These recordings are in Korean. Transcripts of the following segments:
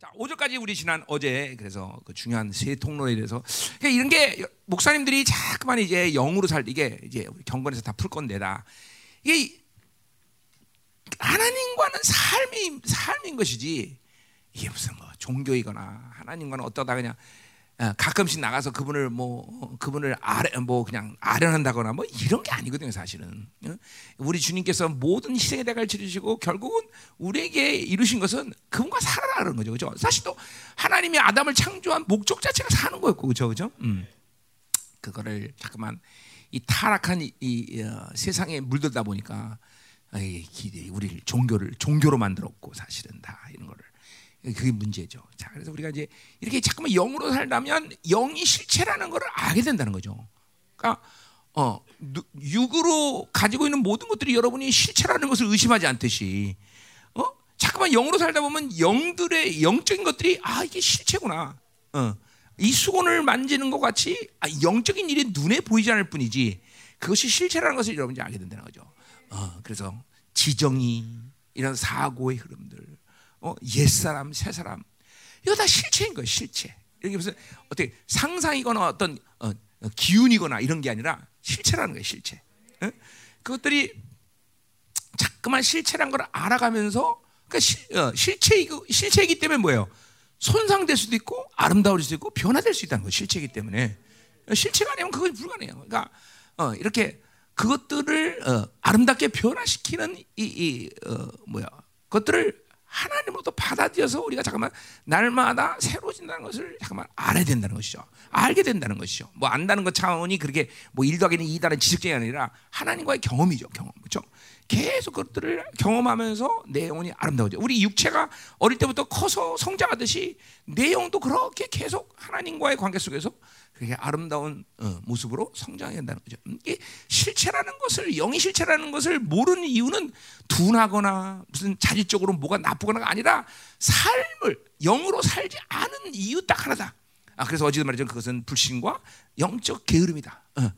자, 5절까지 우리 지난 어제 그래서 그 중요한 세 통로에 대해서 그러니까 이런 게 목사님들이 자꾸만 이제 영으로 살 이게 이제 경건에서 다 풀 건데다. 이게 하나님과는 삶이 삶인 것이지 이게 무슨 뭐 종교이거나 하나님과는 어떠다 그냥 어, 가끔씩 나가서 그분을 뭐 어, 그분을 아래 뭐 그냥 아련한다거나 뭐 이런 게 아니거든요 사실은. 어? 우리 주님께서 모든 희생의 대가를 치르시고 결국은 우리에게 이루신 것은 그분과 살아라는 거죠. 그죠? 사실 또 하나님이 아담을 창조한 목적 자체가 사는 거였고 그죠? 그죠? 음. 그거를 자꾸만 이 타락한 이, 이 어, 세상에 물들다 보니까 이, 이, 우리를 종교를 종교로 만들었고 사실은 다 이런 거를 그게 문제죠. 자, 그래서 우리가 이제 이렇게 자꾸만 영으로 살다면 영이 실체라는 것을 알게 된다는 거죠. 그러니까 어, 육으로 가지고 있는 모든 것들이 여러분이 실체라는 것을 의심하지 않듯이 어? 자꾸만 영으로 살다 보면 영들의 영적인 것들이 아 이게 실체구나. 어. 이 수건을 만지는 것 같이 아, 영적인 일이 눈에 보이지 않을 뿐이지 그것이 실체라는 것을 여러분이 알게 된다는 거죠. 어, 그래서 지정이 이런 사고의 흐름들 어, 옛사람, 새사람. 이거 다 실체인 거예요, 실체. 이게 무슨 어떻게 상상이거나 어떤 어, 어, 기운이거나 이런 게 아니라 실체라는 거예요, 실체. 어? 그것들이 자꾸만 실체란 걸 알아가면서 그러니까 시, 어, 실체이고 실체이기 때문에 뭐예요? 손상될 수도 있고 아름다울 수도 있고 변화될 수 있다는 거예요, 실체이기 때문에. 실체가 아니면 그건 불가능해요. 그러니까 어, 이렇게 그것들을 어, 아름답게 변화시키는 이, 이 어, 뭐야? 그것들을 하나님으로부터 받아들여서 우리가 잠깐만 날마다 새로워진다는 것을 잠깐만 알아야 된다는 것이죠. 알게 된다는 것이죠. 뭐 안다는 것 차원이 그렇게 뭐1 더하기는 2다는 지식적이 아니라 하나님과의 경험이죠. 경험. 그렇죠? 계속 그것들을 경험하면서 내 영혼이 아름다워져. 우리 육체가 어릴 때부터 커서 성장하듯이 내 영도 그렇게 계속 하나님과의 관계 속에서 그게 아름다운 어, 모습으로 성장해야 된다는 거죠. 음, 이게 실체라는 것을 영의 실체라는 것을 모르는 이유는 둔하거나 무슨 자질적으로 뭐가 나쁘거나가 아니라 삶을 영으로 살지 않은 이유 딱 하나다. 아 그래서 어제도 말했죠. 그것은 불신과 영적 게으름이다. 어,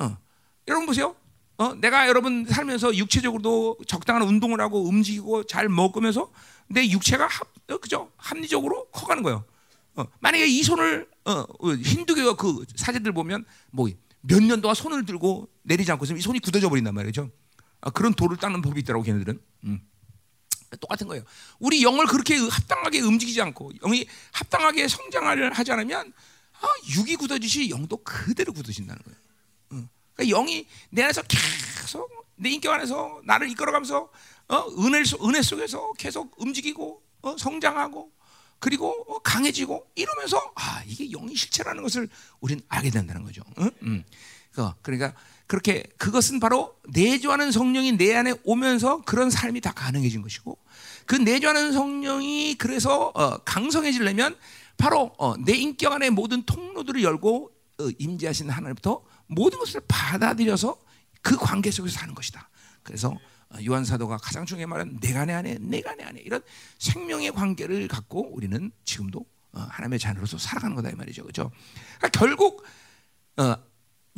어. 여러분 보세요. 어, 내가 여러분 살면서 육체적으로도 적당한 운동을 하고 움직이고 잘 먹으면서 내 육체가 합, 어, 그죠? 합리적으로 커가는 거예요. 어, 만약에 이 손을 어, 어, 힌두교가 그 사제들 보면 뭐 몇 년 동안 손을 들고 내리지 않고 있으면 이 손이 굳어져 버린단 말이죠. 아, 그런 돌을 닦는 법이 있더라고 걔네들은. 음. 똑같은 거예요. 우리 영을 그렇게 합당하게 움직이지 않고 영이 합당하게 성장을 하지 않으면 아, 육이 굳어지시 영도 그대로 굳어진다는 거예요. 어. 그러니까 영이 내 안에서 계속 내 인격 안에서 나를 이끌어가면서 어, 은혜, 은혜 속에서 계속 움직이고 어, 성장하고 그리고 어, 강해지고 이러면서 아 이게 영이 실체라는 것을 우리는 알게 된다는 거죠. 응? 응. 그러니까 그렇게 그것은 바로 내주하는 성령이 내 안에 오면서 그런 삶이 다 가능해진 것이고 그 내주하는 성령이 그래서 어, 강성해지려면 바로 어, 내 인격 안에 모든 통로들을 열고 어, 임재하신 하나님부터 모든 것을 받아들여서 그 관계 속에서 사는 것이다. 그래서 어, 요한 사도가 가장 중요한 말은 내가 내 안에 내가 내 안에 이런 생명의 관계를 갖고 우리는 지금도 어, 하나님의 자녀로서 살아가는 거다 이 말이죠, 그렇죠? 그러니까 결국 어,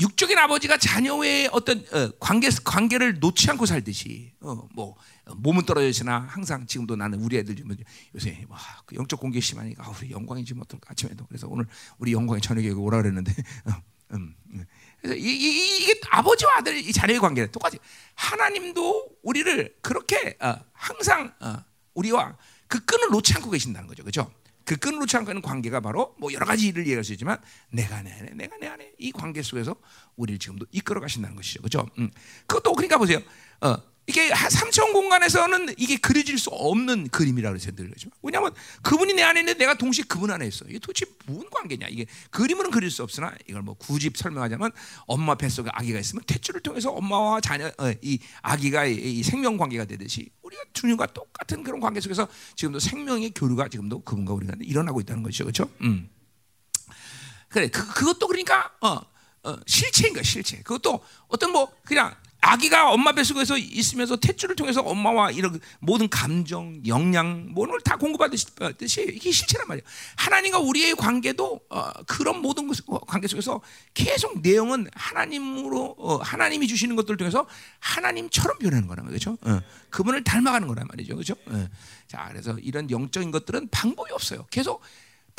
육적인 아버지가 자녀의 어떤 관계 관계를 놓지 않고 살듯이 뭐 몸은 떨어지나 항상 지금도 나는 우리 애들 좀 요새 와, 그 영적 공개 심하니까 아, 우리 영광이지 뭐 아침에도 그래서 오늘 우리 영광이 저녁에 오라 그랬는데 음, 음. 그래서 이, 이, 게 아버지와 아들 이 자녀의 관계는 똑같이 하나님도 우리를 그렇게 어, 항상 어, 우리와 그 끈을 놓지 않고 계신다는 거죠, 그렇죠? 그 끈을 놓지 않고 있는 관계가 바로 뭐 여러 가지 일을 얘기할 수 있지만 내가 내 안에, 내가 내 안에 이 관계 속에서 우리를 지금도 이끌어 가신다는 것이죠, 그렇죠? 음. 그것도 그러니까 보세요. 어, 이게 삼천 공간에서는 이게 그려질 수 없는 그림이라고 해서 들죠. 왜냐하면 그분이 내 안에 있는데 내가 동시에 그분 안에 있어. 이게 도대체 무슨 관계냐? 이게 그림으로는 그릴 수 없으나 이걸 뭐 굳이 설명하자면 엄마 뱃속에 아기가 있으면 탯줄을 통해서 엄마와 자녀 어, 이 아기가 이 생명 관계가 되듯이 우리가 주님과 똑같은 그런 관계 속에서 지금도 생명의 교류가 지금도 그분과 우리가 일어나고 있다는 것이죠, 그렇죠? 음. 그래, 그, 그것도 그러니까 어, 어, 실체인 거야, 실체. 그것도 어떤 뭐 그냥 아기가 엄마 뱃속에서 있으면서 탯줄을 통해서 엄마와 이런 모든 감정, 영양, 모든 걸 다 공급하듯이 이게 실체란 말이에요. 하나님과 우리의 관계도 어, 그런 모든 것, 어, 관계 속에서 계속 내용은 하나님으로 어, 하나님이 주시는 것들을 통해서 하나님처럼 변하는 거란 말이죠. 어, 그분을 닮아가는 거란 말이죠, 그렇죠? 어. 자, 그래서 이런 영적인 것들은 방법이 없어요. 계속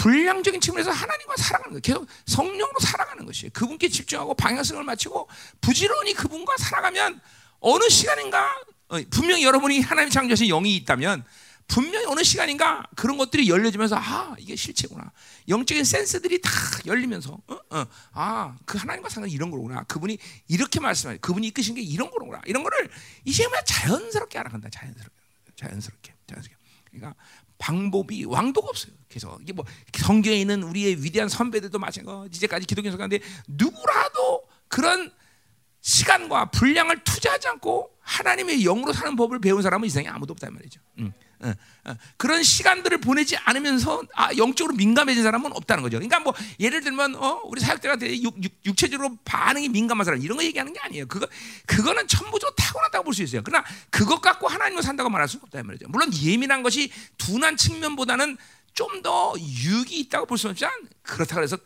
불량적인 측면에서 하나님과 살아가는 거예요. 계속 성령으로 살아가는 것이에요. 그분께 집중하고 방향성을 맞추고 부지런히 그분과 살아가면 어느 시간인가 어, 분명히 여러분이 하나님 창조하신 영이 있다면 분명히 어느 시간인가 그런 것들이 열려지면서 아 이게 실체구나 영적인 센스들이 다 열리면서 어? 어. 아그 하나님과 상관 이런 거구나 그분이 이렇게 말씀하요 그분이 이끄신 게 이런 거구나 이런 거를 이제 그냥 자연스럽게 알아간다 자연스럽게 자연스럽게 자연스럽게 그러니까 방법이 왕도가 없어요. 그래서 이게 뭐 성경에 있는 우리의 위대한 선배들도 마찬가지 이제까지 기독교 속가운데 누구라도 그런 시간과 분량을 투자하지 않고 하나님의 영으로 사는 법을 배운 사람은 이상에 아무도 없단 말이죠. 음. 어, 어. 그런 시간들을 보내지 않으면서 아, 영적으로 민감해진 사람은 없다는 거죠. 그러니까 뭐 예를 들면 어, 우리 사역자가 육, 육, 체적으로 반응이 민감한 사람 이런 거 얘기하는 게 아니에요. 그거 그거는 천부적으로 타고났다고 볼 수 있어요. 그러나 그것 갖고 하나님을 산다고 말할 수는 없다 말이죠. 물론 예민한 것이 둔한 측면보다는 좀 더 유익이 있다고 볼 수는 없지만 그렇다고 해서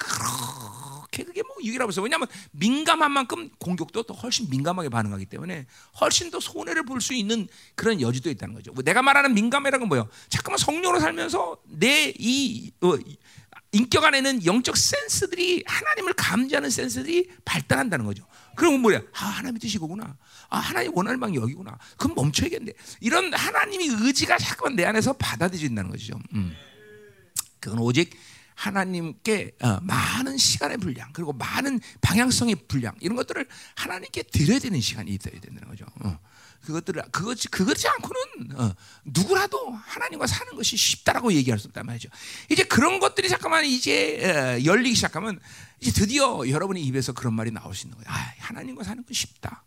게 그게 뭐 유익이라고 해서 왜냐하면 민감한 만큼 공격도 더 훨씬 민감하게 반응하기 때문에 훨씬 더 손해를 볼 수 있는 그런 여지도 있다는 거죠. 뭐 내가 말하는 민감이라는 건 뭐예요? 잠깐만 성령으로 살면서 내이 어, 인격 안에는 영적 센스들이 하나님을 감지하는 센스들이 발달한다는 거죠. 그러면 뭐야? 아, 하나님의 뜻이 거구나. 아, 하나님 원하는 방이 여기구나. 그럼 멈춰야겠네. 이런 하나님의 의지가 자꾸만 내 안에서 받아들인다는 거죠. 음. 그건 오직 하나님께 어, 많은 시간의 분량 그리고 많은 방향성의 분량 이런 것들을 하나님께 드려야 되는 시간이 있어야 된다는 거죠. 어. 그것들을 그것이 그것이 않고는 어, 누구라도 하나님과 사는 것이 쉽다라고 얘기할 수 없단 말이죠. 이제 그런 것들이 잠깐만 이제 어, 열리기 시작하면 이제 드디어 여러분의 입에서 그런 말이 나올 수 있는 거예요. 아, 하나님과 사는 건 쉽다.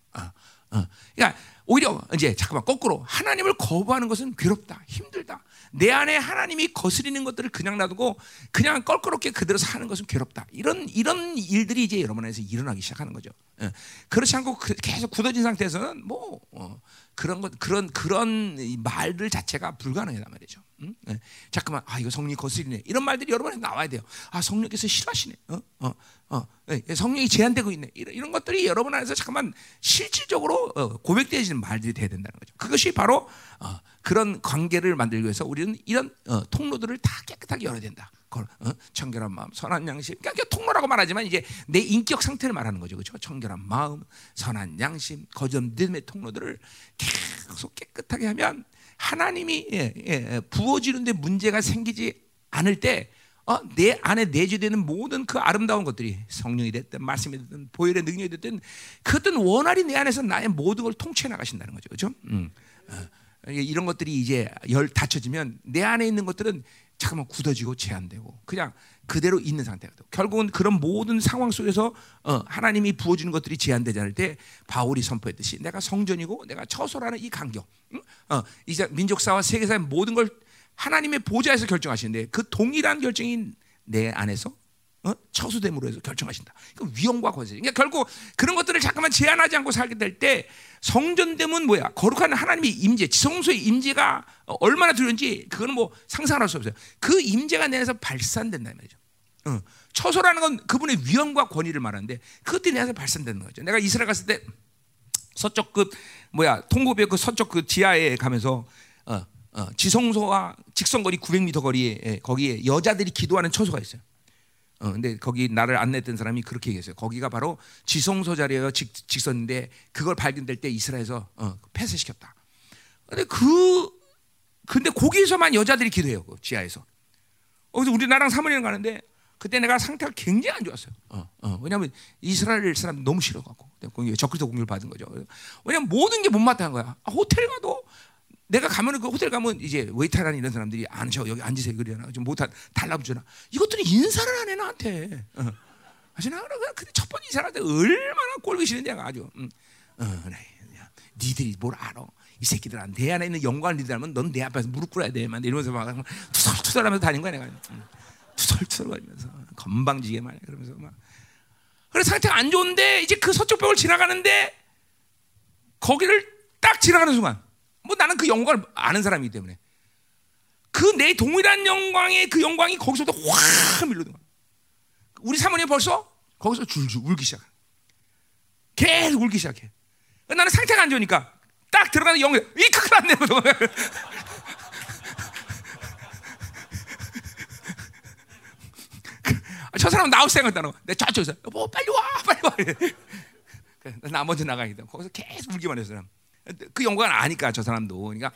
그러니까 오히려 이제 잠깐만 거꾸로 하나님을 거부하는 것은 괴롭다, 힘들다. 내 안에 하나님이 거스리는 것들을 그냥 놔두고 그냥 껄끄럽게 그대로 사는 것은 괴롭다. 이런 이런 일들이 이제 여러분 안에서 일어나기 시작하는 거죠. 예. 그렇지 않고 그, 계속 굳어진 상태에서는 뭐 어, 그런 것 그런 그런 말들 자체가 불가능하단 말이죠. 응? 예. 잠깐만 아 이거 성령이 거스리네 이런 말들이 여러분에 나와야 돼요. 아 성령께서 싫어하시네. 어? 어, 어. 예. 예 성령이 제한되고 있네. 이런, 이런 것들이 여러분 안에서 잠깐만 실질적으로 어, 고백되어지는 말들이 돼야 된다는 거죠. 그것이 바로 어, 그런 관계를 만들기 위해서 우리는 이런 어, 통로들을 다 깨끗하게 열어야 된다. 어? 청결한 마음, 선한 양심. 그러니까 통로라고 말하지만 이제 내 인격 상태를 말하는 거죠, 그렇죠? 청결한 마음, 선한 양심, 거점 믿음의 통로들을 계속 깨끗하게 하면 하나님이 예, 예, 부어지는데 문제가 생기지 않을 때. 어, 내 안에 내재되는 모든 그 아름다운 것들이 성령이 됐든 말씀이 됐든 보혈의 능력이 됐든 그것든 원활히 내 안에서 나의 모든 걸 통치해 나가신다는 거죠, 그렇죠? 음. 어. 이런 것들이 이제 열 닫혀지면 내 안에 있는 것들은 잠깐만 굳어지고 제한되고 그냥 그대로 있는 상태가 돼. 결국은 그런 모든 상황 속에서 어, 하나님이 부어주는 것들이 제한되지 않을 때 바울이 선포했듯이 내가 성전이고 내가 처소라는 이 간격, 응? 어, 이제 민족사와 세계사의 모든 걸 하나님의 보좌에서 결정하시는데 그 동일한 결정이 내 안에서 어? 처수됨으로 해서 결정하신다. 그 위험과 권세. 그러니까 결국 그런 것들을 잠깐만 제한하지 않고 살게 될 때 성전됨은 뭐야? 거룩한 하나님의 임재, 지성소의 임재가 얼마나 두려운지 그거는 뭐 상상할 수 없어요. 그 임재가 내 안에서 발산된다 말이죠. 어. 처소라는 건 그분의 위엄과 권위를 말하는데 그것들이 내 안에서 발산되는 거죠. 내가 이스라엘 갔을 때 서쪽 그 뭐야 통고배 그 서쪽 그 지하에 가면서 어, 어, 지성소와 직선거리 900m 거리에 거기에 여자들이 기도하는 처소가 있어요. 어, 근데 거기 나를 안내했던 사람이 그렇게 얘기했어요. 거기가 바로 지성소 자리예요. 직, 직선인데 그걸 발견될 때 이스라엘에서 어, 폐쇄시켰다. 근데 그 근데 거기에서만 여자들이 기도해요. 그 지하에서. 어, 그래서 우리 나랑 사모님 가는데 그때 내가 상태가 굉장히 안 좋았어요. 어, 어, 왜냐하면 이스라엘 사람 너무 싫어갖고 적그리스도 공격을 받은 거죠. 왜냐하면 모든 게 못 마땅한 거야. 아, 호텔 가도 내가 가면은 그 호텔 가면 이제 웨이터라는 이런 사람들이 앉아 여기 앉으세요 그러잖아. 좀 못한 달라붙잖아. 이것들이 인사를 안해 나한테. 어. 아시나? 근데 첫 번째 인사할 얼마나 꼴보기 싫은데 아주. 음. 어, 그래. 니들이 뭘 알아? 이 새끼들아 내 안에 있는 영광을 니들하면 넌 내 앞에서 무릎 꿇어야 돼. 막 이러면서 막 투설투설하면서 다닌 거야 내가. 음. 투설투설거리면서 건방지게 말이야. 그러면서 막. 그래 상태가 안 좋은데 이제 그 서쪽 벽을 지나가는데 거기를 딱 지나가는 순간, 뭐 나는 그 영광을 아는 사람이기 때문에. 그 내 동일한 영광의 그 영광이 거기서부터 확 밀려든 거야. 우리 사모님 벌써 거기서 줄줄 울기 시작. 계속 울기 시작해. 나는 상태가 안 좋으니까 딱 들어가는 영이 이 크크 안 내고 저 사람은 나올 하고 내 저쪽에서 뭐 빨리 와 빨리 와. 나 먼저 나가기도 거기서 계속 울기만 했어 그 영광을 아니까 저 사람도 그러니까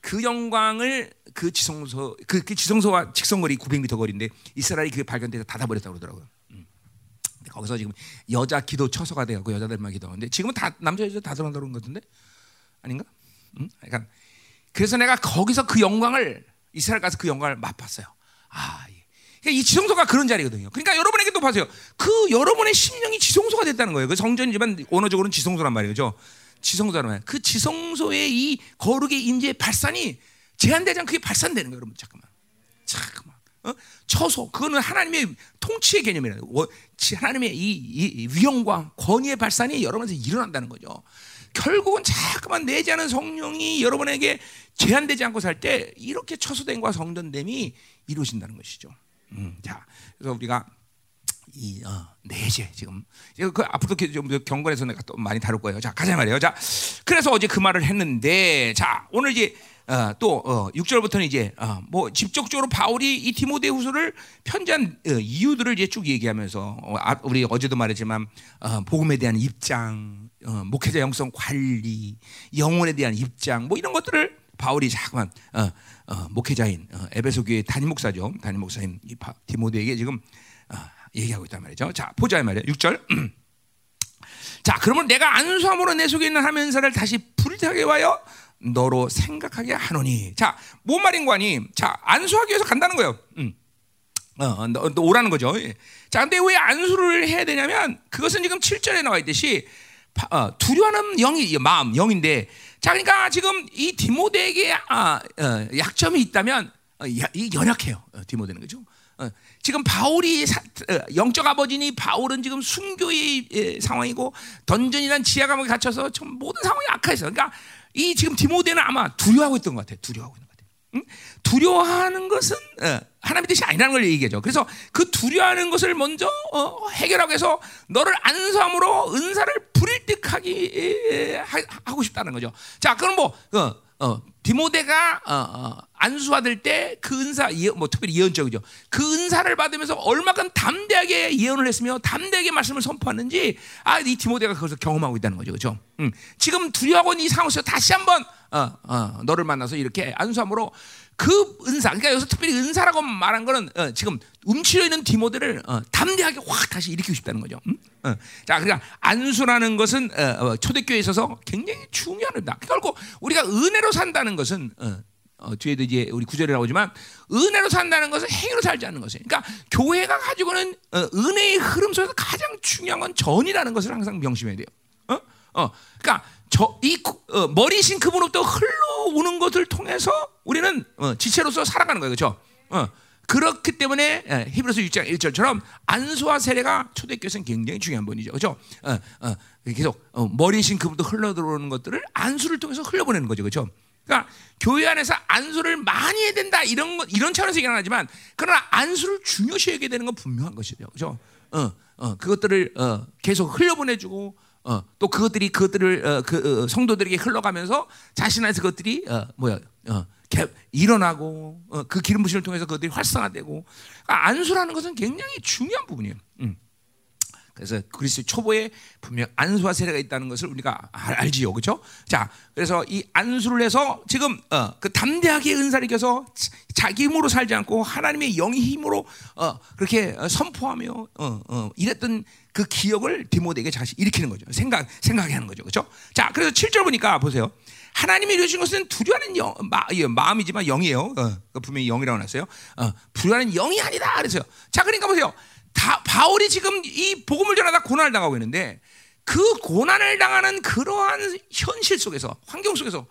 그 영광을 그 지성소 그, 그 지성소와 직선거리 900m 거리인데 이스라엘이 그 발견돼서 닫아버렸다고 그러더라고요. 음. 거기서 지금 여자 기도 처소가 돼갖고 여자들만 기도하는데 지금은 다 남자 여자 다 들어간다는 것 같은데 아닌가? 음? 그러니까 그래서 내가 거기서 그 영광을 이스라엘 가서 그 영광을 맛봤어요. 아, 그러니까 이 지성소가 그런 자리거든요. 그러니까 여러분에게도 봐세요. 그 여러분의 심령이 지성소가 됐다는 거예요. 그 성전이지만 언어적으로는 지성소란 말이죠. 지성소라는 말. 그 지성소의 이 거룩의 인재 발산이 제한되지 않고 그게 발산되는 거예요, 여러분. 잠깐만. 잠깐만. 어? 처소 그거는 하나님의 통치의 개념이라 하나님의 이, 이 위엄과 권위의 발산이 여러분에서 일어난다는 거죠. 결국은 자꾸만 내지 않은 성령이 여러분에게 제한되지 않고 살 때 이렇게 처소됨과 성전됨이 이루어진다는 것이죠. 음, 자, 그래서 우리가 이 어, 네제 지금 그 앞으로 좀 경건에서 내가 또 많이 다룰 거예요. 자 가자 말이에요. 자 그래서 어제 그 말을 했는데 자 오늘 이제 어, 또 어, 6절부터는 이제 어, 뭐 직접적으로 바울이 이 디모데후서를 편지한 어, 이유들을 이제 쭉 얘기하면서 어, 아, 우리 어제도 말했지만 어, 복음에 대한 입장, 어, 목회자 영성 관리, 영혼에 대한 입장 뭐 이런 것들을 바울이 자꾸만 어, 어, 목회자인 어, 에베소 교회 담임 목사죠. 담임 목사인 이 바, 디모데에게 지금 어, 얘기하고 있단 말이죠. 자, 보자 말이야. 6절. 자, 그러면 내가 안수함으로 내 속에 있는 하면서를 다시 불타게 와요. 너로 생각하게 하노니. 자, 뭔 말인 거니? 자, 안수하기 위해서 간다는 거예요. 음. 어, 너, 너 오라는 거죠. 예. 자, 근데 왜 안수를 해야 되냐면 그것은 지금 7절에 나와 있듯이 어, 두려워하는 영이 마음 영인데 자 그러니까 지금 이 디모데에게 아, 어, 약점이 있다면 어, 이 연약해요. 어, 디모데는 그죠? 어, 지금 바울이 사, 어, 영적 아버지니 바울은 지금 순교의 에, 상황이고 던전이란 지하 감옥에 갇혀서 참 모든 상황이 악화했어. 그러니까 이 지금 디모데는 아마 두려워하고 있던 것 같아. 두려워하고 있는 것 같아. 응? 두려워하는 것은 어, 하나님의 뜻이 아니라는 걸 얘기하죠. 그래서 그 두려워하는 것을 먼저 어, 해결하고 해서 너를 안수함으로 은사를 불일득하기 하고 싶다는 거죠. 자, 그럼 뭐 어, 어, 디모데가 어, 어, 안수받을 때 그 은사, 뭐 특별히 예언적이죠. 그 은사를 받으면서 얼마큼 담대하게 예언을 했으며 담대하게 말씀을 선포하는지 아, 이 디모데가 그것을 경험하고 있다는 거죠, 그렇죠? 음, 지금 두려워하고 있는 이 상황에서 다시 한번 어, 어, 너를 만나서 이렇게 안수함으로 그 은사, 그러니까 여기서 특별히 은사라고 말한 거는 어, 지금 움츠려 있는 디모데를 어, 담대하게 확 다시 일으키고 싶다는 거죠. 음? 어. 자, 그러니까 안수라는 것은 어, 어, 초대교회에 있어서 굉장히 중요한 일다. 결국 우리가 은혜로 산다는 것은 어, 어, 뒤에도 이제 우리 구절에 나오지만 은혜로 산다는 것은 행위로 살지 않는 것이에요. 그러니까 교회가 가지고는 어, 은혜의 흐름 속에서 가장 중요한 건 전이라는 것을 항상 명심해야 돼요. 어? 어. 그러니까 저 이 어, 머리신 그분으로부터 흘러오는 것을 통해서 우리는 어, 지체로서 살아가는 거예요, 그렇죠? 어, 그렇기 때문에 예, 히브리서 6장 1절처럼 안수와 세례가 초대교회에서는 굉장히 중요한 분이죠, 그렇죠? 어, 어, 계속 어, 머리신 그분도 흘러 들어오는 것들을 안수를 통해서 흘려보내는 거죠, 그렇죠? 그러니까 교회 안에서 안수를 많이 해야 된다 이런 것 이런 차원에서 얘기는 하지만 그러나 안수를 중요시하게 되는 건 분명한 것이죠, 그렇죠? 어, 어, 그것들을 어, 계속 흘려보내주고 어, 또 그것들이 그것들을 어, 그 어, 성도들에게 흘러가면서 자신 안에서 그것들이 어, 뭐야 어, 개, 일어나고 어, 그 기름 부심을 통해서 그것들이 활성화되고 그러니까 안수라는 것은 굉장히 중요한 부분이에요. 음. 그래서 그리스도 초보에 분명 안수와 세례가 있다는 것을 우리가 알, 지요 그렇죠? 자, 그래서 이 안수를 해서 지금 어, 그 담대하게 은사를 이겨서 자기 힘으로 살지 않고 하나님의 영의 힘으로 어, 그렇게 선포하며 어, 어, 이랬던 그 기억을 디모데에게 다시 일으키는 거죠. 생각 생각하게 하는 거죠, 그렇죠? 자, 그래서 7절 보니까 보세요. 하나님이 이루신 것은 두려워하는 영, 마, 음이지만 영이에요. 어, 분명히 영이라고 나왔어요. 어, 두려워하는 영이 아니다. 그래서요. 자, 그러니까 보세요. 다, 바울이 지금 이 복음을 전하다 고난을 당하고 있는데 그 고난을 당하는 그러한 현실 속에서 환경 속에서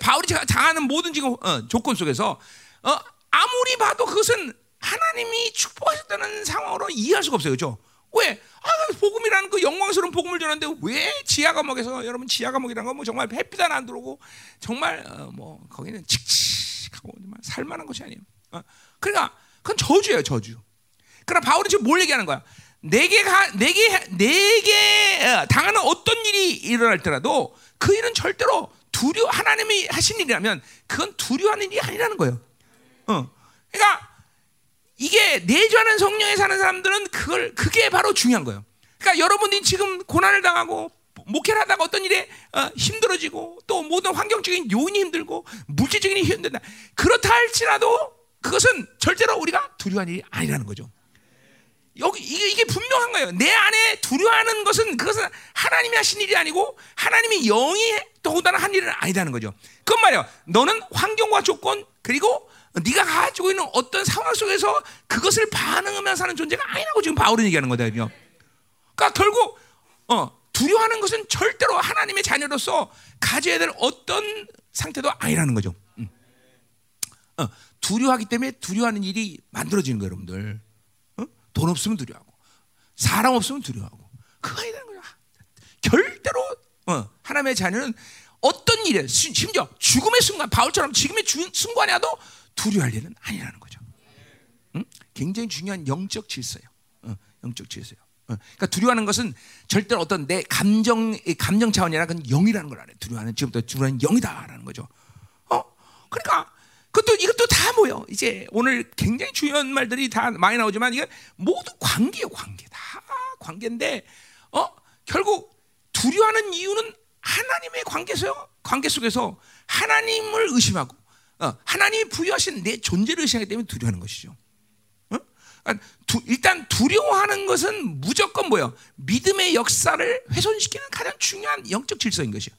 바울이 당하는 모든 지금 어, 조건 속에서 어, 아무리 봐도 그것은 하나님이 축복하셨다는 상황으로 이해할 수가 없어요, 그렇죠? 왜? 아, 복음이라는 그 영광스러운 복음을 전하는데 왜 지하 감옥에서 여러분 지하 감옥이라는 건뭐 정말 햇빛 안 들어오고 정말 어, 뭐 거기는 칙칙하고 살만한 것이 아니에요. 어, 그러니까 그건 저주예요 저주. 그러나 바울은 지금 뭘 얘기하는 거야? 내게 가, 내게 내게 어, 당하는 어떤 일이 일어날 때라도 그 일은 절대로 두려 하나님이 하신 일이라면 그건 두려워하는 일이 아니라는 거예요. 어. 그러니까 이게 내주하는 성령에 사는 사람들은 그걸 그게 바로 중요한 거예요. 그러니까 여러분이 지금 고난을 당하고 목회를 하다가 어떤 일에 어, 힘들어지고 또 모든 환경적인 요인이 힘들고 물질적인 힘든다. 그렇다 할지라도 그것은 절대로 우리가 두려워하는 일이 아니라는 거죠. 여기 이게, 이게 분명한 거예요. 내 안에 두려워하는 것은 그것은 하나님이 하신 일이 아니고 하나님이 영이 더군다나 한 일은 아니라는 거죠. 그건 말이야. 너는 환경과 조건 그리고 네가 가지고 있는 어떤 상황 속에서 그것을 반응하면서 사는 존재가 아니라고 지금 바울은 얘기하는 거거든요. 그러니까 결국 어, 두려워하는 것은 절대로 하나님의 자녀로서 가져야 될 어떤 상태도 아니라는 거죠. 음. 어, 두려워하기 때문에 두려워하는 일이 만들어지는 거예요, 여러분들. 어? 돈 없으면 두려워하고, 사람 없으면 두려워하고, 그거 아니라는 거야. 절대로 어, 하나님의 자녀는 어떤 일에 심지어 죽음의 순간, 바울처럼 지금의 순간에도 두려워할 일은 아니라는 거죠. 응? 굉장히 중요한 영적 질서예요. 어, 영적 질서요. 어, 그러니까 두려워하는 것은 절대로 어떤 내 감정 감정 차원이라 그건 영이라는 걸 알아요. 두려워하는 지금부터 두려워하는 영이다라는 거죠. 어, 그러니까 그것도 이것도 다 뭐요? 이제 오늘 굉장히 중요한 말들이 다 많이 나오지만 이게 모두 관계요, 관계 다 관계인데, 어 결국 두려워하는 이유는 하나님의 관계에서 관계 속에서 하나님을 의심하고 어, 하나님이 부여하신 내 존재를 의심하기 때문에 두려워하는 것이죠. 어? 그러니까 두, 일단 두려워하는 것은 무조건 뭐예요? 믿음의 역사를 훼손시키는 가장 중요한 영적 질서인 것이요.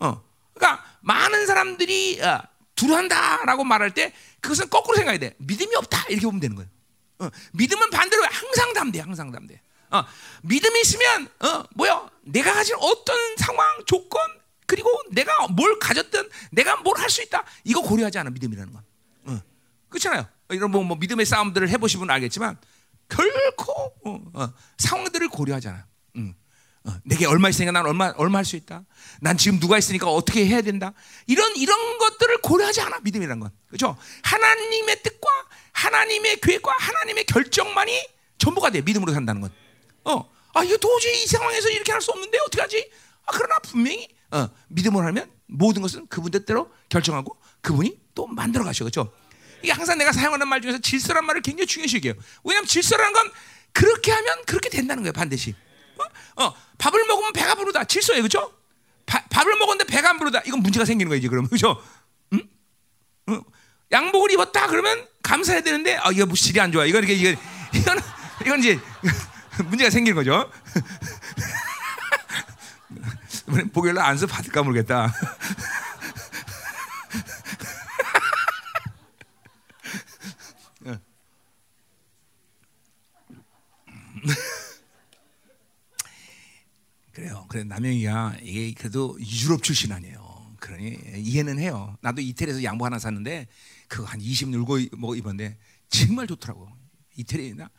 어, 그러니까 많은 사람들이 어, 두려워한다라고 말할 때 그것은 거꾸로 생각해야 돼. 믿음이 없다 이렇게 보면 되는 거예요. 어, 믿음은 반대로 항상 담대, 항상 담대. 어, 믿음이 있으면 어, 뭐야? 내가 가진 어떤 상황, 조건, 그리고 내가 뭘 가졌든 내가 뭘 할 수 있다. 이거 고려하지 않아 믿음이라는 건. 어. 그렇잖아요. 이런 뭐, 뭐, 믿음의 싸움들을 해보신 분 알겠지만 결코 어, 어, 상황들을 고려하지 않아. 응. 어, 내게 얼마 있으니까 난 얼마 얼마 할 수 있다. 난 지금 누가 있으니까 어떻게 해야 된다. 이런 이런 것들을 고려하지 않아 믿음이라는 건. 그렇죠? 하나님의 뜻과 하나님의 계획과 하나님의 결정만이 전부가 돼 믿음으로 산다는 건. 어, 아 이거 도저히 이 상황에서 이렇게 할 수 없는데 어떻게 하지? 아 그러나 분명히 어, 믿음으로 하면 모든 것은 그분 뜻대로 결정하고 그분이 또 만들어 가셔 그렇죠? 이게 항상 내가 사용하는 말 중에서 질서란 말을 굉장히 중요시 여겨요. 왜냐하면 질서라는 건 그렇게 하면 그렇게 된다는 거예요 반드시. 어, 어 밥을 먹으면 배가 부르다 질서예요 그렇죠? 바, 밥을 먹었는데 배가 안 부르다 이건 문제가 생기는 거예요 그럼 그렇죠? 응? 어, 양복을 입었다 그러면 감사해야 되는데 아 이거 뭐 질이 안 좋아 이건 이게 이건 이건 이건 이제 문제가 생기는 거죠. 목요일날 안수 받을까 모르겠다. 그래 남영이가 이게 그래도 유럽 출신 아니에요. 그러니 이해는 해요. 나도 이태리에서 양복 하나 샀는데 그거 한 20년 울고 뭐 입었는데 정말 좋더라고. 이태리나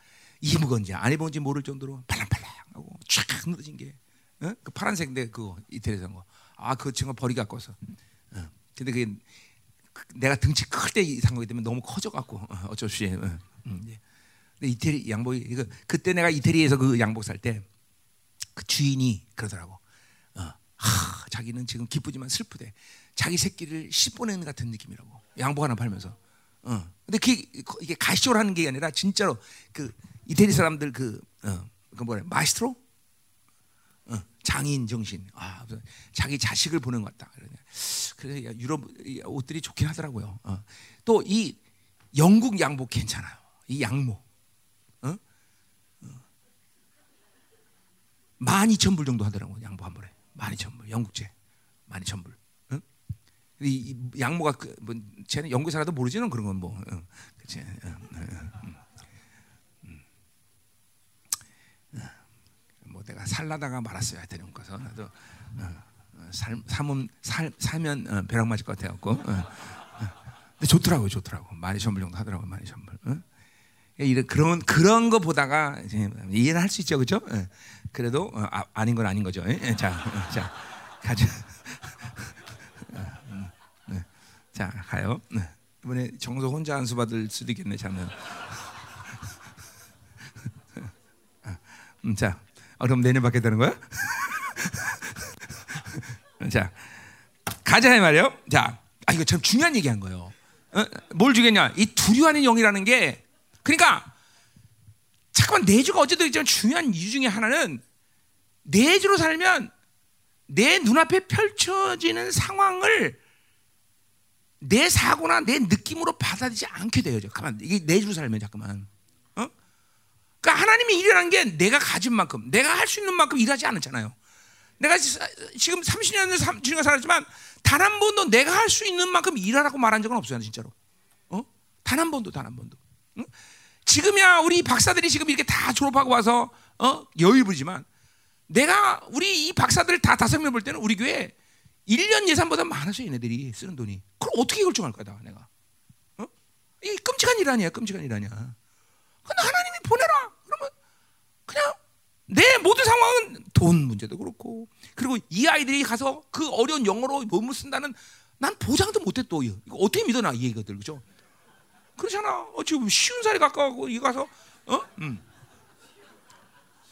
입은 지안 입은지 모를 정도로 팔랑팔랑하고 쫙 늘어진 게. 어? 그 파란색인데 그거 이태리에서 산 거. 아, 그 친구 버리 갖고 서 어. 근데 그게 내가 등치 클 때 산 거기 때문에 너무 커져 갖고 어, 어쩔 수 없이. 어. 음, 예. 근데 이태리 양복이 이거 그때 내가 이태리에서 그 양복 살 때 그 주인이 그러더라고. 어, 하, 자기는 지금 기쁘지만 슬프대. 자기 새끼를 씹어내는 같은 느낌이라고. 양복 하나 팔면서. 어. 근데 그게 이게 하는 게 아니라 진짜로 그 이태리 사람들 그 어, 그 뭐래 마에스트로 장인 정신. 아, 자기 자식을 보는 것 같다. 그래서 유럽 옷들이 좋긴 하더라고요. 어. 또이 영국 양복 괜찮아요. 이 양모. 12,000불 정도 하더라고 양보 한 번에 12,000불 영국제 12,000불 응? 이, 이 양모가 그, 뭐, 쟤는 영국에 살아도 모르지는 그런 건뭐 응. 그치 응, 응, 응. 뭐 내가 살라다가 말았어요 하여튼 영국 가서 나도 살, 삼음, 살, 살면 어, 벼락 맞을 것 같아갖고 어. 근데 좋더라고요 좋더라고 12,000불 정도 하더라고요 12,000불 응? 어? 이런 그런 그런 거 보다가 이해를 할수 있죠, 그렇죠? 그래도 어, 아, 닌 건 아닌 거죠. 예? 자, 어, 자 가자. 음, 네. 자 가요. 네. 이번에 정서 혼자 안수 받을 수도 있겠네, 자는. 음, 자, 어, 그럼 내년 받게 되는 거야? 자, 가자 이 말이요. 자, 아 이거 참 중요한 얘기한 거예요. 어? 뭘 주겠냐? 이 두려워하는 영이라는 게 그러니까 잠깐만 내주가 어제도 있지만 중요한 이유 중에 하나는 내주로 살면 내 눈앞에 펼쳐지는 상황을 내 사고나 내 느낌으로 받아들이지 않게 돼요. 가만 이게 내주로 살면 잠깐만. 어? 그러니까 하나님이 일이라는 게 내가 가진 만큼, 내가 할 수 있는 만큼 일하지 않잖아요. 내가 지금 30년, 30년 살았지만 단 한 번도 내가 할 수 있는 만큼 일하라고 말한 적은 없어요, 진짜로. 어? 단 한 번도, 단 한 번도. 응? 지금이야 우리 박사들이 지금 이렇게 다 졸업하고 와서 어? 여유 부리지만 내가 우리 이 박사들 다 다섯 명 볼 때는 우리 교회 1년 예산보다 많아서 얘네들이 쓰는 돈이. 그럼 어떻게 결정할 거다, 내가? 어? 이 끔찍한 일 아니야, 끔찍한 일 아니야. 근데 하나님이 보내라. 그러면 그냥 내 모든 상황은 돈 문제도 그렇고 그리고 이 아이들이 가서 그 어려운 영어로 몸을 쓴다는 난 보장도 못해 또 이거 어떻게 믿어나 이 얘기들 그죠? 그렇잖아. 어, 지금 쉬운 살이 가까워고 이거 가서 어? 음.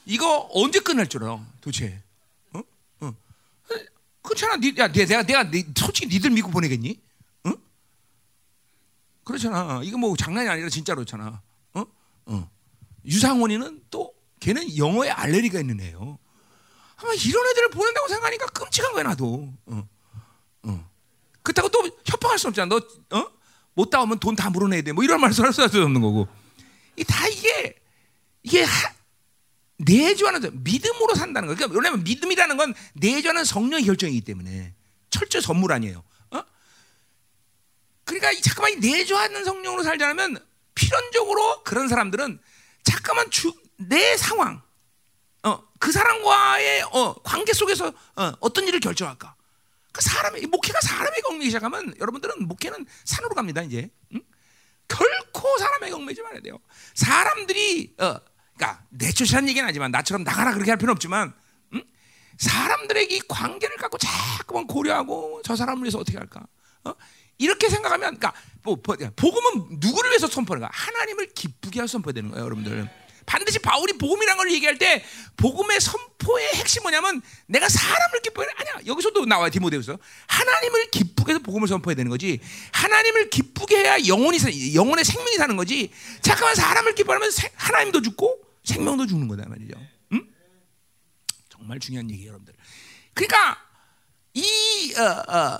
이거 언제 끝날 줄 알아? 도대체? 어? 어. 그렇잖아. 니, 야, 내가 내가 니, 솔직히 니들 믿고 보내겠니? 어? 그렇잖아. 이거 뭐 장난이 아니라 진짜로 잖아 어? 어. 유상원이는 또 걔는 영어에 알레르기가 있는 애요. 아마 이런 애들을 보낸다고 생각하니까 끔찍한 거야 나도. 어. 어. 그렇다고 또 협박할 수 없잖아. 너 어? 못 따오면 돈 다 물어내야 돼. 뭐 이런 말을 할수 없는 거고. 이 다 이게 이게 하, 내주하는 믿음으로 산다는 거예요. 그러니까 왜냐면 믿음이라는 건 내주하는 성령의 결정이기 때문에 철저 선물 아니에요. 어? 그러니까 잠깐만 내주하는 성령으로 살자면 필연적으로 그런 사람들은 잠깐만 주, 내 상황, 어, 그 사람과의 어, 관계 속에서 어, 떤 일을 결정할까? 그 사람의 목회가 사람의 경매기 시작하면 여러분들은 목회는 산으로 갑니다 이제. 응? 결코 사람의 경매지 말아야 돼요. 사람들이 어, 그러니까 내쫓으라는 얘기는 아니지만 나처럼 나가라 그렇게 할 필요는 없지만 응? 사람들에게 이 관계를 갖고 자꾸만 고려하고 저 사람을 위해서 어떻게 할까? 어? 이렇게 생각하면 그러니까 뭐, 복음은 누구를 위해서 선포하는가? 하나님을 기쁘게 할 선포해야 되는 거예요, 여러분들. 반드시 바울이 복음이라는 걸 얘기할 때 복음의 선포의 핵심 뭐냐면 내가 사람을 기뻐해 아니야 여기서도 나와 디모데후서 하나님을 기쁘게 해서 복음을 선포해야 되는 거지 하나님을 기쁘게 해야 영혼이 영혼의 생명이 사는 거지 잠깐만 사람을 기뻐하면 하나님도 죽고 생명도 죽는 거다 말이죠. 응? 정말 중요한 얘기예요, 여러분들. 그러니까 이 어, 어,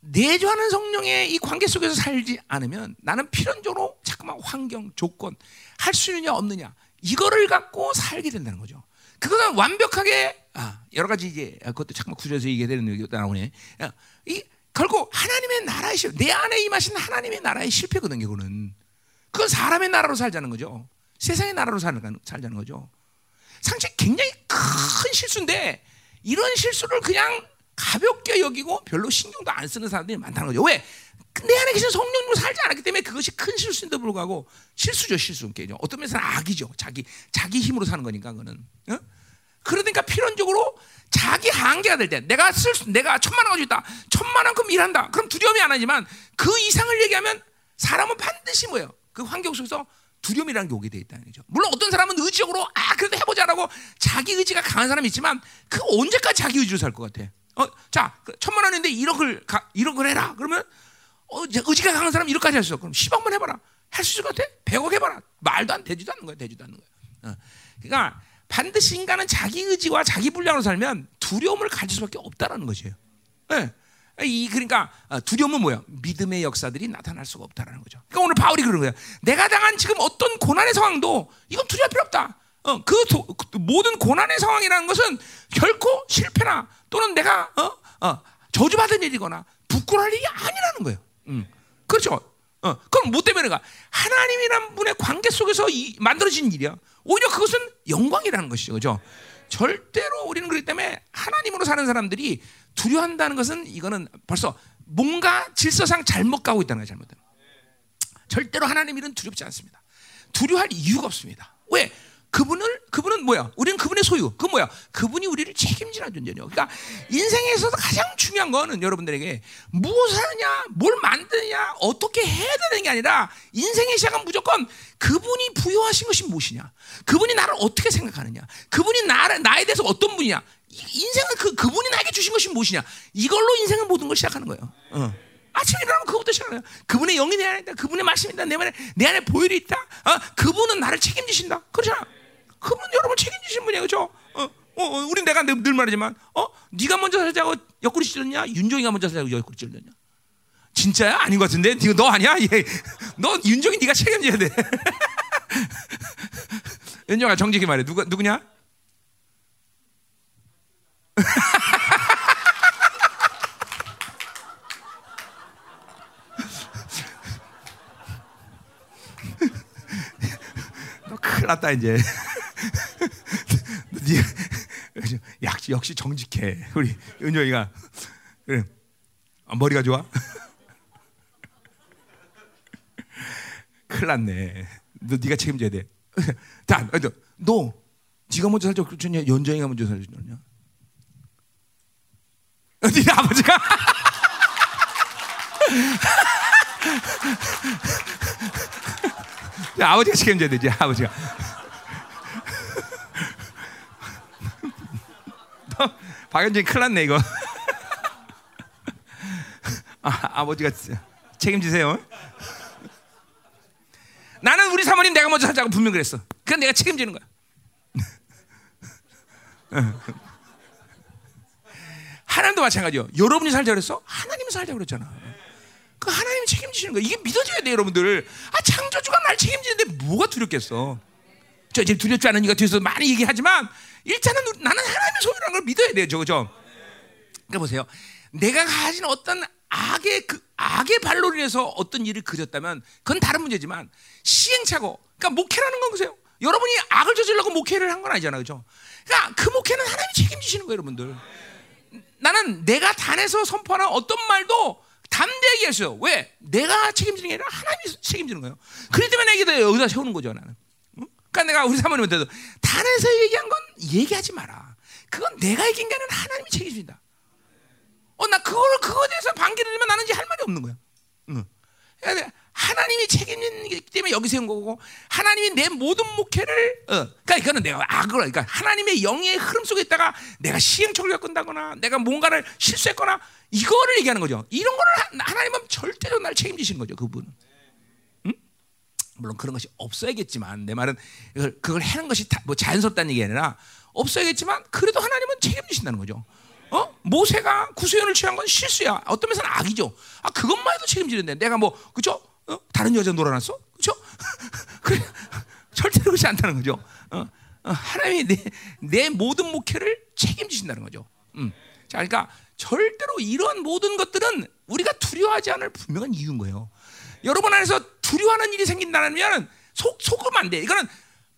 내주하는 성령의 이 관계 속에서 살지 않으면 나는 필연적으로 잠깐만 환경, 조건 할 수 있느냐 없느냐 이거를 갖고 살게 된다는 거죠. 그거는 완벽하게 아, 여러 가지 이제 그것도 잠깐 구조에서 얘기되는 얘기가 나오네. 이 결국 하나님의 나라의 실, 내 안에 임하신 하나님의 나라의 실패거든요. 그거는 그건 사람의 나라로 살자는 거죠. 세상의 나라로 살자는, 살자는 거죠. 상당히 굉장히 큰 실수인데 이런 실수를 그냥 가볍게 여기고 별로 신경도 안 쓰는 사람들이 많다는 거죠. 왜? 내 안에 계신 성령으로 살지 않았기 때문에 그것이 큰 실수인데 불구하고 실수죠, 실수. 어떤 면에서는 악이죠. 자기 자기 힘으로 사는 거니까 그는. 어? 그러니까 필연적으로 자기 한계가 될 때, 내가 쓸 수, 내가 천만 원 가지고 있다, 천만 원큼 일한다. 그럼 두려움이 안 하지만 그 이상을 얘기하면 사람은 반드시 뭐예요? 그 환경 속에서 두려움이라는 게 오게 돼 있다는 거죠. 물론 어떤 사람은 의지적으로 아 그래도 해보자라고 자기 의지가 강한 사람이 있지만 그 언제까지 자기 의지로 살 것 같아? 어, 자그 천만 원인데 1억을 1억을 해라. 그러면 어, 의지가 강한 사람 1억까지 할수 있어. 그럼 10억만 해봐라. 할 수 있을 것 같아? 100억 해봐라. 말도 안 되지도 않는 거야. 되지도 않는 거야. 어. 그러니까 반드시 인간은 자기 의지와 자기 분량으로 살면 두려움을 가질 수밖에 없다라는 것이에요. 네. 이 그러니까 어, 두려움은 뭐야? 믿음의 역사들이 나타날 수가 없다라는 거죠. 그러니까 오늘 바울이 그런 거야. 내가 당한 지금 어떤 고난의 상황도 이건 두려울 필요 없다. 어, 그, 도, 그 모든 고난의 상황이라는 것은 결코 실패나 또는 내가 어, 어, 저주받은 일이거나 부끄러울 일이 아니라는 거예요. 음. 그렇죠. 어, 그럼 뭐 때문에가 하나님이란 분의 관계 속에서 이, 만들어진 일이야. 오히려 그것은 영광이라는 것이죠, 그죠? 절대로 우리는 그렇기 때문에 하나님으로 사는 사람들이 두려워한다는 것은 이거는 벌써 뭔가 질서상 잘못 가고 있다는 거예요, 잘못. 절대로 하나님 일은 두렵지 않습니다. 두려워할 이유가 없습니다. 왜? 그분을 그분은 뭐야? 우리는 그분의 소유. 그 뭐야? 그분이 우리를 책임지는 존재죠. 그러니까 인생에서도 가장 중요한 거는 여러분들에게 무엇을 하느냐, 뭘 만드느냐, 어떻게 해야 되는 게 아니라 인생의 시작은 무조건 그분이 부여하신 것이 무엇이냐, 그분이 나를 어떻게 생각하느냐, 그분이 나를 나에 대해서 어떤 분이냐. 인생은 그 그분이 나에게 주신 것이 무엇이냐. 이걸로 인생은 모든 걸 시작하는 거예요. 어. 아침에 일어나면 그것부터 시작해요. 그분의 영이 내 안에 있다. 그분의 말씀이 있다. 내 안에, 내 안에 보혈이 있다. 어? 그분은 나를 책임지신다. 그렇잖아. 그분 여러분 책임지신 분이에요, 그렇죠? 어, 어, 어, 우린 내가 늘, 늘 말하지만, 어, 네가 먼저 살자고 옆구리 찔렀냐? 윤종이가 먼저 살자고 옆구리 찔렀냐? 진짜야? 아닌 것 같은데? 네가 너 아니야? 예. 너 윤종이 네가 책임져야 돼. 윤종아 정직히 말해. 누가 누구냐? 너 큰일 났다 이제. 역시 역시 정직해. 우리 은정이가. 그래. 아, 머리가 좋아? 큰일 났네. 너 네가 책임져야 돼자 너, 너 네가 먼저 살자 그랬냐? 연정이가 먼저 살자냐? 네 아버지가? 아버지가 책임져야 되지 아버지가 박연진 큰일 났네 이거. 아, 아버지가 책임지세요. 나는 우리 사모님 내가 먼저 하자고 분명 그랬어. 그건 내가 책임지는 거야. 하나님도 마찬가지요. 여러분이 살자 그랬어? 하나님이 살자 그랬잖아. 그 하나님이 책임지시는 거야. 이게 믿어져야 돼 여러분들. 아 창조주가 날 책임지는데 뭐가 두렵겠어 저 이제 두렵지 않은 이가 뒤에서 많이 얘기하지만 일단은 나는 하나님의 소유라는 걸 믿어야 돼요, 저거죠. 그러니까 보세요. 내가 가진 어떤 악의 그 악의 발로 인해서 어떤 일을 그렸다면 그건 다른 문제지만 시행착오. 그러니까 목회라는 건 보세요. 여러분이 악을 저질러고 목회를 한 건 아니잖아요, 그죠? 그러니까 그 목회는 하나님이 책임지시는 거예요, 여러분들. 나는 내가 단에서 선포하는 어떤 말도 담대하게 했어요. 왜? 내가 책임지는 게 아니라 하나님이 책임지는 거예요. 그렇기 때문에 내게 여기다 세우는 거죠, 나는. 그러니까 내가 우리 사모님한테도 단에서 얘기한 건 얘기하지 마라. 그건 내가 얘기한 게 아니라 하나님이 책임진다. 어, 나 그거를 그거에 대해서 반기를 내면 나는 이제 할 말이 없는 거야. 응. 하나님이 책임지기 때문에 여기 세운 거고 하나님이 내 모든 목회를 어, 그러니까 이거는 내가 악을 그러니까 하나님의 영의 흐름 속에 있다가 내가 시행착오를 겪는다거나 내가 뭔가를 실수했거나 이거를 얘기하는 거죠. 이런 거를 하나님은 절대로 날 책임지시는 거죠. 그분은. 물론 그런 것이 없어야겠지만 내 말은 그걸, 그걸 하는 것이 다, 뭐 자연스럽다는 얘기 아니라 없어야겠지만 그래도 하나님은 책임지신다는 거죠. 어? 모세가 구수연을 취한 건 실수야. 어떤 면에서는 악이죠. 아 그것만 해도 책임지는데 내가 뭐 그죠? 어? 다른 여자 놀아놨어? 그죠? 그래 절대로 그렇지 않다는 거죠. 어? 어, 하나님이 내, 내 모든 목회를 책임지신다는 거죠. 음. 자, 그러니까 절대로 이런 모든 것들은 우리가 두려워하지 않을 분명한 이유인 거예요. 여러분 안에서 두려워하는 일이 생긴다면 속 속으면 안 돼. 이거는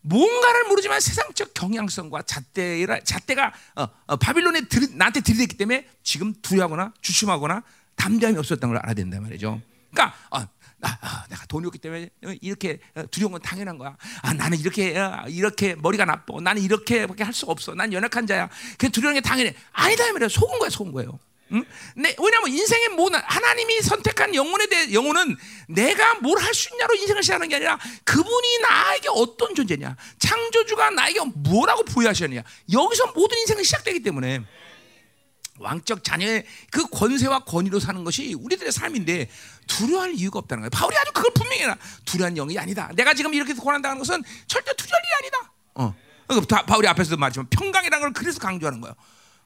뭔가를 모르지만 세상적 경향성과 잣대라 잣대가 어, 어, 바빌론에 들, 나한테 들이댔기 때문에 지금 두려워하거나 주춤하거나 담대함이 없었던 걸 알아야 된다 말이죠. 그러니까 어, 아, 아, 내가 돈이 없기 때문에 이렇게 두려운 건 당연한 거야. 아, 나는 이렇게 어, 이렇게 머리가 나빠. 나는 이렇게밖에 할 수가 없어. 난 연약한 자야. 그 두려운 게 당연해. 아니다 말이야. 속은 거야, 속은 거예요. 응? 네, 왜냐하면 인생의 모든 하나님이 선택한 영혼에 대해 영혼은 내가 뭘 할 수 있냐로 인생을 시작하는 게 아니라 그분이 나에게 어떤 존재냐, 창조주가 나에게 뭐라고 부여하셨느냐 여기서 모든 인생이 시작되기 때문에 왕적 자녀의 그 권세와 권위로 사는 것이 우리들의 삶인데 두려워할 이유가 없다는 거예요. 바울이 아주 그걸 분명히 해라. 두려운 영이 아니다. 내가 지금 이렇게 고난당하는 것은 절대 두려울 일이 아니다. 어. 그러니까 바울이 앞에서도 말했지만 평강이라는 걸 그래서 강조하는 거예요.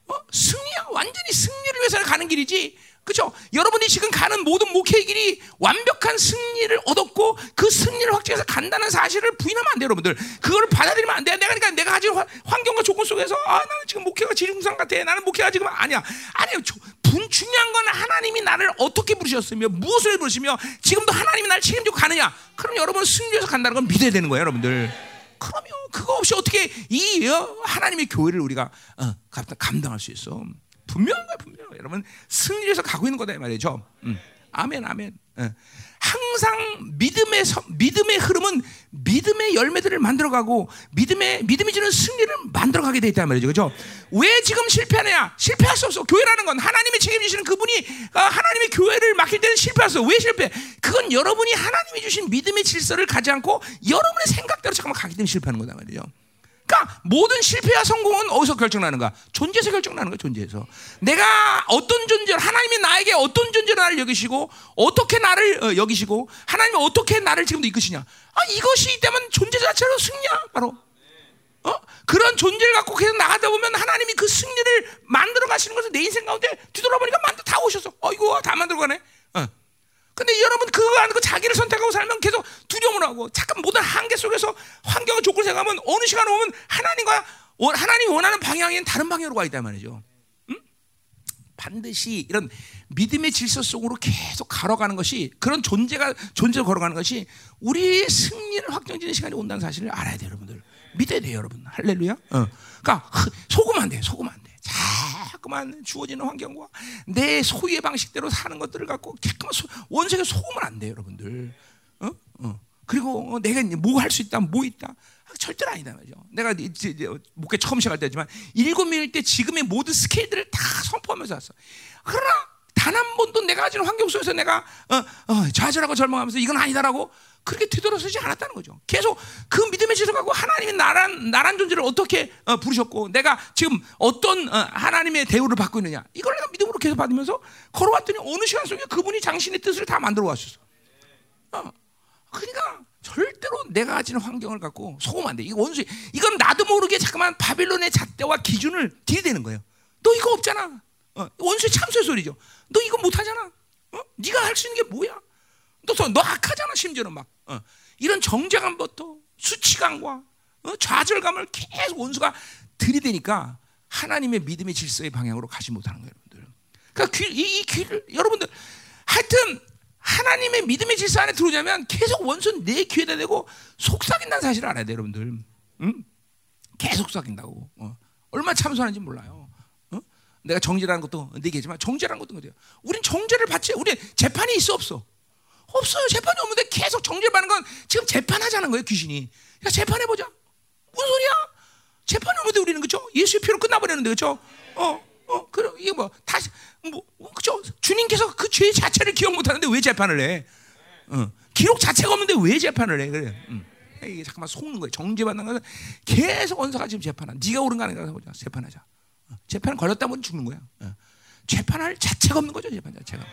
어? 승리야 완전히 승리를 위해서 가는 길이지 그렇죠? 여러분이 지금 가는 모든 목회의 길이 완벽한 승리를 얻었고 그 승리를 확증해서 간다는 사실을 부인하면 안 돼요, 여러분들. 그걸 받아들이면 안 돼. 내가 그러니까 내가 가진 환경과 조건 속에서 아 나는 지금 목회가 지중상 같아. 나는 목회가 지금 아니야. 아니요. 분 중요한 건 하나님이 나를 어떻게 부르셨으며 무엇을 부르시며 지금도 하나님이 나를 책임지고 가느냐. 그럼 여러분 승리해서 간다는 건 믿어야 되는 거예요, 여러분들. 그러면 그거 없이 어떻게 이 어, 하나님의 교회를 우리가 어, 감당할 수 있어? 분명한 거야, 분명. 여러분 승리해서 가고 있는 거다 말이죠. 음. 아멘, 아멘. 예. 항상 믿음의 서, 믿음의 흐름은 믿음의 열매들을 만들어가고 믿음의 믿음이 주는 승리를 만들어가게 돼 있단 말이죠, 그렇죠? 왜 지금 실패하느냐? 실패할 수 없어. 교회라는 건 하나님이 책임지시는 그분이 아, 하나님의 교회를 맡길 때는 실패할 수 없어. 왜 실패? 그건 여러분이 하나님이 주신 믿음의 질서를 가지 않고 여러분의 생각대로 잠깐만 가기 때문에 실패하는 거다 말이죠. 그러니까 모든 실패와 성공은 어디서 결정나는가? 존재에서 결정나는 거야, 존재에서. 내가 어떤 존재를 하나님이 나에게 어떤 존재로 나를 여기시고 어떻게 나를 어, 여기시고 하나님이 어떻게 나를 지금도 이끄시냐? 아 이것이 있다면 존재 자체로 승리야, 바로. 어? 그런 존재를 갖고 계속 나가다 보면 하나님이 그 승리를 만들어 가시는 것을 내 인생 가운데 뒤돌아보니까 만들 다 오셨어. 어 이거 다 만들어 가네. 어. 근데 여러분 그거 안 하고 자기를 선택하고 살면 계속 두려움을 하고 잠깐 모든 한계 속에서 환경을 조건을 생각하면 어느 시간 오면 하나님과 하나님이 원하는 방향인 다른 방향으로 가 있단 말이죠. 응? 반드시 이런 믿음의 질서 속으로 계속 걸어가는 것이 그런 존재가 존재로 걸어가는 것이 우리의 승리를 확정짓는 시간이 온다는 사실을 알아야 돼요, 여러분들. 믿어야 돼요, 여러분. 할렐루야. 어. 그러니까 속으면 안 돼, 속으면 안 돼. 자꾸만 주어지는 환경과 내 소유의 방식대로 사는 것들을 갖고 자꾸만 원색에 속으면 안 돼요, 여러분들. 어? 어. 그리고 어, 내가 뭐 할 수 있다, 뭐 있다. 아, 절대로 아니다 말이죠. 내가 이제, 이제 목회 처음 시작할 때지만 일곱 명일 때 지금의 모든 스케일들을 다 선포하면서 왔어. 그러나 단 한 번도 내가 가지는 환경 속에서 내가 어, 어, 좌절하고 절망하면서 이건 아니다라고 그렇게 뒤돌아서지 않았다는 거죠. 계속 그 믿음의 지서 갖고 하나님이 나란 나란 존재를 어떻게 어, 부르셨고 내가 지금 어떤 어, 하나님의 대우를 받고 있느냐 이걸 내가 믿음으로 계속 받으면서 걸어왔더니 어느 시간 속에 그분이 당신의 뜻을 다 만들어 왔었어. 어. 그러니까 절대로 내가 가지는 환경을 갖고 속으면 안 돼. 이거 원수 이건 나도 모르게 잠깐만 바빌론의 잣대와 기준을 들이대는 거예요. 너 이거 없잖아. 어, 원수의 참소의 소리죠. 너 이거 못하잖아. 어? 네가 할 수 있는 게 뭐야? 너, 너 악하잖아 심지어는 막 어. 이런 정죄감부터 수치감과 어? 좌절감을 계속 원수가 들이대니까 하나님의 믿음의 질서의 방향으로 가지 못하는 거예요, 여러분들. 그러니까 귀, 이, 이 귀를 여러분들 하여튼 하나님의 믿음의 질서 안에 들어오자면 계속 원수는 내 귀에다 대고 속삭인다는 사실을 알아야 돼요, 여러분들. 응? 계속 속삭인다고. 어. 얼마나 참선하는지 몰라요. 어? 내가 정죄라는 것도 얘기했지만 정죄라는 것도 그래요. 우린 정죄를 받지. 우리 재판이 있어 없어. 없어요. 재판이 없는데 계속 정죄받는 건 지금 재판하자는 거예요, 귀신이. 그러니까 재판해보자. 무슨 소리야? 재판이 없는데 우리는 그죠? 예수의 피로 끝나버렸는데 그죠? 어, 어, 그럼 이게 뭐 다시 뭐, 뭐 그죠? 주님께서 그 죄 자체를 기억 못하는데 왜 재판을 해? 어, 기록 자체가 없는데 왜 재판을 해? 그래. 음. 이게 잠깐만 속는 거예요. 정죄받는 것은 계속 원사가 지금 재판한. 네가 옳은 거 아닌가 보자. 재판하자. 어, 재판 걸렸다면 죽는 거야. 어. 재판할 자체가 없는 거죠. 재판 자체가.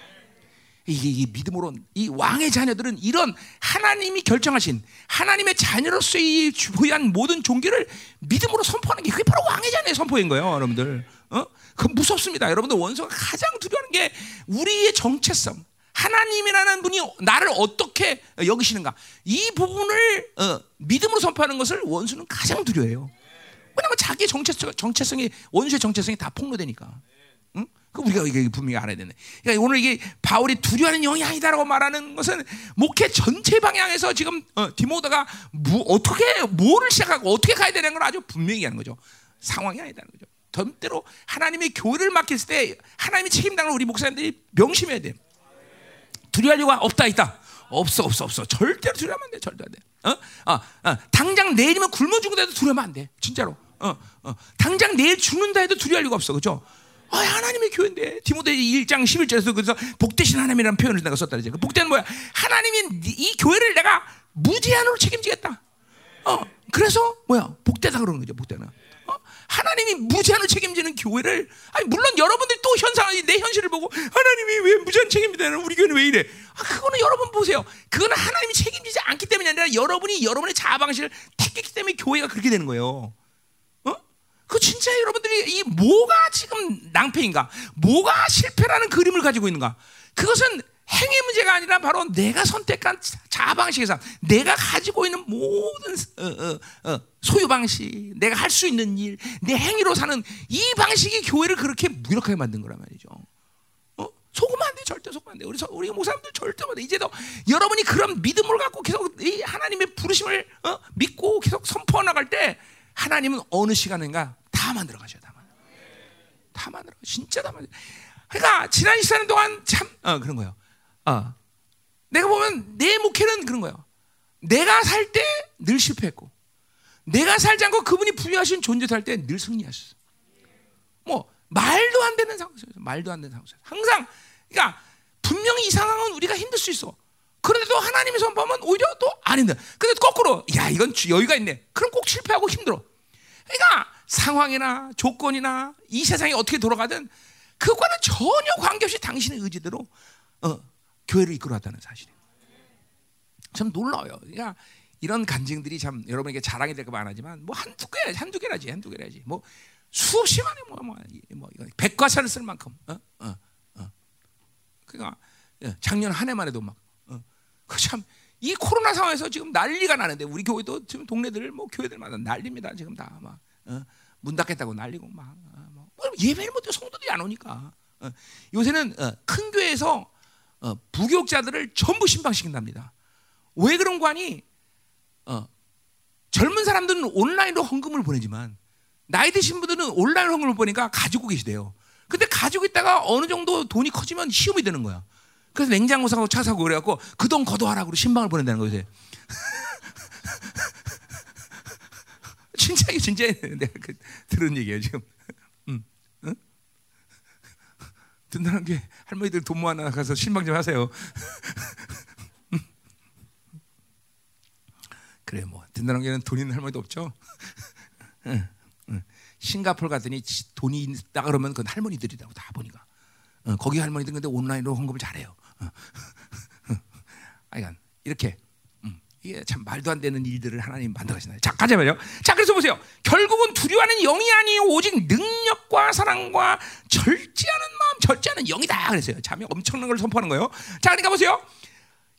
이게, 이 믿음으로 이 왕의 자녀들은 이런 하나님이 결정하신 하나님의 자녀로서의 부여한 모든 종교를 믿음으로 선포하는 게 그게 바로 왕의 자녀의 선포인 거예요, 여러분들. 어? 그 무섭습니다. 여러분들 원수가 가장 두려워하는 게 우리의 정체성. 하나님이라는 분이 나를 어떻게 여기시는가? 이 부분을 어, 믿음으로 선포하는 것을 원수는 가장 두려워해요. 왜냐하면 자기 정체성, 정체성이 원수의 정체성이 다 폭로되니까. 그 우리가 이게 분명히 알아야 되네. 그러니까 오늘 이게 바울이 두려워하는 영이 아니다라고 말하는 것은 목회 전체 방향에서 지금 어, 디모데가 무, 어떻게 뭐를 시작하고 어떻게 가야 되는 걸 아주 분명히 하는 거죠. 상황이 아니다는 거죠. 절대로 하나님의 교회를 맡겼을 때 하나님이 책임당을 우리 목사님들이 명심해야 돼. 두려워할 이유가 없다 있다. 없어 없어 없어. 절대로 두려워하면 안 돼. 절대 안 돼. 어? 어, 어. 당장 내일이면 굶어 죽는다도 두려워하면 안 돼. 진짜로. 어, 어. 당장 내일 죽는다 해도 두려워할 이유가 없어. 그죠? 아, 하나님의 교회인데 디모데 1장 11절에서 그래서 복되신 하나님이라는 표현을 내가 썼다 그러죠. 그 복되는 뭐야? 하나님이 이 교회를 내가 무제한으로 책임지겠다. 어, 그래서 뭐야? 복되다 그러는 거죠. 복되는. 어? 하나님이 무제한으로 책임지는 교회를 아니 물론 여러분들이 또 현상 내 현실을 보고 하나님이 왜 무제한 책임지다는 우리 교회는 왜 이래? 아, 그거는 여러분 보세요. 그거는 하나님이 책임지지 않기 때문이 아니라 여러분이 여러분의 자아 방식을 택했기 때문에 교회가 그렇게 되는 거예요. 그 진짜 여러분들이 이 뭐가 지금 낭패인가? 뭐가 실패라는 그림을 가지고 있는가? 그것은 행위 문제가 아니라 바로 내가 선택한 자아 방식에서 내가 가지고 있는 모든 어, 어, 어, 소유 방식, 내가 할 수 있는 일, 내 행위로 사는 이 방식이 교회를 그렇게 무력하게 만든 거란 말이죠. 어? 속으면 안 돼, 절대 속으면 안 돼. 우리 우리 목사님들 절대 안 돼. 이제도 여러분이 그런 믿음을 갖고 계속 이 하나님의 부르심을 어? 믿고 계속 선포해 나갈 때 하나님은 어느 시간인가 다 만들어 가셔, 다 만들어. 다 만들어, 진짜 다 만들어. 그러니까 지난 시간 동안 참 어, 그런 거예요. 어, 내가 보면 내 목회는 그런 거예요. 내가 살 때 늘 실패했고, 내가 살지 않고 그분이 부여하신 존재 살 때 늘 승리하셨어. 뭐 말도 안 되는 상황에서 말도 안 되는 상황에서 항상 그러니까 분명히 이 상황은 우리가 힘들 수 있어. 그런데도 하나님의 손 보면 오히려 또 아닌데. 근데 거꾸로 야 이건 여유가 있네. 그럼 꼭 실패하고 힘들어. 그러니까 상황이나 조건이나 이 세상이 어떻게 돌아가든 그거는 전혀 관계없이 당신의 의지대로 어, 교회를 이끌어왔다는 사실이에요. 참 놀라워요. 그러니까 이런 간증들이 참 여러분에게 자랑이 될까 말하지만 뭐 한두 개 한두 개라지 한두 개라지 뭐 수없이 많이 뭐, 뭐, 이거 백과사를 쓸 만큼 어? 어, 어. 그러니까 예, 작년 한 해만 해도 막 어. 참이 코로나 상황에서 지금 난리가 나는데 우리 교회도 지금 동네들 뭐 교회들마다 난립니다 지금 다 막 어? 문 닫겠다고 난리고 막 어, 뭐, 뭐 예배를 못해 성도들이 안 오니까 어. 요새는 어, 큰 교회에서 어, 부교육자들을 전부 신방시킨답니다. 왜 그런 거 아니? 어, 젊은 사람들은 온라인으로 헌금을 보내지만 나이 드신 분들은 온라인 헌금을 보니까 가지고 계시대요. 근데 가지고 있다가 어느 정도 돈이 커지면 시험이 되는 거야. 그래서 냉장고 사고 차 사고 그래갖고 그돈 걷어와라고 신방을 보낸다는 거죠. 진짜 이게 진짜 내가 그, 들은 얘기예요 지금. 음, 응? 든든한 게 할머니들 돈 모아 나 가서 신방 좀 하세요. 그래 뭐 든든한 게는 돈 있는 할머니도 없죠. 싱가폴 가더니 돈이 있다 그러면 그건 할머니들이라고 다 보니까. 어, 거기 할머니들 근데 온라인으로 헌금을 잘해요. 어. 아이간 이렇게 음, 이게 참 말도 안 되는 일들을 하나님 만들어가시나요? 자 가자마요. 자 그래서 보세요. 결국은 두려워하는 영이 아니요 오직 능력과 사랑과 절제하는 마음, 절제하는 영이다 그랬어요. 참 엄청난 걸 선포하는 거예요. 자 그러니까 보세요.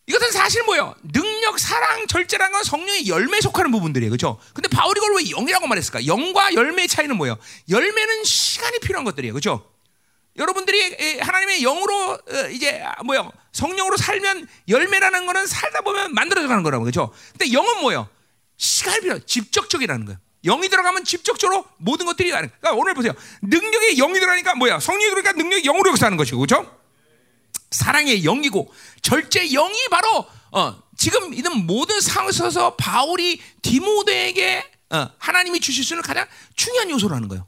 이것은 사실 뭐예요? 능력, 사랑, 절제라는 건 성령의 열매에 속하는 부분들이에요. 그렇죠? 근데 바울이 그걸 왜 영이라고 말했을까? 영과 열매의 차이는 뭐예요? 열매는 시간이 필요한 것들이에요. 그렇죠? 여러분들이 하나님의 영으로 어, 이제 아, 뭐요 성령으로 살면 열매라는 거는 살다 보면 만들어져 가는 거라고 그렇죠? 근데 영은 뭐요? 시간이 필요, 직접적이라는 거예요. 영이 들어가면 직접적으로 모든 것들이 가는. 그러니까 오늘 보세요. 능력에 영이 들어가니까 뭐야? 성령이 그러니까 능력이 영으로 역사하는 것이고 그렇죠? 사랑의 영이고 절제 영이 바로 어, 지금 이런 모든 상황에서 바울이 디모데에게 어, 하나님이 주실 수 있는 가장 중요한 요소라는 거예요.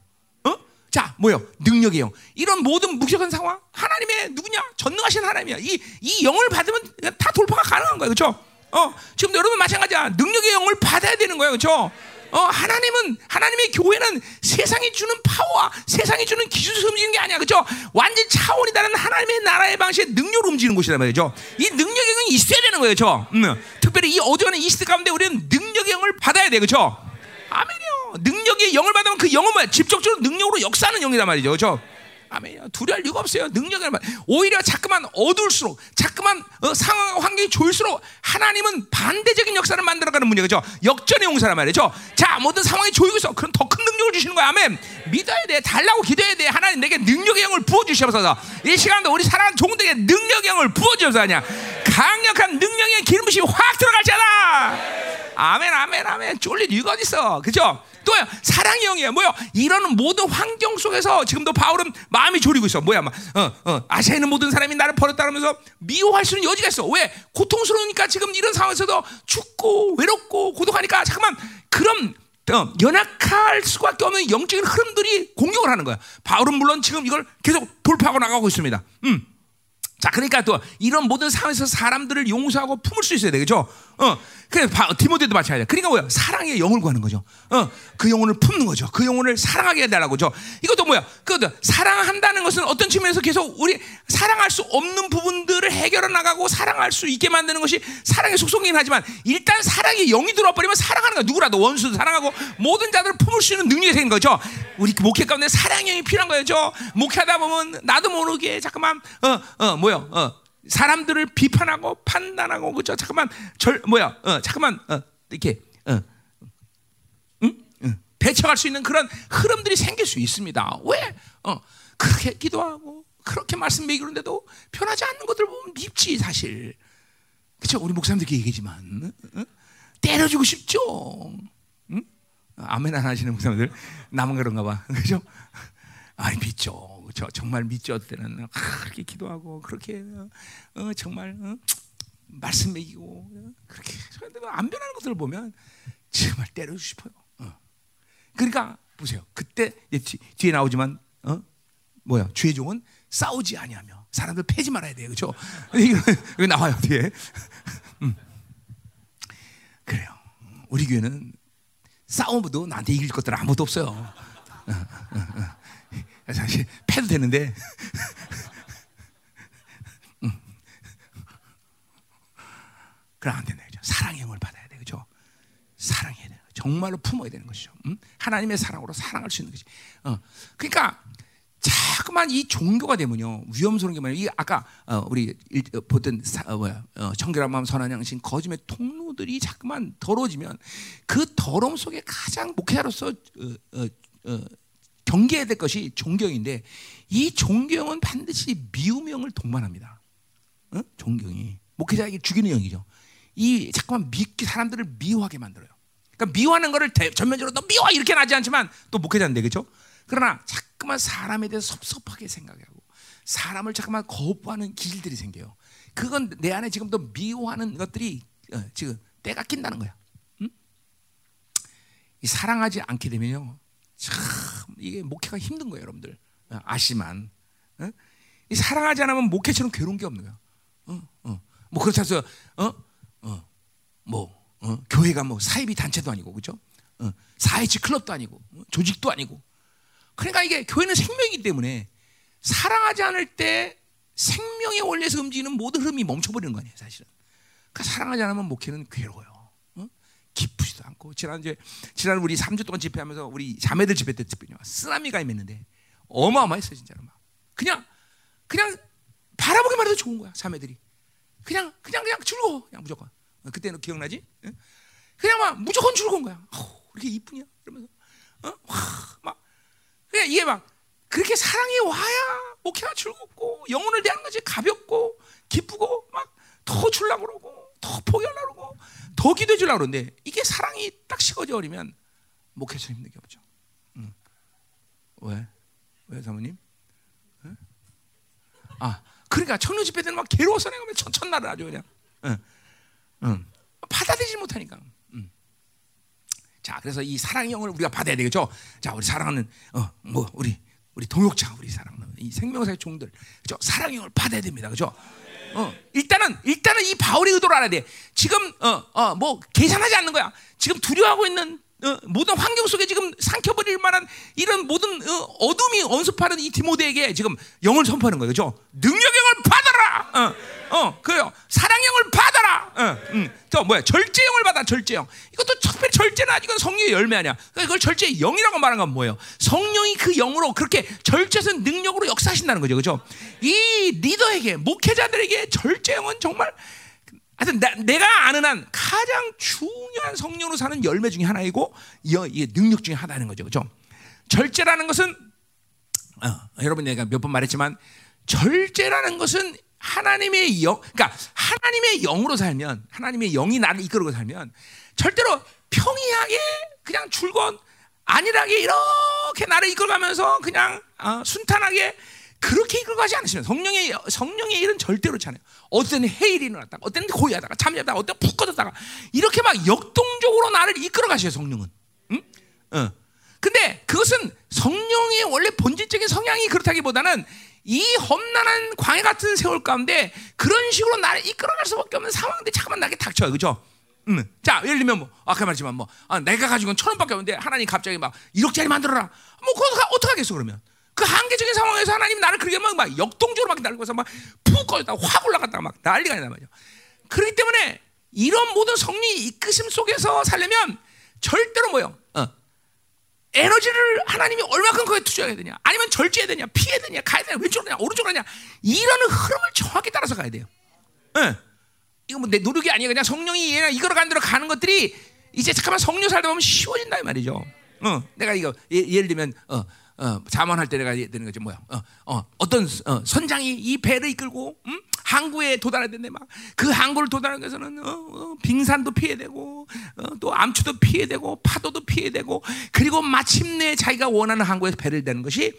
자, 뭐요? 능력의 영. 이런 모든 무력한 상황, 하나님의 누구냐? 전능하신 하나님이야. 이, 이 영을 받으면 다 돌파가 가능한 거예요. 그죠? 어, 지금 여러분 마찬가지야. 능력의 영을 받아야 되는 거예요. 그죠? 어, 하나님은, 하나님의 교회는 세상이 주는 파워와 세상이 주는 기술에서 움직이는 게 아니야. 그죠? 완전 차원이 다른 하나님의 나라의 방식의 능력으로 움직이는 곳이란 말이죠. 이 능력의 영이 있어야 되는 거예요. 그죠? 음, 특별히 이 어두운 이 시대 가운데 우리는 능력의 영을 받아야 돼. 그죠? 아멘이요. 능력의 영을 받으면 그 영은 뭐야? 직접적으로 능력으로 역사하는 영이란 말이죠. 그렇죠? 아멘이요. 두려할 이유가 없어요. 능력을 말. 오히려 자꾸만 어두울수록, 자꾸만 어, 상황 환경이 좋을수록 하나님은 반대적인 역사를 만들어가는 분이에요. 그죠? 역전의 용사란 말이죠. 자, 모든 상황이 조이고 있어. 그럼 더 큰 능력을 주시는 거야. 아멘. 믿어야 돼. 달라고 기도해야 돼. 하나님 내게 능력의 영을 부어주시옵소서. 이 시간도 우리 사랑하는 종들에게 능력의 영을 부어주옵소서. 강력한 능력의 아멘. 쫄릴 이유가 어딨어. 그죠? 또요 사랑의 영이에요. 뭐요? 이런 모든 환경 속에서 지금도 바울은 마음이 졸이고 있어. 뭐야, 막 어, 어, 아시아에 있는 모든 사람이 나를 버렸다면서 미워할 수는 여지가 있어. 왜? 고통스러우니까 지금 이런 상황에서도 춥고 외롭고 고독하니까 잠깐만 그럼 어, 연약할 수밖에 없는 영적인 흐름들이 공격을 하는 거야. 바울은 물론 지금 이걸 계속 돌파하고 나가고 있습니다. 음. 자, 그러니까 또 이런 모든 상황에서 사람들을 용서하고 품을 수 있어야 되겠죠. 어, 그래 디모데도 마찬가지야. 그러니까 뭐야? 사랑의 영을 구하는 거죠. 어, 그 영혼을 품는 거죠. 그 영혼을 사랑하게 해달라고 죠. 이것도 뭐야? 그것도 사랑한다는 것은 어떤 측면에서 계속 우리 사랑할 수 없는 부분들을 해결해 나가고 사랑할 수 있게 만드는 것이 사랑의 속성이긴 하지만 일단 사랑의 영이 들어와 버리면 사랑하는 거야. 누구라도 원수도 사랑하고 모든 자들을 품을 수 있는 능력이 생긴 거죠. 우리 목회 가운데 사랑의 영이 필요한 거죠. 목회하다 보면 나도 모르게 잠깐만 어, 어, 뭐야? 어. 사람들을 비판하고 판단하고 그죠? 잠깐만 절 뭐야? 어, 잠깐만 어, 이렇게 어, 응? 응. 대처할 수 있는 그런 흐름들이 생길 수 있습니다. 왜? 어, 그렇게 기도하고 그렇게 말씀 매기는데도 변하지 않는 것들 보면 밉지 사실. 그렇죠? 우리 목사님들 얘기지만 응? 때려주고 싶죠. 응? 아멘 안 하시는 목사님들 남은 그런가 봐. 그죠? 아 믿죠. 저 정말 믿죠. 때는 아, 그렇게 기도하고 그렇게 어, 정말 어, 말씀 먹이고 어, 그렇게 안 변하는 것들을 보면 정말 때려주고 싶어요. 어. 그러니까 보세요. 그때 뒤, 뒤에 나오지만 어? 뭐야 주의 종은 싸우지 아니하며 사람들 패지 말아야 돼요. 그렇죠? 이거 나와요 뒤에. 음. 그래요. 우리 교회는 싸움도 나한테 이길 것들 아무도 없어요. 어, 어, 어. 사실 패도 되는데. 음. 그럼 안 된다. 그죠? 사랑의 영을 받아야 돼. 그죠? 사랑해야 돼. 정말로 품어야 되는 것이죠. 음? 하나님의 사랑으로 사랑할 수 있는 것이. 어. 그러니까 자꾸만 이 종교가 되면요 위험스러운 게 뭐냐? 이 아까 어, 우리 일, 어, 보던 사, 어, 뭐야 어, 청결한 마음 선한 양심 거짓의 통로들이 자꾸만 더러워지면 그 더러움 속에 가장 목회자로서 어, 어, 경계해야 될 것이 존경인데 이 존경은 반드시 미움형을 동반합니다. 존경이 목회자에게 죽이는 영이죠. 이 자꾸만 미, 사람들을 미워하게 만들어요. 그러니까 미워하는 대, 전면적으로 너 미워 이렇게 나지 않지만 또 목회자인데 그렇죠? 그러나 자꾸만 사람에 대해서 섭섭하게 생각하고 사람을 자꾸만 거부하는 기질들이 생겨요. 그건 내 안에 지금도 미워하는 것들이 어, 지금 때가 낀다는 거야. 응? 이 사랑하지 않게 되면요, 참 이게 목회가 힘든 거예요, 여러분들 어, 아시만. 어? 이 사랑하지 않으면 목회처럼 괴로운 게 없는 거야. 어, 어. 뭐 그렇다 해서 어, 어, 뭐 어? 교회가 뭐 사이비 단체도 아니고 그죠? 어, 사회치 클럽도 아니고 어? 조직도 아니고 그러니까 이게 교회는 생명이기 때문에 사랑하지 않을 때 생명의 원리에서 움직이는 모든 흐름이 멈춰버리는 거 아니에요, 사실은. 그러니까 사랑하지 않으면 목회는 괴로워요. 어? 기쁘지도 않고 지난 이제 지난 우리 3주 동안 집회하면서 우리 자매들 집회 때 특별히 쓰나미가 임했는데 어마어마했어 진짜로 막 그냥 그냥 바라보기만 해도 좋은 거야 자매들이 그냥 그냥 그냥 즐거워 그냥 무조건 어, 그때는 기억나지? 그냥 막 무조건 즐거운 거야. 어, 이렇게 이쁘냐? 그러면서 어? 와, 막 그냥 이게 막 그렇게 사랑이 와야 목회가 즐겁고 영혼을 대하는 것이 가볍고 기쁘고 막 더 줄라 그러고 더 포기하려 그러고 더 기도해 주려 그러는데 이게 사랑이 딱 식어져 버리면 목회처럼 힘든 게 없죠. 응. 왜? 왜 사모님? 응? 아 그러니까 청년 집회 때는 막 괴로워서 내가 첫날을 아주 그냥 응. 응. 받아들이지 못하니까. 응. 자, 그래서 이 사랑의 영을 우리가 받아야 되겠죠. 자, 우리 사랑하는 어, 뭐 우리 우리 동역자, 우리 사랑하는 이 생명사의 종들, 그죠? 사랑의 영을 받아야 됩니다, 그죠? 어, 일단은 일단은 이 바울의 의도를 알아야 돼. 지금 어 어 뭐 계산하지 않는 거야. 지금 두려워하고 있는 어, 모든 환경 속에 지금 삼켜버릴 만한 이런 모든 어, 어둠이 언습하는 이 디모데에게 지금 영을 선포하는 거예요, 그죠? 능력의 영을 받아라. 어. 어, 그래요. 사랑형을 받아라. 어, 음. 또 뭐야? 절제형을 받아. 절제형. 이것도 특별히 절제는 아직은 성령의 열매 아니야. 그러니까 이걸 절제의 영이라고 말하는 건 뭐예요? 성령이 그 영으로 그렇게 절제해서 능력으로 역사하신다는 거죠, 그렇죠? 이 리더에게 목회자들에게 절제형은 정말 하여튼 내, 가 아는 한 가장 중요한 성령으로 사는 열매 중에 하나이고 이 능력 중에 하나는 거죠, 그렇죠? 절제라는 것은 어, 여러분 내가 몇 번 말했지만 절제라는 것은 하나님의 영, 그러니까 하나님의 영으로 살면 하나님의 영이 나를 이끌고 살면 절대로 평이하게 그냥 줄건 안일하게 이렇게 나를 이끌어가면서 그냥 어, 순탄하게 그렇게 이끌어가지 않으시면 성령의 성령의 일은 절대로 않아요. 어떤 해일이 일어났다가 어떤 고의하다가 잠자다가 어떤 푹 꺼졌다가 이렇게 막 역동적으로 나를 이끌어 가셔요 성령은. 응? 어. 근데 그것은 성령의 원래 본질적인 성향이 그렇다기보다는 이 험난한 광해 같은 세월 가운데 그런 식으로 나를 이끌어갈 수밖에 없는 상황들이 잠깐만 나게 닥쳐요, 그죠? 음. 자, 예를 들면 뭐 아까 말했지만 뭐 아, 내가 가지고 천 원밖에 없는데 하나님 갑자기 막 1억짜리 만들어라. 뭐 그거 어떻게 하겠어 그러면? 그 한계적인 상황에서 하나님 나를 그렇게 막, 막 역동적으로 막 날고서 막푹 꺼졌다 확 올라갔다가 막 난리가 난단 말이야. 그렇기 때문에 이런 모든 성리 이끄심 속에서 살려면 절대로 뭐요? 어, 에너지를 하나님이 얼마큼 거기에 투자해야 되냐? 아니면 절제해야 되냐? 피해야 되냐? 가야 되냐? 왼쪽으로 가냐? 오른쪽으로 가냐? 이런 흐름을 정확히 따라서 가야 돼요. 응. 이거 뭐 내 노력이 아니야. 그냥 성령이 이거로 간 대로 가는 것들이 이제 잠깐만 성령 살다 보면 쉬워진다 이 말이죠. 어, 내가 이거 예, 를 들면 어, 어, 자만할 때 내가 되는 거지 뭐야? 어, 어, 어떤 어, 선장이 이 배를 이끌고 음? 항구에 도달해야 되는데 막 그 항구를 도달하는 것에는 어, 어, 빙산도 피해야 되고 어, 또 암초도 피해야 되고 파도도 피해야 되고 그리고 마침내 자기가 원하는 항구에서 배를 대는 것이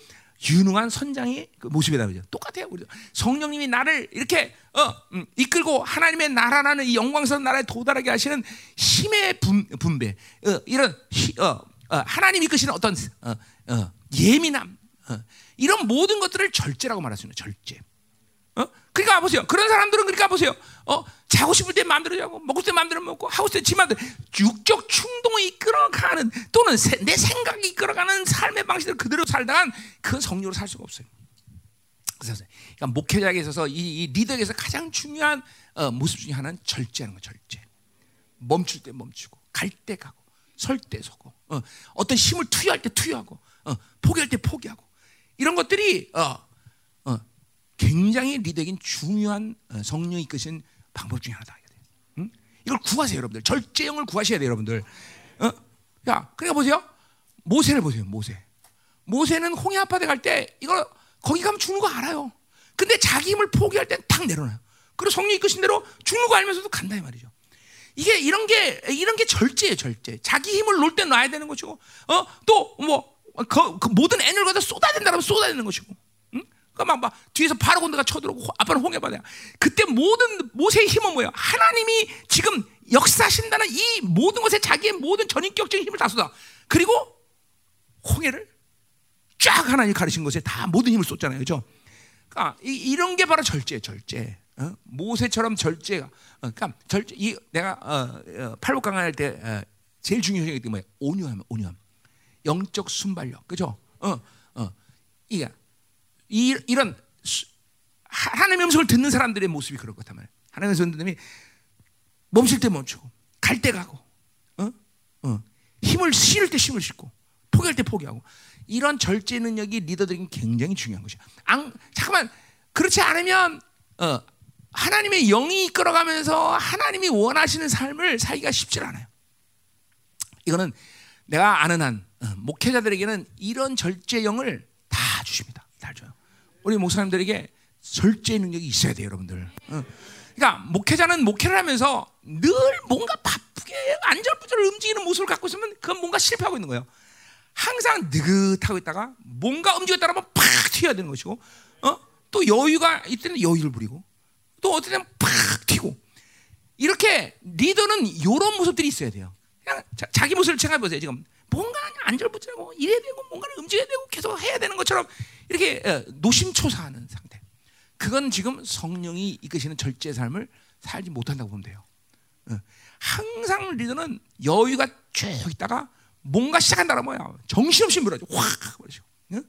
유능한 선장의 그 모습이다 그죠? 똑같아요. 우리 성령님이 나를 이렇게 어, 음, 이끌고 하나님의 나라라는 이 영광스러운 나라에 도달하게 하시는 힘의 분, 분배, 어, 이런 히, 어, 어, 하나님 이끄시는 어떤 어, 어, 예민함, 어, 이런 모든 것들을 절제라고 말할 수 있는 절제. 어? 그러니까 보세요. 그런 사람들은 그러니까 보세요. 어, 자고 싶을 때 마음대로 자고, 먹을 때 마음대로 먹고, 하고 싶을 때 지마대로 육적 충동을 이끌어가는 또는 세, 내 생각이 이끌어가는 삶의 방식을 그대로 살다간 그건 성령으로 살 수가 없어요. 그러니까 목회자에게 있어서 이, 이 리더에게서 가장 중요한 어, 모습 중에 하나는 절제하는 거 절제. 멈출 때 멈추고, 갈 때 가고, 설 때 서고, 어, 어떤 힘을 투여할 때 투여하고, 어, 포기할 때 포기하고, 이런 것들이 어, 어, 굉장히 리더에겐 중요한 어, 성령이 이끄신 방법 중에 하나다. 응? 이걸 구하세요, 여러분들. 절제형을 구하셔야 돼요, 여러분들. 어? 야, 그러니까 보세요. 모세를 보세요, 모세. 모세는 홍해 앞바다 갈때 이거 거기 가면 죽는 거 알아요. 근데 자기 힘을 포기할 땐 탁 내려놔요. 그리고 성령 이끄신 대로 죽는 거 알면서도 간다 이 말이죠. 이게 이런 게 이런 게 절제예요, 절제. 자기 힘을 놓을 때 놔야 되는 것이고, 어, 또 뭐 그, 그 모든 쏟아야 된다면 쏟아야 되는 것이고. 응? 그막 막 뒤에서 바로 군대가 쳐들어오고 아빠는 홍해바다야. 그때 모든 모세의 힘은 뭐예요? 하나님이 지금 역사하신다는 이 모든 것에 자기의 모든 전인격적인 힘을 다 쏟아. 그리고 홍해를 쫙 하나님 가르친 것에 다 모든 힘을 쏟잖아요, 그렇죠? 그러니까 이, 런게 바로 절제, 절제. 어? 모세처럼 절제가. 어, 그러니까 절제. 이 내가 어, 어, 팔복 강화할 때 어, 제일 중요한 게 뭐예요? 온유함, 온유함. 영적 순발력, 그죠? 어, 어, 이게 이, 이런 수, 하나님의 음성을 듣는 사람들의 모습이 그럴 거단 말이에요. 하나님의 음성을 듣는 멈출 때 멈추고, 갈 때 가고, 어, 어, 힘을 실을 때 힘을 싣고, 포기할 때 포기하고, 이런 절제 능력이 리더들에게 굉장히 중요한 것이야. 안, 잠깐만 그렇지 않으면 어, 하나님의 영이 이끌어가면서 하나님이 원하시는 삶을 살기가 쉽지 않아요. 이거는 내가 아는 한 어, 목회자들에게는 이런 절제형을 다 주십니다. 다 줘요. 우리 목사님들에게 절제 능력이 있어야 돼요, 여러분들. 어. 그러니까 목회자는 목회를 하면서 늘 뭔가 바쁘게 안절부절 움직이는 모습을 갖고 있으면 그건 뭔가 실패하고 있는 거예요. 항상 느긋하고 있다가 뭔가 움직였다 하면 팍 튀어야 되는 것이고, 어? 또 여유가 있을 는 여유를 부리고, 또 어떨 때는 팍 튀고. 이렇게 리더는 이런 모습들이 있어야 돼요. 그냥 자, 기 모습을 생각해 보세요. 지금 뭔가 안절부절하고 이래야 되고 뭔가를 움직여야 되고 계속 해야 되는 것처럼 이렇게 어, 노심초사하는 상태. 그건 지금 성령이 이끄시는 절제 삶을 살지 못한다고 보면 돼요. 어. 항상 리더는 여유가 쭉 있다가 뭔가 시작한다라 뭐야 정신없이 물어줘 확 버리죠. 응?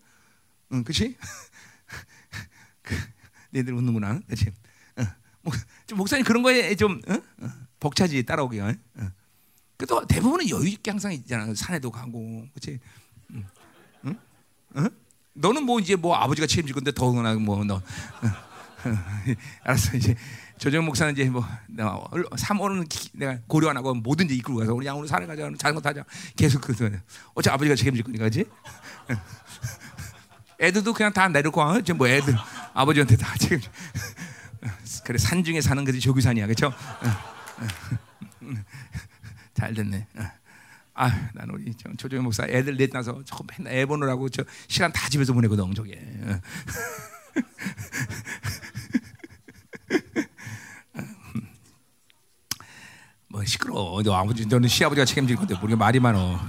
응, 그렇지? 너희들 웃는구나, 그렇지? 어. 목사님 그런 거에 좀 어? 어. 벅차지 따라오기가. 어. 그래도 대부분은 여유 있게 항상 있잖아. 산에도 가고, 그렇지? 응? 응? 응? 너는 뭐 이제 뭐 아버지가 책임질 건데 더구나 뭐 너. 알았어 이제 조정 목사는 이제 뭐 3월은 내가 고려 안 하고 뭐든지 이끌고 가서 우리 양으로 산에 가자 자전거 타자 계속 그 어차피 아버지가 책임질 거니까 그지? 애들도 그냥 다 내려고 어? 지금 뭐 애들 아버지한테 다 책임. 그래 산 중에 사는 것이 조규산이야 그렇죠? 잘 됐네. 아, 나는 우리 조정희 목사 애들 넷 나서 조금 맨날 애 보느라고 저 시간 다 집에서 보내거든 저게. 뭐 시끄러. 너 아버지 너는 시아버지가 책임질 건데 우리가 말이 많어.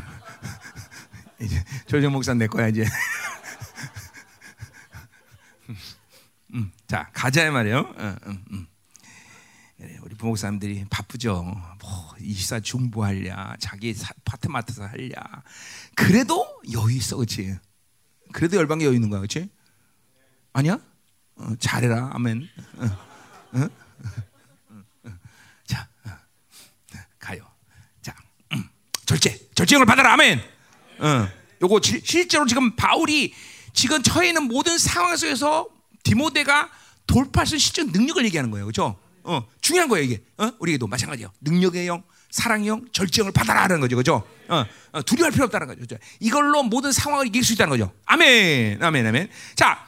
이제 조정 목사 내 거야 이제. 음, 자 가자 말이에요. 어, 음, 음. 부목사님들이 바쁘죠. 뭐 이사 중보하랴, 자기 파트 맡아서 하랴. 그래도 여유 있어, 그렇지? 그래도 열방에 여유 있는 거야, 그렇지? 아니야? 어, 잘해라, 아멘. 어, 어? 자, 어, 가요. 자, 음, 절제, 절제형을 받아라, 아멘. 어, 요거 지, 실제로 지금 바울이 지금 처해 있는 모든 상황 속에서 디모데가 돌파할 수 있는 실제 능력을 얘기하는 거예요, 그렇죠? 어, 중요한 거예요 이게. 어? 우리에게도 마찬가지예요. 능력의 영, 사랑의 영, 절제형을 받아라는 거죠, 그죠? 어, 어, 두려워할 필요 없다는 거죠. 이걸로 모든 상황을 이길 수 있다는 거죠. 아멘, 아멘, 아멘. 자,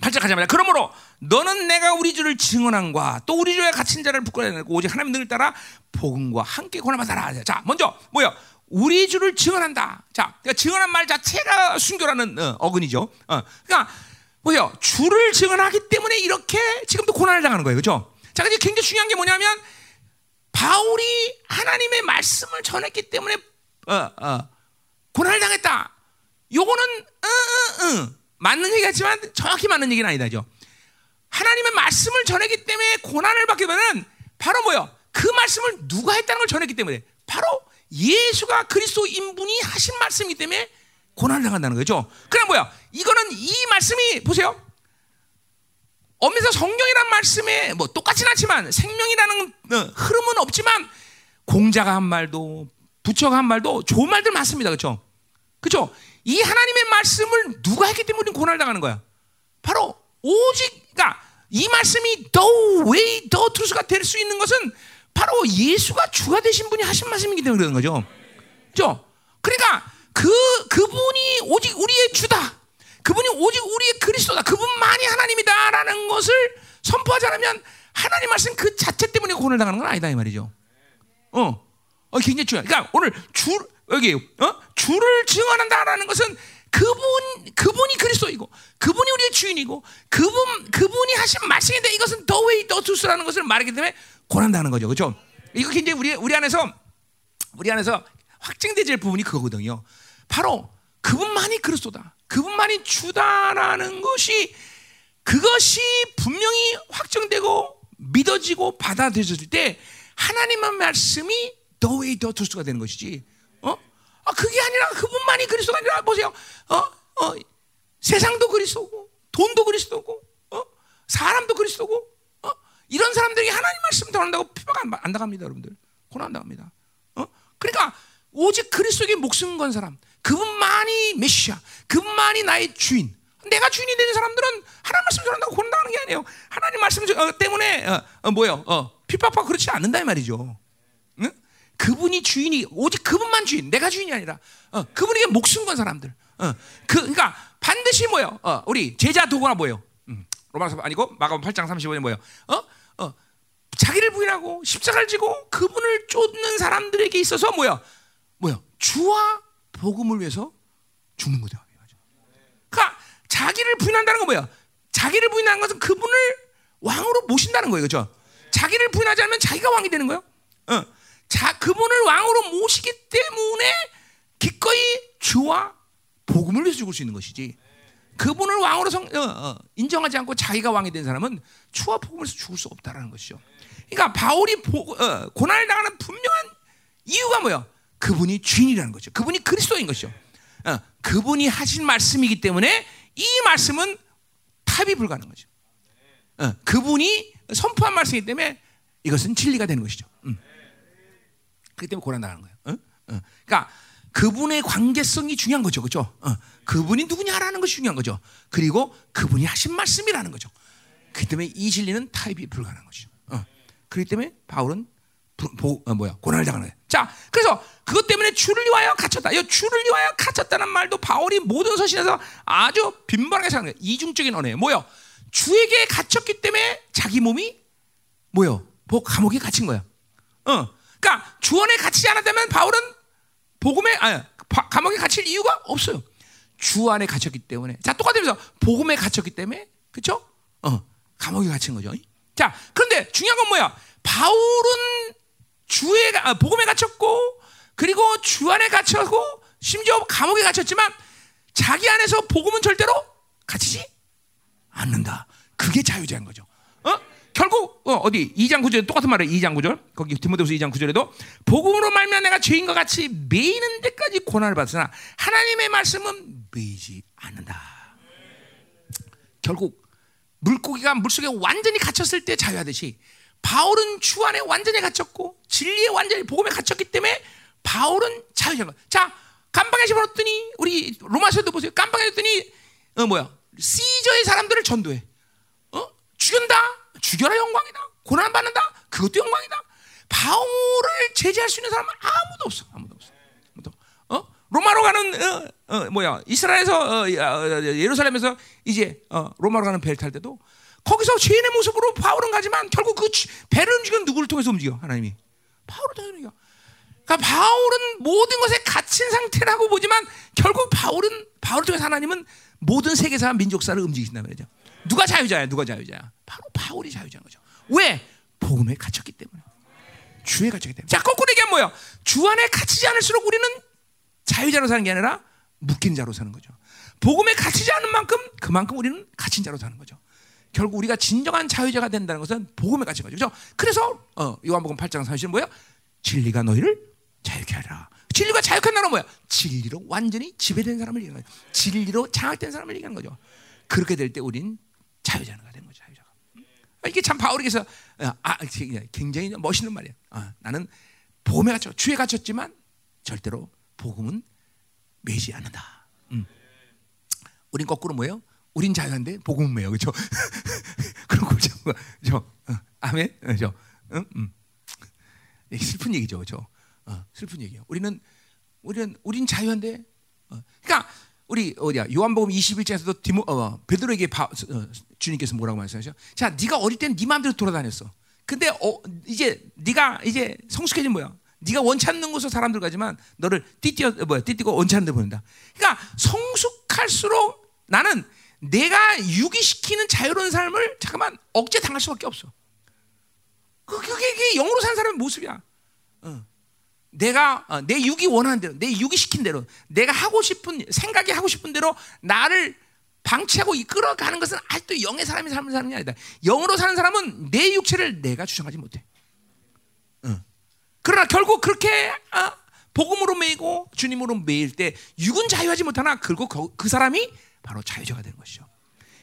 발작하자마자 그러므로 너는 내가 우리 주를 증언한과 또 우리 주의 갇힌 자를 부끄러워내고 오직 하나님 능을 따라 복음과 함께 고난받아라. 자, 먼저 뭐야? 우리 주를 증언한다. 자, 그러니까 증언한 말 자체가 순교라는 어, 어근이죠. 어, 그러니까 보세요. 주를 증언하기 때문에 이렇게 지금도 고난을 당하는 거예요. 그렇죠? 자, 근데 굉장히 중요한 게 뭐냐면 바울이 하나님의 말씀을 전했기 때문에 어, 어, 고난을 당했다. 요거는 응, 응, 응. 맞는 얘기겠지만 정확히 맞는 얘기는 아니다죠. 하나님의 말씀을 전했기 때문에 고난을 받게 되면 바로 뭐요? 그 말씀을 누가 했다는 걸 전했기 때문에 바로 예수가 그리스도 인분이 하신 말씀이기 때문에 고난을 당한다는 거죠. 그럼 뭐야? 이거는 이 말씀이 보세요. 엄에서 성경이란 말씀에 뭐 똑같진 않지만 생명이라는 어, 흐름은 없지만 공자가 한 말도 부처가 한 말도 좋은 말들 많습니다. 그렇죠? 그렇죠? 이 하나님의 말씀을 누가 했기 때문에 우리는 고난을 당하는 거야. 바로 오직 그러니까 이 말씀이 the way, the truth가 될 수 있는 것은 바로 예수가 주가 되신 분이 하신 말씀이기 때문에 그런 거죠. 그렇죠? 그러니까 그 그분이 오직 우리의 주다. 그분이 오직 우리의 그리스도다. 그분만이 하나님이다라는 것을 선포하지 않으면 하나님 말씀 그 자체 때문에 고난을 당하는 건 아니다 이 말이죠. 어, 어 굉장히 중요해. 그러니까 오늘 주 여기 어 주를 증언한다라는 것은 그분 그분이 그리스도이고 그분이 우리의 주인이고 그분 그분이 하신 말씀인데 이것은 the way the truth라는 것을 말하기 때문에 고난다는 거죠. 그렇죠? 이거 굉장히 우리 우리 안에서 우리 안에서 확증되질 부분이 그거거든요. 바로 그분만이 그리스도다. 그분만이 주다라는 것이 그것이 분명히 확정되고 믿어지고 받아들여질 때 하나님의 말씀이 더 웨이 더 투스가 되는 것이지. 어? 아 그게 아니라 그분만이 그리스도가 아니라 보세요. 어? 어? 세상도 그리스도고 돈도 그리스도고 어? 사람도 그리스도고 어? 이런 사람들이 하나님 말씀 전한다고 핍박 안, 안 나갑니다, 여러분들. 고난 당합니다. 어? 그러니까 오직 그리스도에게 목숨 건 사람, 그분만이 메시아, 그분만이 나의 주인. 내가 주인이 되는 사람들은 하나님 말씀 전한다고 당하는 게 아니에요. 하나님 말씀 때문에 어, 어, 뭐요? 어, 핍박받고 그렇지 않는다 이 말이죠. 응? 그분이 주인이 오직 그분만 주인, 내가 주인이 아니라 어, 그분에게 목숨 건 사람들. 어, 그 그러니까 반드시 뭐요? 어, 우리 제자 도구가 뭐요? 음, 로마서 아니고 마가음 8장 35절 뭐요? 어? 어, 자기를 부인하고 십자가를 지고 그분을 쫓는 사람들에게 있어서 뭐야? 뭐야? 주와 복음을 위해서 죽는 거죠. 그러니까 자기를 부인한다는 건 뭐야? 자기를 부인하는 것은 그분을 왕으로 모신다는 거예요, 그렇죠? 자기를 부인하지 않으면 자기가 왕이 되는 거예요. 어. 자, 그분을 왕으로 모시기 때문에 기꺼이 주와 복음을 위해서 죽을 수 있는 것이지. 그분을 왕으로 성, 어, 어, 인정하지 않고 자기가 왕이 된 사람은 주와 복음을 위해서 죽을 수 없다라는 것이죠. 그러니까 바울이 보, 어, 고난을 당하는 분명한 이유가 뭐야? 그분이 주인이라는 거죠. 그분이 그리스도인 것이죠. 어, 그분이 하신 말씀이기 때문에 이 말씀은 탑이 불가능한 거죠. 어, 그분이 선포한 말씀이기 때문에 이것은 진리가 되는 것이죠. 음. 그렇기 때문에 고난 당하는 거예요. 어? 어. 그러니까 그분의 관계성이 중요한 거죠, 그렇죠? 어. 그분이 누구냐라는 것이 중요한 거죠. 그리고 그분이 하신 말씀이라는 거죠. 그렇기 때문에 이 진리는 타입이 불가능한 것이죠. 어. 그렇기 때문에 바울은 부, 보, 어, 뭐야 고난을 당하는 거예요. 자, 그래서 그것 때문에 주를 위하여 갇혔다. 이 주를 위하여 갇혔다는 말도 바울이 모든 서신에서 아주 빈번하게 거예요. 이중적인 언어예요. 뭐요? 주에게 갇혔기 때문에 자기 몸이 뭐요? 감옥에 갇힌 거야. 어, 그러니까 주원에 갇히지 않았다면 바울은 복음에 아 감옥에 갇힐 이유가 없어요. 주 안에 갇혔기 때문에. 자, 똑같으면서 복음에 갇혔기 때문에. 그렇죠? 어. 감옥에 갇힌 거죠. 자, 그런데 중요한 건 뭐야? 바울은 주에 아, 복음에 갇혔고 그리고 주 안에 갇혔고 심지어 감옥에 갇혔지만 자기 안에서 복음은 절대로 갇히지 않는다. 그게 자유자인 거죠. 어? 결국 어, 디 2장 9절 똑같은 말이에요. 2장 9절. 거기 디모데후서 2장 9절에도 복음으로 말면 내가 죄인과 같이 매이는 데까지 고난을 받으나 하나님의 말씀은 매이지 않는다. 결국 물고기가 물속에 완전히 갇혔을 때 자유하듯이 바울은 주 안에 완전히 갇혔고 진리에 완전히 복음에 갇혔기 때문에 바울은 자유한 거. 자, 깜방에 집어넣더니 우리 로마서도 보세요. 깜방에 넣더니 어 뭐야? 시저의 사람들을 전도해. 어? 죽였다. 죽여라 영광이다. 고난 받는다. 그것도 영광이다. 바울을 제재할 수 있는 사람은 아무도 없어. 아무도 없어. 아무도. 어? 로마로 가는 어, 어 뭐야? 이스라엘에서 어, 어 예루살렘에서 이제 어, 로마로 가는 배를 탈 때도 거기서 죄인의 모습으로 바울은 가지만 결국 그 배를 움직이는 누구를 통해서 움직여? 하나님이. 바울을 통해서 움직여. 그러니까 바울은 모든 것에 갇힌 상태라고 보지만 결국 바울은 바울 쪽에서 하나님은 모든 세계사 민족사를 움직이신다 말이죠. 누가 자유자야? 누가 자유자야? 바로 바울이 자유자인 거죠. 왜? 복음에 갇혔기 때문에. 주에 갇혔기 때문에. 자, 거꾸로 얘기하면 뭐야? 주 안에 갇히지 않을수록 우리는 자유자로 사는 게 아니라 묶인 자로 사는 거죠. 복음에 갇히지 않은 만큼 그만큼 우리는 갇힌 자로 사는 거죠. 결국 우리가 진정한 자유자가 된다는 것은 복음에 갇힌 거죠. 그렇죠? 그래서 어, 요한복음 8장 30은 뭐야? 진리가 너희를 자유케 하라. 진리가 자유케 한다는 뭐야? 진리로 완전히 지배된 사람을 얘기하는 거죠. 진리로 장악된 사람을 얘기하는 거죠. 그렇게 될 때 우린 자유자가 되는 거죠. 자유자가. 이게 참 바울에게서 아, 굉장히 멋있는 말이야. 아, 나는 복음에 갇혀 주에 갇혔지만 절대로 복음은 매지 않는다. 음. 우린 거꾸로 뭐예요? 우린 자유한데 복음은 매요, 그렇죠? 그런 거죠, 그렇죠? 어, 아멘, 그렇죠? 응? 음. 슬픈 얘기죠, 그렇죠? 어, 슬픈 얘기예요. 우리는 우리는 우린 자유한데, 어, 그러니까 우리 어디야 요한복음 21장에서도 디모 어, 베드로에게 바, 어, 주님께서 뭐라고 말씀하셔? 자, 네가 어릴 때는 네 마음대로 돌아다녔어. 근데 어, 이제 네가 이제 성숙해진 뭐야? 네가 원치 않는 곳으로 사람들 가지만 너를 띠띠어 뭐야 띠띠고 원치 않는 데 보낸다. 그러니까 성숙할수록 나는 내가 유기시키는 자유로운 삶을 잠깐만 억제 당할 수밖에 없어. 그게, 그게 영으로 산 사람의 모습이야. 어. 내가 어, 내 육이 원하는 대로, 내 육이 시킨 대로, 내가 하고 싶은 생각이 하고 싶은 대로 나를 방치하고 이끌어가는 것은 아직도 영의 사람이 삶을 사는 게 아니다. 영으로 사는 사람은 내 육체를 내가 주장하지 못해. 어. 그러나 결국 그렇게 어, 복음으로 매이고 주님으로 매일 때 육은 자유하지 못하나 결국 그, 그 사람이 바로 자유자가 되는 것이죠.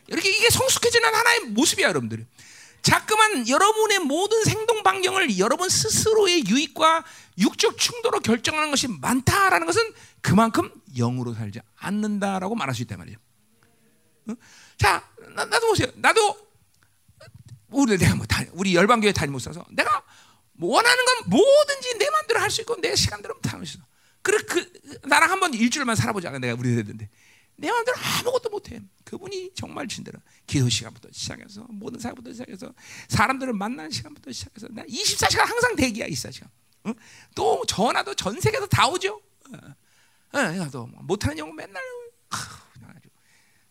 이렇게 이게 성숙해지는 하나의 모습이야, 여러분들. 자꾸만 여러분의 모든 생동 반경을 여러분 스스로의 유익과 육적 충돌로 결정하는 것이 많다라는 것은 그만큼 영으로 살지 않는다라고 말할 수 있단 말이에요. 응? 자, 나, 도 보세요. 나도 우리 내가 뭐 다, 우리 열방교회 다니고 있어서 내가 뭐 원하는 건 뭐든지 내 마음대로 할 수 있고 내 시간대로 다 할 수 있어. 그래 그 나랑 한번 일주일만 살아보자. 내가 우리 했는데 내 마음대로 아무것도 못해. 그분이 정말 진대로 기도 시간부터 시작해서 모든 사역부터 시작해서 사람들을 만나는 시간부터 시작해서 나 24시간 항상 대기야 24시간. 응? 또 전화도 전 세계에서 다 오죠. 어, 어, 또뭐 못하는 영웅 맨날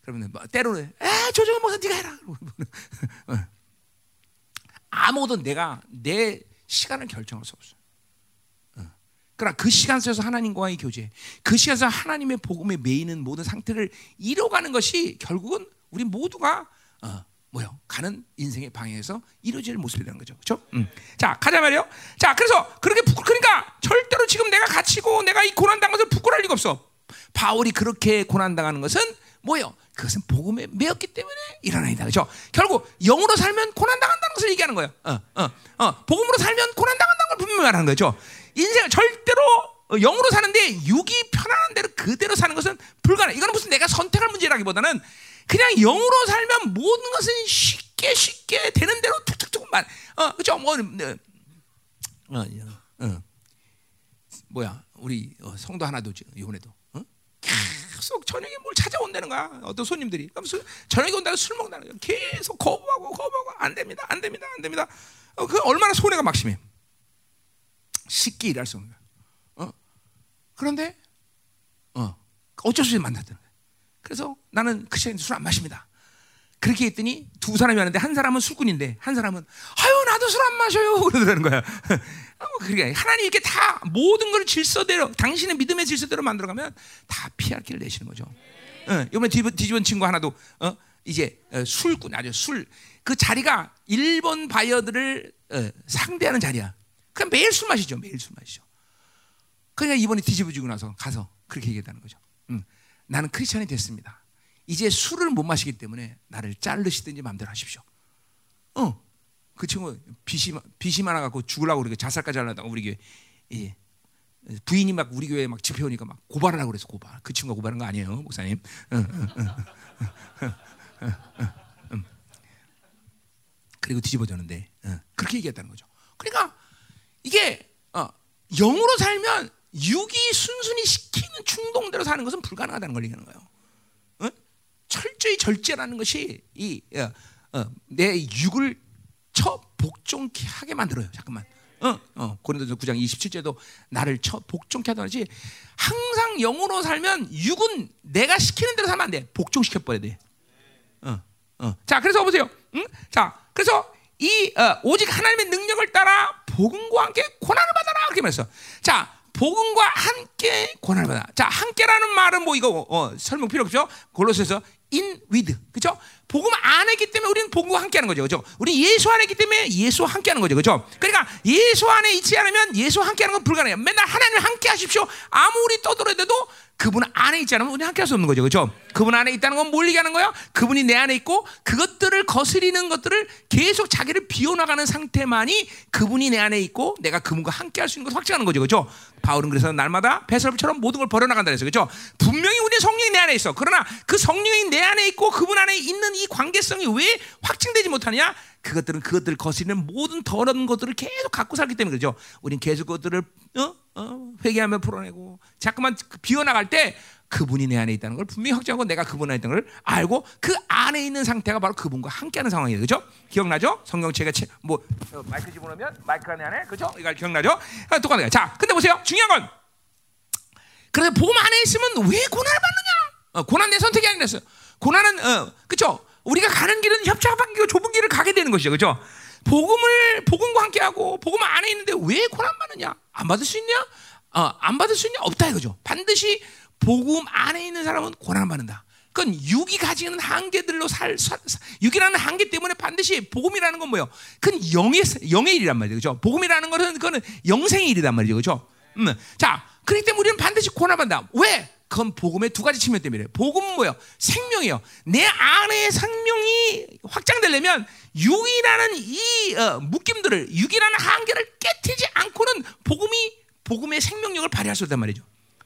그러면 뭐 때로는 에 조정은 목사 네가 해라. 어. 아무도 내가 내 시간을 결정할 수 없어. 그러나 그 시간 속에서 하나님과의 교제, 그 시간에서 하나님의 복음에 매이는 모든 상태를 이뤄가는 것이 결국은 우리 모두가 어, 뭐요? 가는 인생의 방향에서 이루어질 모습이라는 거죠. 그렇죠? 음. 자, 가자 말이요. 자, 그래서 그렇게 부끄, 그러니까 절대로 지금 내가 갇히고 내가 이 고난 당한 것을 부끄러울 리가 없어. 바울이 그렇게 고난 당하는 것은 뭐요? 그것은 복음에 매였기 때문에 일어나이다. 그렇죠? 결국 영으로 살면 고난 당한다는 것을 얘기하는 거예요. 어, 어, 어. 복음으로 살면 고난 당한다는 걸 분명히 말하는 거죠. 인생을 절대로 영으로 사는데 육이 편안한 대로 그대로 사는 것은 불가능. 이거는 무슨 내가 선택할 문제라기보다는 그냥 영으로 살면 모든 것은 쉽게 쉽게 되는 대로 툭툭툭만. 어 그죠 뭐 어, 어, 어. 뭐야? 우리 어, 성도 하나도 이번에도. 어? 계속 저녁에 뭘 찾아온다는 거야 어떤 손님들이. 그럼 술, 저녁에 온다고 술 먹는다는 거야 계속 거부하고 거부하고. 안 됩니다 안 됩니다 안 됩니다. 어, 그 얼마나 손해가 막심해 쉽게 일할 수 없는 거야. 어? 그런데 어, 어쩔 수 없이 만났다는 거야. 그래서 나는 그 시간에 술 안 마십니다. 그렇게 했더니 두 사람이 왔는데 한 사람은 술꾼인데 한 사람은 아유 나도 술 안 마셔요 그러더라는 거야. 그러니까 하나님 이렇게 다 모든 걸 질서대로 당신의 믿음의 질서대로 만들어가면 다 피할 길을 내시는 거죠. 어, 이번에 뒤집은, 뒤집은 친구 하나도 어, 이제 어, 술꾼 아주 술 그 자리가 일본 바이어들을 어, 상대하는 자리야. 그냥 매일 술 마시죠. 매일 술 마시죠. 그러니까 이번에 뒤집어지고 나서 가서 그렇게 얘기했다는 거죠. 응. 나는 크리스천이 됐습니다. 이제 술을 못 마시기 때문에 나를 자르시든지 마음대로 하십시오. 어. 그 친구 빚이 빚이 많아 갖고 죽으려고 그러고 자살까지 하려다가 우리 교회 예. 부인이 막 우리 교회에 막 집회 오니까 막 고발을 하고 그래서 고발. 그 친구가 고발한 거 아니에요, 목사님. 그리고 뒤집어졌는데 그렇게 얘기했다는 거죠. 그러니까 이게 어, 영으로 살면 육이 순순히 시키는 충동대로 사는 것은 불가능하다는 걸 얘기하는 거예요. 어? 철저히 절제라는 것이 이내 어, 어 육을 처 복종케 하게 만들어요. 잠깐만. 어, 어, 고린도서 9장 27절도 나를 처, 복종케 하더니 항상 영으로 살면 육은 내가 시키는 대로 살면 안 돼. 복종시켜 버려야 돼. 어, 어. 자, 그래서 보세요. 응? 자, 그래서 이 어, 오직 하나님의 능력을 따라 복음과 함께 고난을 받아라 그렇게 말했어. 자, 복음과 함께 고난을 받아. 자, 함께라는 말은 뭐 이거 어, 설명 필요 없죠? 골로새서 in with 그죠? 복음 안에 있기 때문에 우리는 복음과 함께 하는 거죠, 그죠? 우리 예수 안에 있기 때문에 예수와 함께 하는 거죠, 그죠? 그러니까 예수 안에 있지 않으면 예수와 함께 하는 건 불가능해요. 맨날 하나님 함께 하십시오. 아무리 떠들어대도 그분 안에 있지 않으면 우리 함께 할 수 없는 거죠, 그죠? 그분 안에 있다는 건 몰리게 하는 거야. 그분이 내 안에 있고 그것들을 거스리는 것들을 계속 자기를 비워나가는 상태만이 그분이 내 안에 있고 내가 그분과 함께 할 수 있는 것을 확증하는 거죠, 그죠? 바울은 그래서 날마다 배설처럼 모든 걸 버려나간다 그랬어요, 그죠? 분명히 우리 성령이 내 안에 있어. 그러나 그 성령이 내 안에 있고 그분 안에 있는 이 관계성이 왜 확증되지 못하냐? 그것들은 그것들을 거스리는 모든 더러운 것들을 계속 갖고 살기 때문에 그죠. 우린 계속 그것들을 어? 어? 회개하며 풀어내고 자꾸만 비워나갈 때 그분이 내 안에 있다는 걸 분명히 확정하고 내가 그분 안에 있다는 걸 알고 그 안에 있는 상태가 바로 그분과 함께하는 상황이에요, 그죠? 기억나죠? 성경책에 뭐 어, 마이크 집어넣으면 마이크 안에 안에 그죠? 이거 기억나죠? 아, 똑같아요. 자, 근데 보세요, 중요한 건 그래서 복음 안에 있으면 왜 고난을 받느냐? 어, 고난 내 선택이 아니랬어요. 고난은 어, 그죠? 우리가 가는 길은 길, 좁은 길을 가게 되는 것이죠, 그죠? 복음을 복음과 함께하고 복음 안에 있는데 왜 고난 받느냐? 안 받을 수 있냐? 어, 안 받을 수 있냐? 없다 이거죠. 반드시 복음 안에 있는 사람은 고난 받는다. 그건 육이 가지는 한계들로 살, 살, 육이라는 한계 때문에 반드시 복음이라는 건 뭐예요? 그건 영의 영의 일이란 말이죠, 그죠? 복음이라는 것은 그거는 영생의 일이란 말이죠, 그죠? 음, 자, 그렇기 때문에 우리는 반드시 고난 받는다. 왜? 그건 복음의 두 가지 측면 때문에 복음은 뭐예요? 생명이에요. 내 안에 생명이 확장되려면 육이라는 이 어, 묶임들을 육이라는 한계를 깨트리지 않고는 복음이 복음의 생명력을 발휘할 수 없단 말이죠.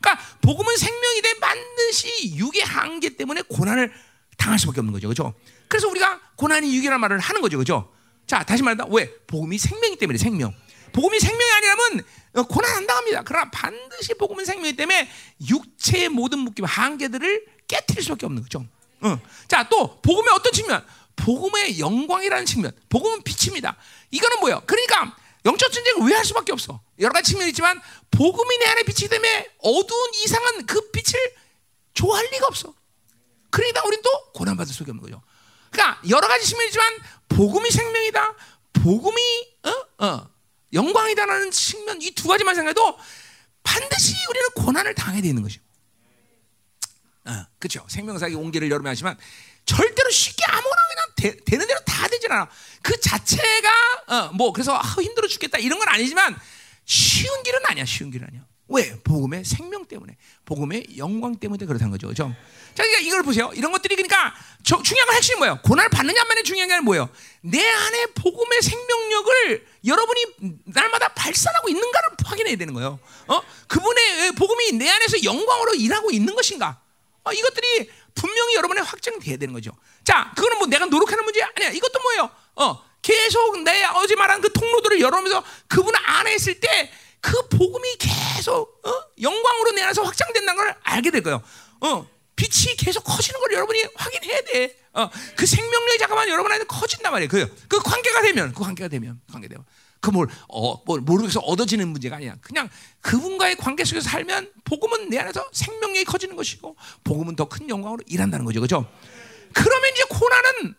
그러니까 복음은 생명이 돼 반드시 육의 한계 때문에 고난을 당할 수밖에 없는 거죠. 그렇죠? 그래서 우리가 고난이 육이라는 말을 하는 거죠. 그렇죠? 자, 다시 말한다. 왜? 복음이 생명이기 때문에 생명. 복음이 생명이 아니라면 어, 고난 안 당합니다. 그러나 반드시 복음은 생명이기 때문에 육체의 모든 묶임, 한계들을 깨뜨릴 수밖에 없는 거죠. 어. 자, 또 복음의 어떤 측면? 복음의 영광이라는 측면. 복음은 빛입니다. 이거는 뭐예요? 그러니까 영적 전쟁을 왜 할 수밖에 없어? 여러 가지 측면이 있지만 복음이 내 안에 빛이기 때문에 어두운 이상한 그 빛을 좋아할 리가 없어. 그러니까 우린 또 고난받을 수밖에 없는 거죠. 그러니까 여러 가지 측면이지만 복음이 생명이다. 복음이 어? 어. 영광이다라는 측면 이 두 가지만 생각해도 반드시 우리는 고난을 당해야 되는 것이죠. 어, 그렇죠. 생명사기 온기를 여러 번 하지만 절대로 쉽게 아무나 되, 는 대로 다 되진 않아. 그 자체가 어, 뭐 그래서 아, 힘들어 죽겠다 이런 건 아니지만 쉬운 길은 아니야. 쉬운 길은 아니야. 왜? 복음의 생명 때문에, 복음의 영광 때문에 그렇다는 거죠. 그죠? 자, 그러니까 이걸 보세요. 이런 것들이 그러니까 저, 중요한 건 핵심이 뭐예요? 고난을 받느냐만의 중요한 게 뭐예요? 내 안에 복음의 생명력을 여러분이 날마다 발산하고 있는가를 확인해야 되는 거예요. 어? 그분의 복음이 내 안에서 영광으로 일하고 있는 것인가? 어, 이것들이 분명히 여러분의 확정돼야 되는 거죠. 자, 그거는 뭐 내가 노력하는 문제 아니야. 이것도 뭐예요? 어, 계속 내 어제 말한 그 통로들을 열어면서 그분 안에 있을 때 그 복음이 계속 어? 영광으로 내 안에서 확장된다는 걸 알게 될 거예요. 어, 빛이 계속 커지는 걸 여러분이 확인해야 돼. 어, 그 생명력이 잠깐만 여러분 안에 커진단 말이에요. 그, 그 관계가 되면, 그 관계가 되면, 관계 되면. 그뭘 어, 뭘 모르겠어 얻어지는 문제가 아니야. 그냥 그분과의 관계 속에서 살면 복음은 내 안에서 생명력이 커지는 것이고 복음은 더 큰 영광으로 일한다는 거죠. 그죠? 그러면 이제 고난은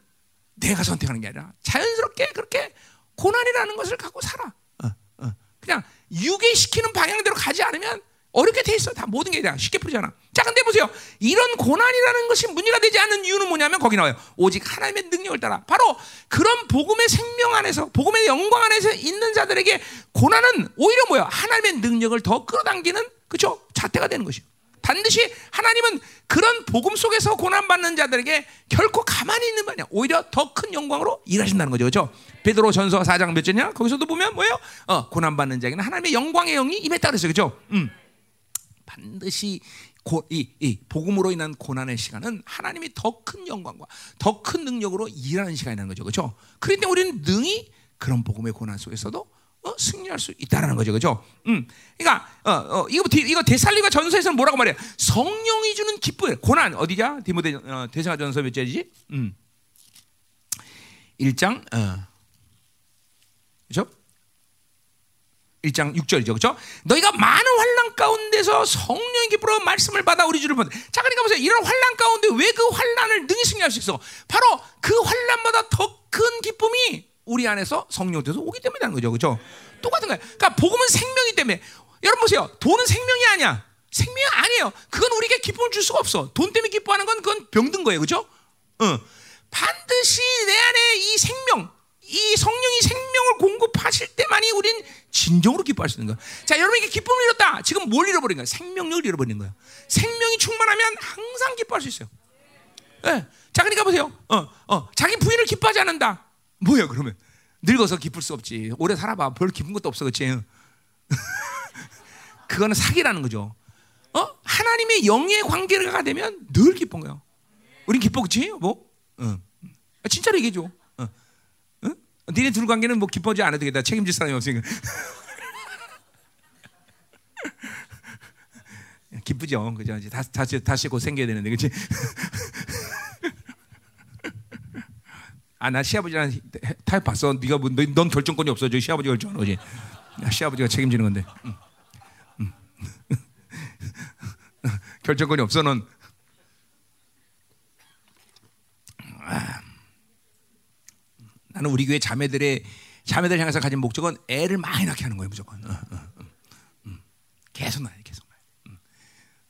내가 선택하는 게 아니라 자연스럽게 그렇게 고난이라는 것을 갖고 살아. 어, 어. 그냥 유괴시키는 방향대로 가지 않으면 어렵게 돼 있어. 다 모든 게 다 쉽게 풀리잖아. 자, 근데 보세요. 이런 고난이라는 것이 문제가 되지 않는 이유는 뭐냐면 거기 나와요. 오직 하나님의 능력을 따라. 바로 그런 복음의 생명 안에서, 복음의 영광 안에서 있는 자들에게 고난은 오히려 뭐야? 하나님의 능력을 더 끌어당기는 그죠? 자태가 되는 것이요. 반드시 하나님은 그런 복음 속에서 고난받는 자들에게 결코 가만히 있는 거 아니야. 오히려 더 큰 영광으로 일하신다는 거죠. 그죠? 베드로 전서 4장 몇 절이냐? 거기서도 보면 뭐예요? 어, 고난받는 자에게는 하나님의 영광의 영이 임했다 그랬어요. 그죠? 음. 반드시 고, 이, 이 복음으로 인한 고난의 시간은 하나님이 더 큰 영광과 더 큰 능력으로 일하는 시간이라는 거죠. 그렇죠? 그런데 우리는 능히 그런 복음의 고난 속에서도 어, 승리할 수 있다라는 거죠. 그렇죠? 음. 그러니까 어, 어, 이거 이거 데살리가 전서에서는 뭐라고 말해요? 성령이 주는 기쁨. 고난 어디냐? 디모데 어, 대사 전서 몇 절이지? 음. 1장 어. 그렇죠? 1장 6절이죠. 그렇죠? 너희가 많은 환란 가운데서 성령의 기쁨으로 말씀을 받아 우리 주를 본. 자, 그러니까 보세요. 이런 환란 가운데 왜 그 환란을 능히 승리할 수 있어? 바로 그 환란보다 더 큰 기쁨이 우리 안에서 성령께서 오기 때문이라는 거죠. 그렇죠? 똑같은 거예요. 그러니까 복음은 생명이 때문에 여러분 보세요. 돈은 생명이 아니야. 생명이 아니에요. 그건 우리에게 기쁨을 줄 수가 없어. 돈 때문에 기뻐하는 건 그건 병든 거예요. 그렇죠? 어. 반드시 내 안에 이 생명, 이 성령이 생명을 공급하실 때만이 우린 진정으로 기뻐할 수 있는 거야. 자, 여러분에게 기쁨을 잃었다. 지금 뭘 잃어버린 거야? 생명력을 잃어버린 거야. 생명이 충만하면 항상 기뻐할 수 있어요. 예. 자, 그러니까 보세요. 어, 어, 자기 부인을 기뻐하지 않는다. 뭐야, 그러면? 늙어서 기쁠 수 없지. 오래 살아봐. 별 기쁜 것도 없어, 그치? 그거는 사기라는 거죠. 어? 하나님의 영의 관계가 되면 늘 기쁜 거야. 우린 기뻐, 그치? 뭐? 어. 진짜로 얘기해줘. 니네 둘 관계는 뭐 기뻐하지 않아도 되겠다. 책임질 사람이 없으니까. 기쁘죠, 그죠? 이제 다시 다시 다시 곧 생겨야 되는데, 그렇지? 아, 나 시아버지랑 타협 봤어. 네가 뭐, 넌 결정권이 없어. 저 시아버지 결정하는 거지. 시아버지가 책임지는 건데. 응. 응. 결정권이 없어 넌. 아. 나는 우리 교회 자매들의 자매들 향해서 가진 목적은 애를 많이 낳게 하는 거예요, 무조건. 어, 어, 어. 계속 낳아야 계속 낳아야 음.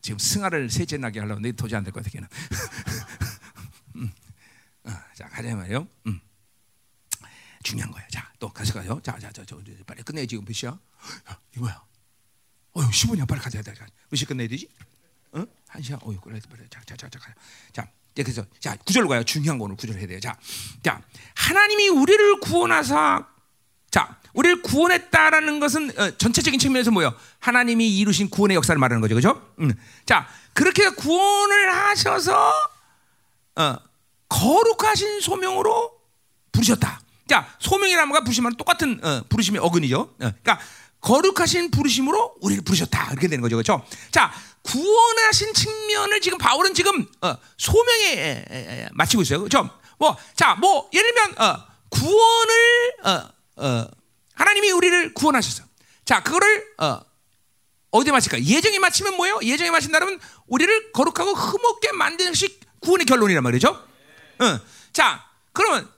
지금 승아를 셋째 나게 하려고 근데 도저히 안 될 것 같아, 걔는. 음. 자, 가자 말이요. 음. 중요한 거야. 자, 또 가서 가요. 자, 자, 자, 저, 빨리 끝내 지금 몇 시야? 이거야. 어휴, 15년 빨리 가자. 몇시 끝내야 되지? 어? 한 시간. 어휴, 그래, 빨리. 자, 자, 자, 자, 자. 그래서 자 구절로 가요. 중요한 거는 구절 해야 돼요. 자, 자 하나님이 우리를 구원하사 자 우리를 구원했다라는 것은 어, 전체적인 측면에서 뭐요? 하나님이 이루신 구원의 역사를 말하는 거죠, 그렇죠? 음. 자 그렇게 구원을 하셔서 어, 거룩하신 소명으로 부르셨다. 자 소명이라는 거 부르시면 똑같은 어, 부르심의 어근이죠. 어, 그러니까 거룩하신 부르심으로 우리를 부르셨다 이렇게 되는 거죠, 그렇죠? 자 구원하신 측면을 지금 바울은 지금 어, 소명에 에, 에, 마치고 있어요. 그렇죠? 뭐, 자, 뭐 예를 들면 어, 구원을 어, 어, 하나님이 우리를 구원하셨어. 자, 그거를 어, 어디에 마칠까? 예정에 마치면 뭐예요? 예정에 마친다면 우리를 거룩하고 흠없게 만드는 것이 구원의 결론이란 말이죠. 어. 자, 그러면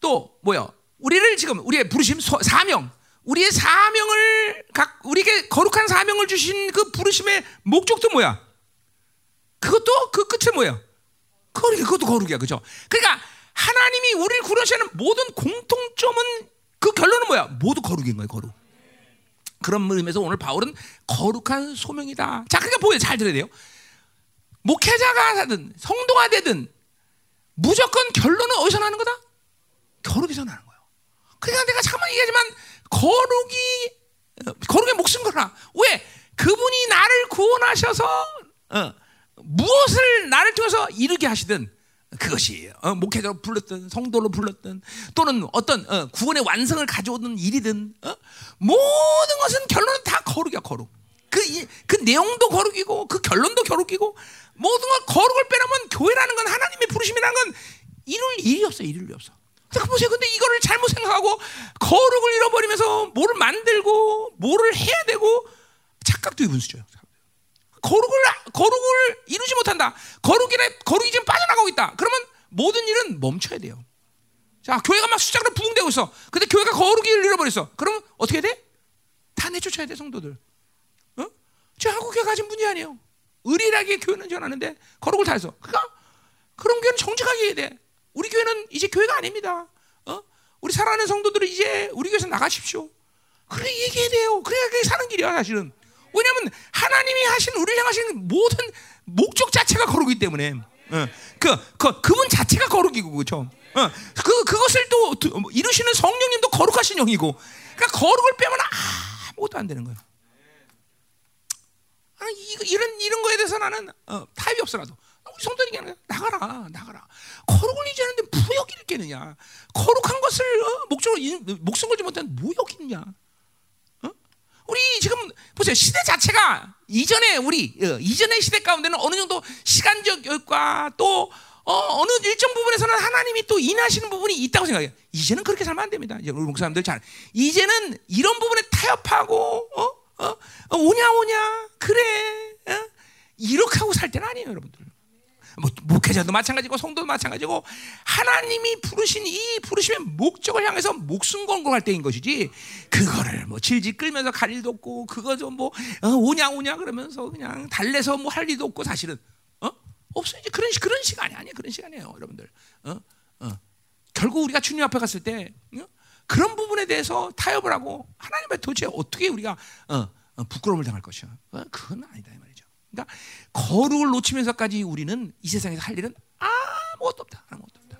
또 뭐요? 우리를 지금 우리의 부르심 사명 우리의 사명을 각 우리에게 거룩한 사명을 주신 그 부르심의 목적도 뭐야? 그것도 그 끝에 뭐야? 그거 그것도 거룩이야, 그죠? 그러니까 하나님이 우리를 구원하시는 모든 공통점은 그 결론은 뭐야? 모두 거룩인 거예요, 거룩. 그런 의미에서 오늘 바울은 거룩한 소명이다. 자, 그러니까 보여 잘 들어야 돼요. 목회자가 되든 성도가 되든 무조건 결론은 어디서 나는 거다? 거룩에서 나는 거예요. 그러니까 내가 잠깐 얘기하지만 거룩이 거룩의 목숨 걸라. 왜? 그분이 나를 구원하셔서 어, 무엇을 나를 통해서 이루게 하시든 그것이 어, 목회자로 불렀든 성도로 불렀든 또는 어떤 어, 구원의 완성을 가져오는 일이든 어? 모든 것은 결론은 다 거룩이야 거룩. 그, 그 내용도 거룩이고 그 결론도 거룩이고 모든 걸 거룩을 빼놓으면 교회라는 건 하나님의 부르심이라는 건 이룰 일이 없어 이룰 일이 없어. 자, 보세요. 근데 이거를 잘못 생각하고 거룩을 잃어버리면서 뭐를 만들고 뭐를 해야 되고 착각도 이분수죠. 거룩을 거룩을 이루지 못한다. 거룩이래 거룩이 지금 빠져나가고 있다. 그러면 모든 일은 멈춰야 돼요. 자, 교회가 막 숫자로 부흥되고 있어. 근데 교회가 거룩을 잃어버렸어. 그러면 어떻게 돼? 다 내쫓아야 돼, 성도들. 어? 저 한국 교회 가진 분이 아니에요. 의리하게 교회는 전하는데 거룩을 다 해서. 그러니까 그런 교회는 정직하게 해야 돼. 우리 교회는 이제 교회가 아닙니다. 어? 우리 사랑하는 성도들은 이제 우리 교회에서 나가십시오. 그래 얘기해야 돼요. 그래야 그게 사는 길이야 사실은. 왜냐하면 하나님이 하신 우리를 향하신 모든 목적 자체가 거룩이기 때문에. 어. 그, 그 그분 자체가 거룩이고 그렇죠. 어. 그 그것을 또 이루시는 성령님도 거룩하신 영이고. 그러니까 거룩을 빼면 아무것도 안 되는 거예요. 아, 이, 이런 이런 거에 대해서 나는 어, 타협이 없어라도 우리 성도들에게 나가라, 나가라. 거룩을 유지하는데 무역기를 깨느냐? 거룩한 것을 어? 목적으로 목숨 걸지 못한 무역이 있냐? 어? 우리 지금 보세요 시대 자체가 이전에 우리 어, 이전의 시대 가운데는 어느 정도 시간적 여유과 또 어, 어느 일정 부분에서는 하나님이 또 인하시는 부분이 있다고 생각해요. 이제는 그렇게 살면 안 됩니다. 이제 우리 목사님들 잘 이제는 이런 부분에 타협하고 어? 어? 어, 오냐 오냐 그래 어? 이렇게 하고 살 때는 아니에요, 여러분들. 뭐, 목회자도 마찬가지고 성도도 마찬가지고 하나님이 부르신 이 부르심의 목적을 향해서 목숨 걸고 할 때인 것이지 그거를 뭐 질질 끌면서 갈 일도 없고 그거 좀뭐 어, 오냐 오냐 그러면서 그냥 달래서 뭐 할 일도 없고 사실은. 어? 없어 이제 그런 시- 그런 시간이 아니에요. 그런 시간이에요 여러분들. 어? 어. 결국 우리가 주님 앞에 갔을 때 어? 그런 부분에 대해서 타협을 하고 하나님 앞에 도대체 어떻게 우리가 어, 어, 부끄러움을 당할 것이야? 어, 그건 아니다 그러니까 거룩을 놓치면서까지 우리는 이 세상에서 할 일은 아무것도 없다. 아무것도 없다.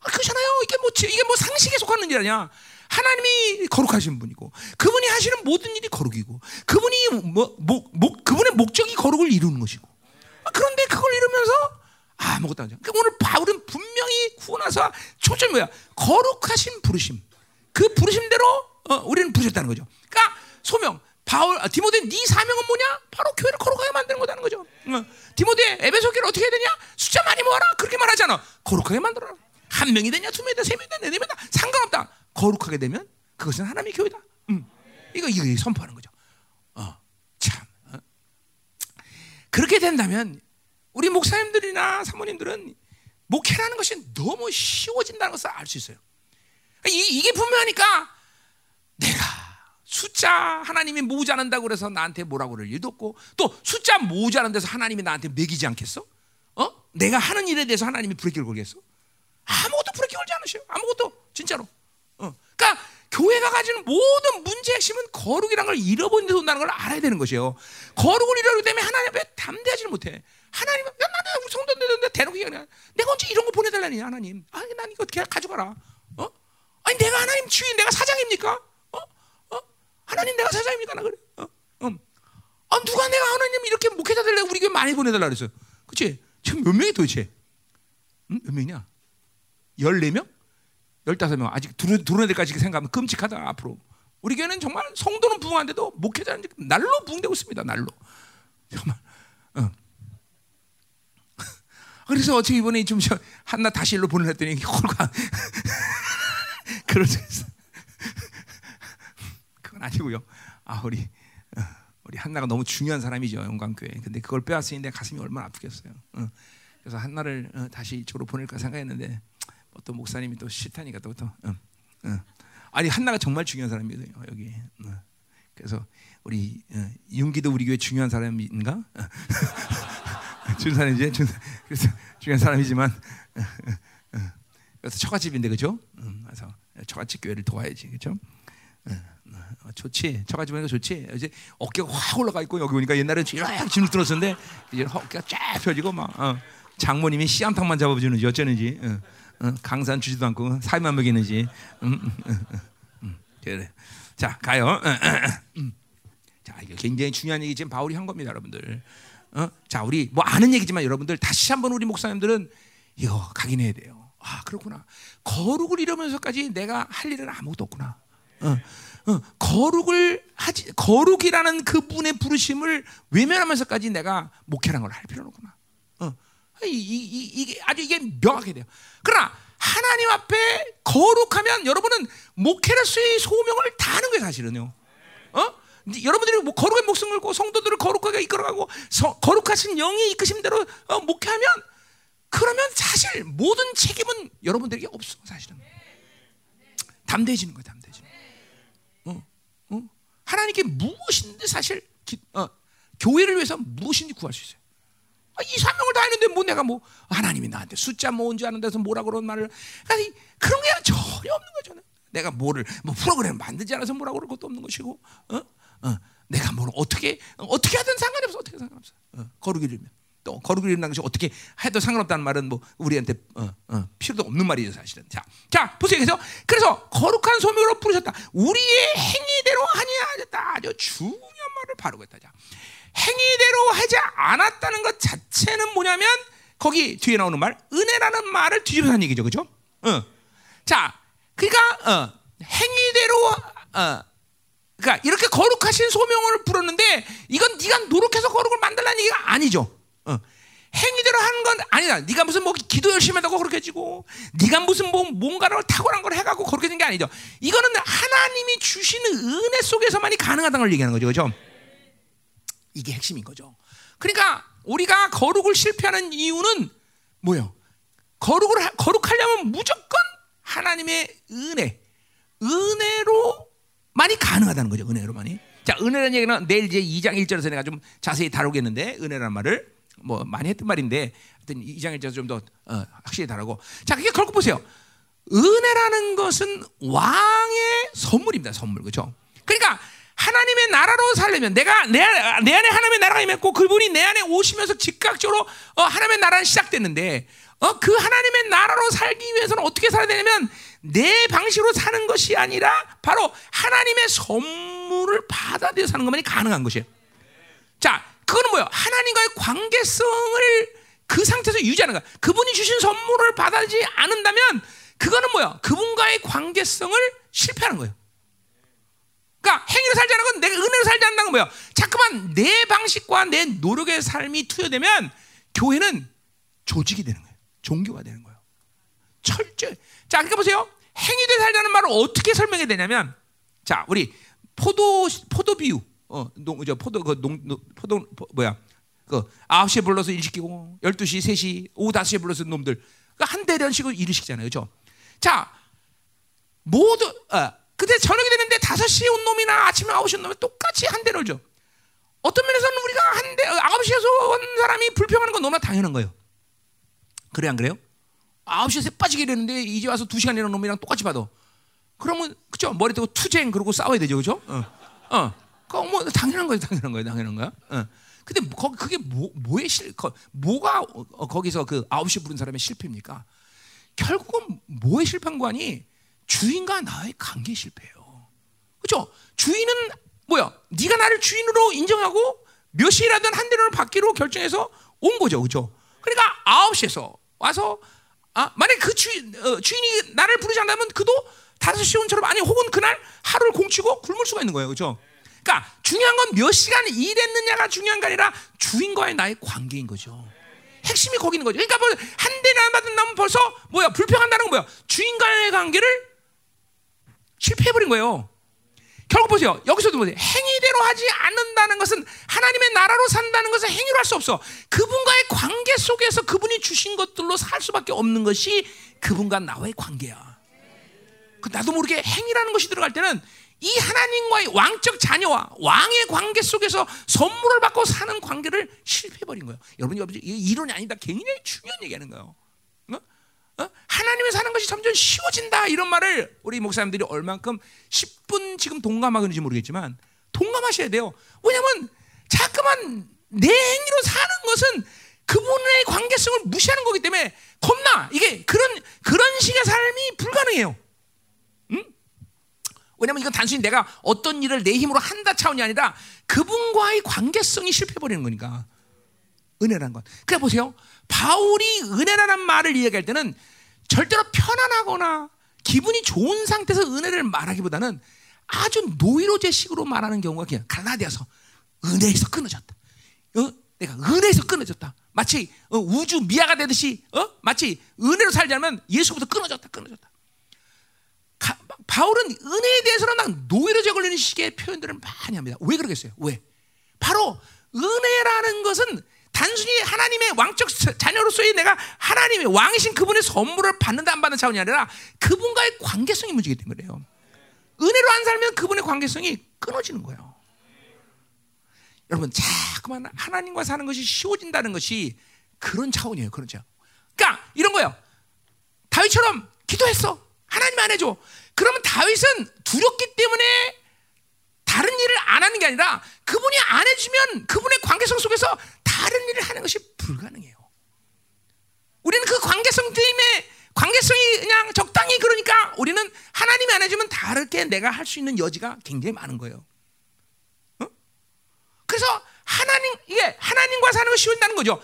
아, 그렇잖아요. 이게 뭐 지- 이게 뭐 상식에 속하는 일 아니야. 하나님이 거룩하신 분이고 그분이 하시는 모든 일이 거룩이고 그분이 뭐, 목, 목, 그분의 목적이 거룩을 이루는 것이고 아, 그런데 그걸 이루면서 아무것도 안 하죠. 그러니까 오늘 바울은 분명히 구원하사 초점이 뭐야? 거룩하신 부르심. 그 부르심대로 어, 우리는 부르셨다는 거죠. 그러니까 소명 바울 아, 디모데 네 사명은 뭐냐? 바로 교회를 거룩하게 만드는 거다는 거죠. 어, 디모데 에베소 교회를 어떻게 해야 되냐? 숫자 많이 모아라. 그렇게 말하잖아. 거룩하게 만들어라. 한 명이 되냐, 두 명이 되냐, 세 명이 되냐, 네 명이 되냐 상관없다. 거룩하게 되면 그것은 하나님의 교회다. 음. 이거 이거 선포하는 거죠. 어, 참. 어. 그렇게 된다면 우리 목사님들이나 사모님들은 목회라는 것이 너무 쉬워진다는 것을 알 수 있어요. 이, 이게 분명하니까 내가 숫자 하나님이 모자란다고 그래서 나한테 뭐라고 그럴 일도 없고 또 숫자 모자란 데서 하나님이 나한테 매기지 않겠어? 어? 내가 하는 일에 대해서 하나님이 브레이크를 걸겠어? 아무것도 브레이크 걸지 않으셔요. 아무것도 진짜로. 어. 그러니까 교회가 가지는 모든 문제 핵심은 거룩이라는 걸 잃어버린 데서 온다는 걸 알아야 되는 것이에요. 거룩을 잃어버리기 때문에 하나님 앞에 담대하지를 못해. 하나님, 야, 나는 우리 성도인데 대놓고 얘기하냐. 내가 언제 이런 거 보내달라니, 하나님. 아, 난 이거 어떻게 가져가라. 어? 아니, 내가 하나님 주인, 내가 사장입니까? 어? 어? 하나님 내가 사장입니까? 나 그래. 어? 음. 아, 누가 내가 하나님 이렇게 목회자들 우리 교회 많이 보내달라 그랬어. 그치? 지금 몇 명이 도대체? 응? 몇 명이냐? 14명? 15명. 아직 들어야 될까지 생각하면 끔찍하다, 앞으로. 우리 교회는 정말 성도는 부흥한데도 목회자는 날로 부흥되고 있습니다, 날로. 정말. 어. 그래서 어떻게 이번에 좀 저- 한나 다시 일로 보내랬더니 홀가 그러죠. 그건 아니고요. 아 우리 어, 우리 한나가 너무 중요한 사람이죠 영광교회. 근데 그걸 빼앗으니 내 가슴이 얼마나 아프겠어요. 어. 그래서 한나를 어, 다시 이쪽으로 보낼까 생각했는데 뭐 또 목사님이 또 싫다니까 또 또. 어, 어. 아니 한나가 정말 중요한 사람이거든요 여기. 어. 그래서 우리 어, 윤기도 우리 교회 중요한 사람인가? 어. 준사람이지. 준, 그래서 중요한 사람이지만. 그래서 처갓집인데 그죠? 음, 그래서 처갓집 교회를 도와야지 그죠? 어, 좋지. 처갓집 보니까 좋지. 이제 어깨가 확 올라가 있고 여기 보니까 옛날에 쫙 짐을 들었었는데 이제 어깨가 쫙 펴지고 막 어. 장모님이 씨암탉만 잡아주는지 어쩌는지 어. 어. 강산 주지도 않고 사이만 먹이는지 음, 음, 음, 음, 음. 그래. 자 가요. 음. 자 이게 굉장히 중요한 얘기 지금 바울이 한 겁니다, 여러분들. 어? 자 우리 뭐 아는 얘기지만 여러분들 다시 한번 우리 목사님들은 이거 각인해야 돼요. 아 그렇구나. 거룩을 이루면서까지 내가 할 일은 아무것도 없구나. 어, 어, 거룩을 하지 거룩이라는 그분의 부르심을 외면하면서까지 내가 목회라는 걸 할 필요는 없구나. 어, 이, 이, 이, 이게 아주 이게 명확해야 돼요. 그러나 하나님 앞에 거룩하면 여러분은 목회로서의 소명을 다 하는 거예요, 사실은요. 어? 여러분들이 뭐 거룩의 목숨을 걸고 성도들을 거룩하게 이끌어가고 서- 거룩하신 영이 이끄신 대로 어, 목회하면 그러면 사실 모든 책임은 여러분들에게 없어 사실은 담대해지는 거야 담대해지는 거야. 어, 어? 하나님께 무엇인데 사실 기- 어, 교회를 위해서 무엇인지 구할 수 있어요 아, 이 사명을 다 했는데 뭐 내가 뭐 하나님이 나한테 숫자 모은 줄 아는 데서 뭐라 그런 말을 아니 그런 게 전혀 없는 거죠. 내가 뭐를 뭐 프로그램 만들지 않아서 뭐라고 그럴 것도 없는 것이고, 어? 어. 내가 뭘 어떻게 어떻게 하든 상관이 없어. 어떻게 상관없어. 어. 거룩을 이루면 또 거룩을 이룬다는 것이 어떻게 해도 상관없다는 말은 뭐 우리한테 어, 어, 필요도 없는 말이죠 사실은. 자, 자 보세요. 그래서 그래서 거룩한 소명으로 부르셨다. 우리의 행위대로 하냐 아주 중요한 말을 바르고 했다. 자. 행위대로 하지 않았다는 것 자체는 뭐냐면 거기 뒤에 나오는 말 은혜라는 말을 뒤집어서 한 얘기죠, 그죠? 어. 자, 그러니까 어, 행위대로 어, 그러니까 이렇게 거룩하신 소명을 부르는데 이건 네가 노력해서 거룩을 만들라는 얘기가 아니죠. 어. 행위대로 하는 건 아니다. 네가 무슨 뭐 기도 열심히 한다고 그렇게 지고, 네가 무슨 뭐 뭔가를 탁월한 걸 해가고 그렇게 된 게 아니죠. 이거는 하나님이 주시는 은혜 속에서만이 가능하다는 걸 얘기하는 거죠, 그렇죠? 이게 핵심인 거죠. 그러니까 우리가 거룩을 실패하는 이유는 뭐요? 거룩을 하- 거룩하려면 무조건 하나님의 은혜, 은혜로만이 가능하다는 거죠. 은혜로만이. 자, 은혜라는 얘기는 내일 이제 2장 1절에서 내가 좀 자세히 다루겠는데 은혜라는 말을 뭐 많이 했던 말인데 하여튼 2장 1절에서 좀더 어, 확실히 다루고. 자, 그게 결국 보세요. 은혜라는 것은 왕의 선물입니다. 선물. 그렇죠? 그러니까 하나님의 나라로 살려면 내가 내, 안- 내 안에 하나님의 나라가 임했고 그분이 내 안에 오시면서 즉각적으로 어, 하나님의 나라는 시작됐는데 어, 그 하나님의 나라로 살기 위해서는 어떻게 살아야 되냐면 내 방식으로 사는 것이 아니라 바로 하나님의 선물을 받아들여 사는 것만이 가능한 것이에요. 자, 그거는 뭐예요? 하나님과의 관계성을 그 상태에서 유지하는 거야. 그분이 주신 선물을 받아들이지 않는다면 그거는 뭐야? 그분과의 관계성을 실패하는 거예요. 그러니까 행위로 살지 않는 건 내가 은혜로 살지 않는다는 거예요. 자꾸만 내 방식과 내 노력의 삶이 투여되면 교회는 조직이 되는 거예요. 종교가 되는 거예요. 철저히. 자, 그러니까 보세요. 행위대 살자는 말을 어떻게 설명해야 되냐면, 자, 우리 포도 포도 비유, 어, 농, 저 포도 그 농, 농- 포도 포- 뭐야, 그 9시에 불러서 일 시키고 12시, 3시, 오후 5시에 불러서 놈들 그한 대련씩을 일을 시키잖아요, 그렇죠? 자, 모두 어, 근데 저녁이 되는데 5시에 온 놈이나 아침에 9시에 온 놈이 똑같이 한 대를 줘. 어떤 면에서는 우리가 한 대, 9시에서 온 사람이 불평하는 건 너무나 당연한 거예요. 그래 안 그래요? 9시에 새 빠지게 되는데 이제 와서 2시간 이런 놈이랑 똑같이 받아. 그러면 그죠? 머리 뜨고 투쟁 그러고 싸워야 되죠. 그죠? 어. 어. 그거 뭐 당연한 거예요. 당연한 거예요. 당연한 거야. 어. 근데 거, 그게 뭐, 뭐의 실, 거, 뭐가 어, 거기서 그 9시 부른 사람의 실패입니까? 결국은 뭐의 실패한 거 아니? 주인과 나의 관계 실패예요. 그렇죠? 주인은 뭐야? 네가 나를 주인으로 인정하고 몇 시라든 한 대를 받기로 결정해서 온 거죠, 그렇죠? 그러니까 아홉 시에서 와서 아 만약 그 주인 어, 주인이 나를 부르지 않다면 그도 다섯 시 온처럼 아니 혹은 그날 하루를 공치고 굶을 수가 있는 거예요, 그렇죠? 그러니까 중요한 건 몇 시간 일했느냐가 중요한 게 아니라 주인과의 나의 관계인 거죠. 핵심이 거기 있는 거죠. 그러니까 뭐한 대를 안 받는다면 벌써 뭐야 불평한다는 건 뭐야? 주인과의 관계를 실패해버린 거예요. 결국 보세요. 여기서도 보세요. 행위대로 하지 않는다는 것은 하나님의 나라로 산다는 것은 행위로 할 수 없어. 그분과의 관계 속에서 그분이 주신 것들로 살 수밖에 없는 것이 그분과 나와의 관계야. 그 나도 모르게 행위라는 것이 들어갈 때는 이 하나님과의 왕적 자녀와 왕의 관계 속에서 선물을 받고 사는 관계를 실패해버린 거예요. 여러분, 여러분, 이론이 아니다. 굉장히 중요한 얘기하는 거예요. 어? 어? 하나님의 사는 것이 점점 쉬워진다 이런 말을 우리 목사님들이 얼만큼 10분 지금 동감하는지 모르겠지만 동감하셔야 돼요. 왜냐하면 자꾸만 내 행위로 사는 것은 그분의 관계성을 무시하는 거기 때문에 겁나 이게 그런 그런 식의 삶이 불가능해요. 응? 왜냐하면 이건 단순히 내가 어떤 일을 내 힘으로 한다 차원이 아니라 그분과의 관계성이 실패해버리는 거니까. 은혜란 것. 그래 보세요. 바울이 은혜라는 말을 이야기할 때는 절대로 편안하거나 기분이 좋은 상태에서 은혜를 말하기보다는 아주 노이로제식으로 말하는 경우가 그냥 갈라디아서 은혜에서 끊어졌다. 어? 내가 은혜에서 끊어졌다. 마치 어, 우주 미아가 되듯이 어? 마치 은혜로 살자면 예수부터 끊어졌다. 끊어졌다. 가, 바울은 은혜에 대해서는 난 노이로제 걸리는 식의 표현들을 많이 합니다. 왜 그러겠어요? 왜? 바로 은혜라는 것은 단순히 하나님의 왕적 자녀로서의 내가 하나님의 왕이신 그분의 선물을 받는다 안 받는 차원이 아니라 그분과의 관계성이 문제이기 때문에 그래요. 은혜로 안 살면 그분의 관계성이 끊어지는 거예요. 여러분 자꾸만 하나님과 사는 것이 쉬워진다는 것이 그런 차원이에요. 그런 차원. 그러니까 이런 거예요. 다윗처럼 기도했어. 하나님 안 해줘. 그러면 다윗은 두렵기 때문에 다른 일을 안 하는 게 아니라 그분이 안 해주면 그분의 관계성 속에서 다른 일을 하는 것이 불가능해요. 우리는 그 관계성 때문에 관계성이 그냥 적당히 그러니까 우리는 하나님이 안 해주면 다르게 내가 할 수 있는 여지가 굉장히 많은 거예요. 어? 그래서 하나님 이게 하나님과 사는 것이 쉬운다는 거죠.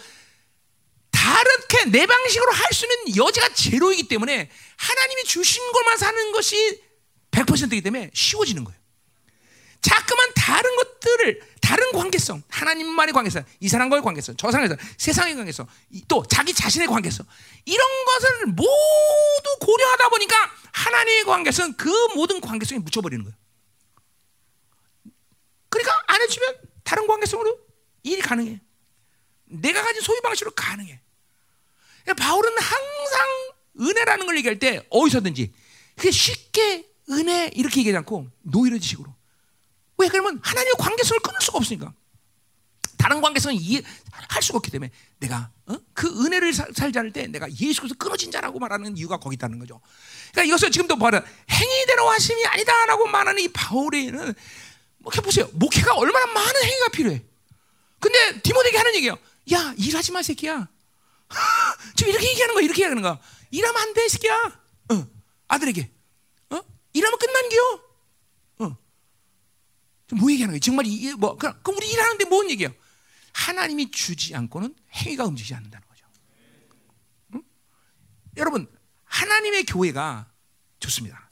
다르게 내 방식으로 할수 있는 여지가 제로이기 때문에 하나님이 주신 것만 사는 것이 100%이기 때문에 쉬워지는 거예요. 자꾸만 다른 것들을 다른 관계성, 하나님만의 관계성, 이 사람과의 관계성, 저 사람의 관계성, 세상의 관계성, 또 자기 자신의 관계성 이런 것을 모두 고려하다 보니까 하나님의 관계성 그 모든 관계성에 묻혀버리는 거예요. 그러니까 안 해주면 다른 관계성으로 일이 가능해. 내가 가진 소유 방식으로 가능해. 그러니까 바울은 항상 은혜라는 걸 얘기할 때 어디서든지 쉽게 은혜 이렇게 얘기하지 않고 노이로지식으로. 왜 그러면 하나님의 관계성을 끊을 수가 없으니까. 다른 관계성을 이해할 수가 없기 때문에 내가 어? 그 은혜를 살, 살지 않을 때 내가 예수께서 끊어진 자라고 말하는 이유가 거기 있다는 거죠. 그러니까 이것을 지금도 봐라 행위대로 하심이 아니다라고 말하는 이 바울에는 뭐 해보세요. 목회가 얼마나 많은 행위가 필요해. 근데 디모데에게 하는 얘기예요. 야 일하지 마 새끼야. 지금 이렇게 얘기하는 거야. 이렇게 얘기하는 거야. 일하면 안 돼, 새끼야. 어, 아들에게. 어? 일하면 끝난겨. 어. 뭐 얘기하는 거야? 정말 이게 뭐 그럼 우리 일하는데 뭔 얘기야? 하나님이 주지 않고는 행위가 움직이지 않는다는 거죠. 응? 여러분, 하나님의 교회가 좋습니다.